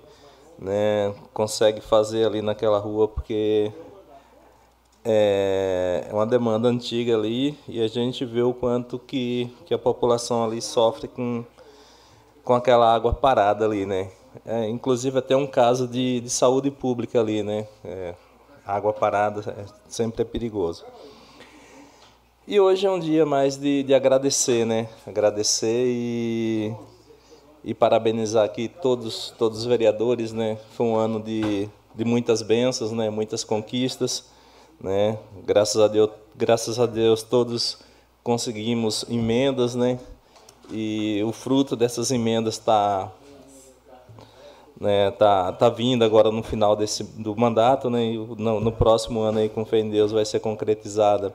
né, consegue fazer ali naquela rua, porque é uma demanda antiga ali e a gente vê o quanto que, que a população ali sofre com, com aquela água parada ali, né? É, inclusive até um caso de, de saúde pública ali, né? É, água parada é, sempre é perigoso. E hoje é um dia mais de, de agradecer, né? Agradecer e, e parabenizar aqui todos, todos os vereadores, né? Foi um ano de, de muitas bênçãos, né? Muitas conquistas, né? Graças a Deus, graças a Deus todos conseguimos emendas, né? E o fruto dessas emendas está né, tá, tá vindo agora no final desse, do mandato, né, e no, no próximo ano aí, com fé em Deus, vai ser concretizada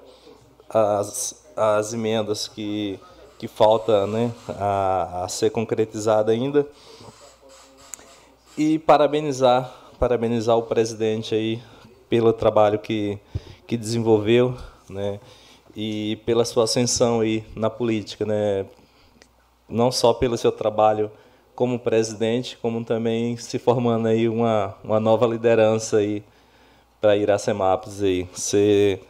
as, as emendas que, que falta né, a, a ser concretizada ainda. E parabenizar, parabenizar o presidente aí pelo trabalho que, que desenvolveu, né, e pela sua ascensão aí na política, né, não só pelo seu trabalho como presidente, como também se formando aí uma, uma nova liderança aí para Iracemápolis aí. Você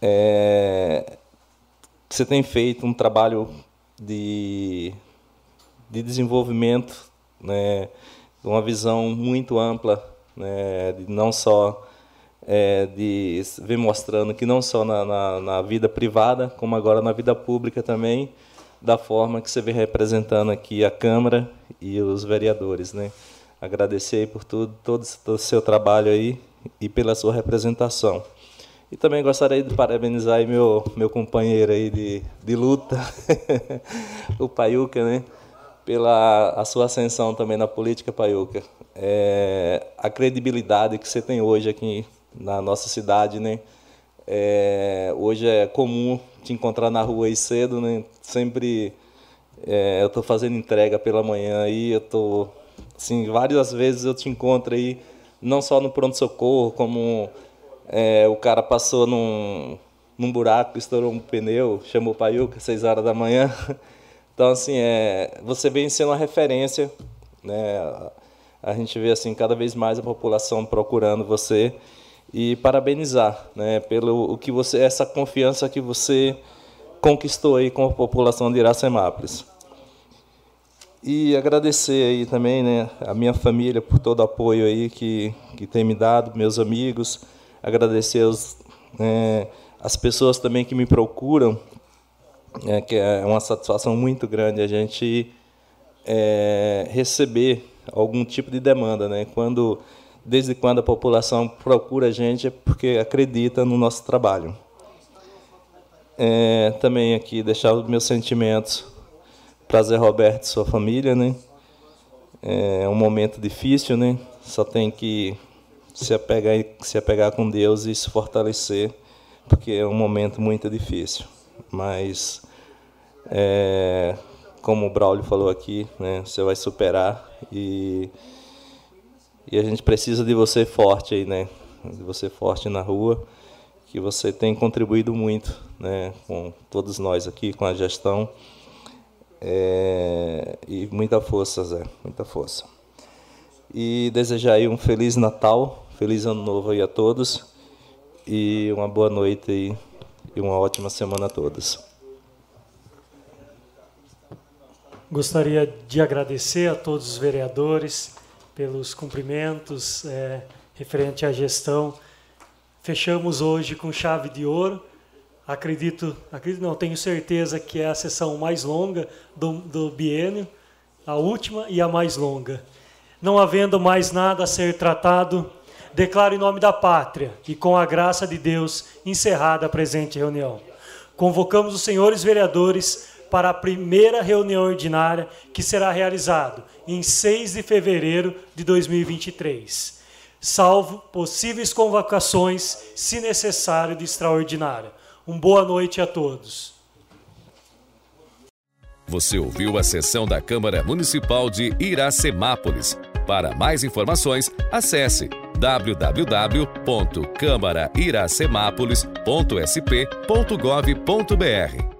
é, você tem feito um trabalho de, de desenvolvimento, né, uma visão muito ampla, né, não só é, de ver mostrando que não só na, na, na, vida privada, como agora na vida pública também, da forma que você vem representando aqui a Câmara e os vereadores. Né. Agradecer por tudo, todo, o seu trabalho aí e pela sua representação. E também gostaria de parabenizar meu, meu companheiro aí de, de luta, o Paiuca, né? Pela a sua ascensão também na política, Paiuca. É, a credibilidade que você tem hoje aqui na nossa cidade, né? É, hoje é comum te encontrar na rua aí cedo, né? Sempre é, eu estou fazendo entrega pela manhã aí, eu tô assim, várias vezes eu te encontro aí, não só no pronto-socorro, como é, o cara passou num, num buraco, estourou um pneu, chamou o Paiuca, seis horas da manhã. Então, assim, é, você vem sendo uma referência, né? A gente vê, assim, cada vez mais a população procurando você e parabenizar, né? Pelo o que você, essa confiança que você conquistou aí com a população de Iracemápolis. E agradecer aí também, né, a minha família por todo o apoio aí que, que tem me dado, meus amigos, agradecer os, é, as pessoas também que me procuram, é, que é uma satisfação muito grande a gente é, receber algum tipo de demanda, né? Quando desde quando a população procura a gente é porque acredita no nosso trabalho. É, também aqui deixar os meus sentimentos para Zé Roberto e sua família, né? É um momento difícil, né? Só tem que se apegar, se apegar com Deus e se fortalecer porque é um momento muito difícil. Mas, é, como o Braulio falou aqui, né, você vai superar e, e a gente precisa de você forte aí, né? De você forte na rua, que você tem contribuído muito, né, com todos nós aqui, com a gestão. É, e muita força, Zé, muita força. E desejar aí um feliz Natal, feliz Ano Novo aí a todos e uma boa noite aí, e uma ótima semana a todos. Gostaria de agradecer a todos os vereadores pelos cumprimentos é, referente à gestão. Fechamos hoje com chave de ouro. Acredito, acredito não, tenho certeza que é a sessão mais longa do, do biênio, a última e a mais longa. Não havendo mais nada a ser tratado, declaro em nome da pátria e com a graça de Deus encerrada a presente reunião. Convocamos os senhores vereadores para a primeira reunião ordinária que será realizada em 6 de fevereiro de 2023, salvo possíveis convocações, se necessário, de extraordinária. Uma boa noite a todos. Você ouviu a sessão da Câmara Municipal de Iracemápolis. Para mais informações, acesse www.câmarairacemápolis.sp.gov.br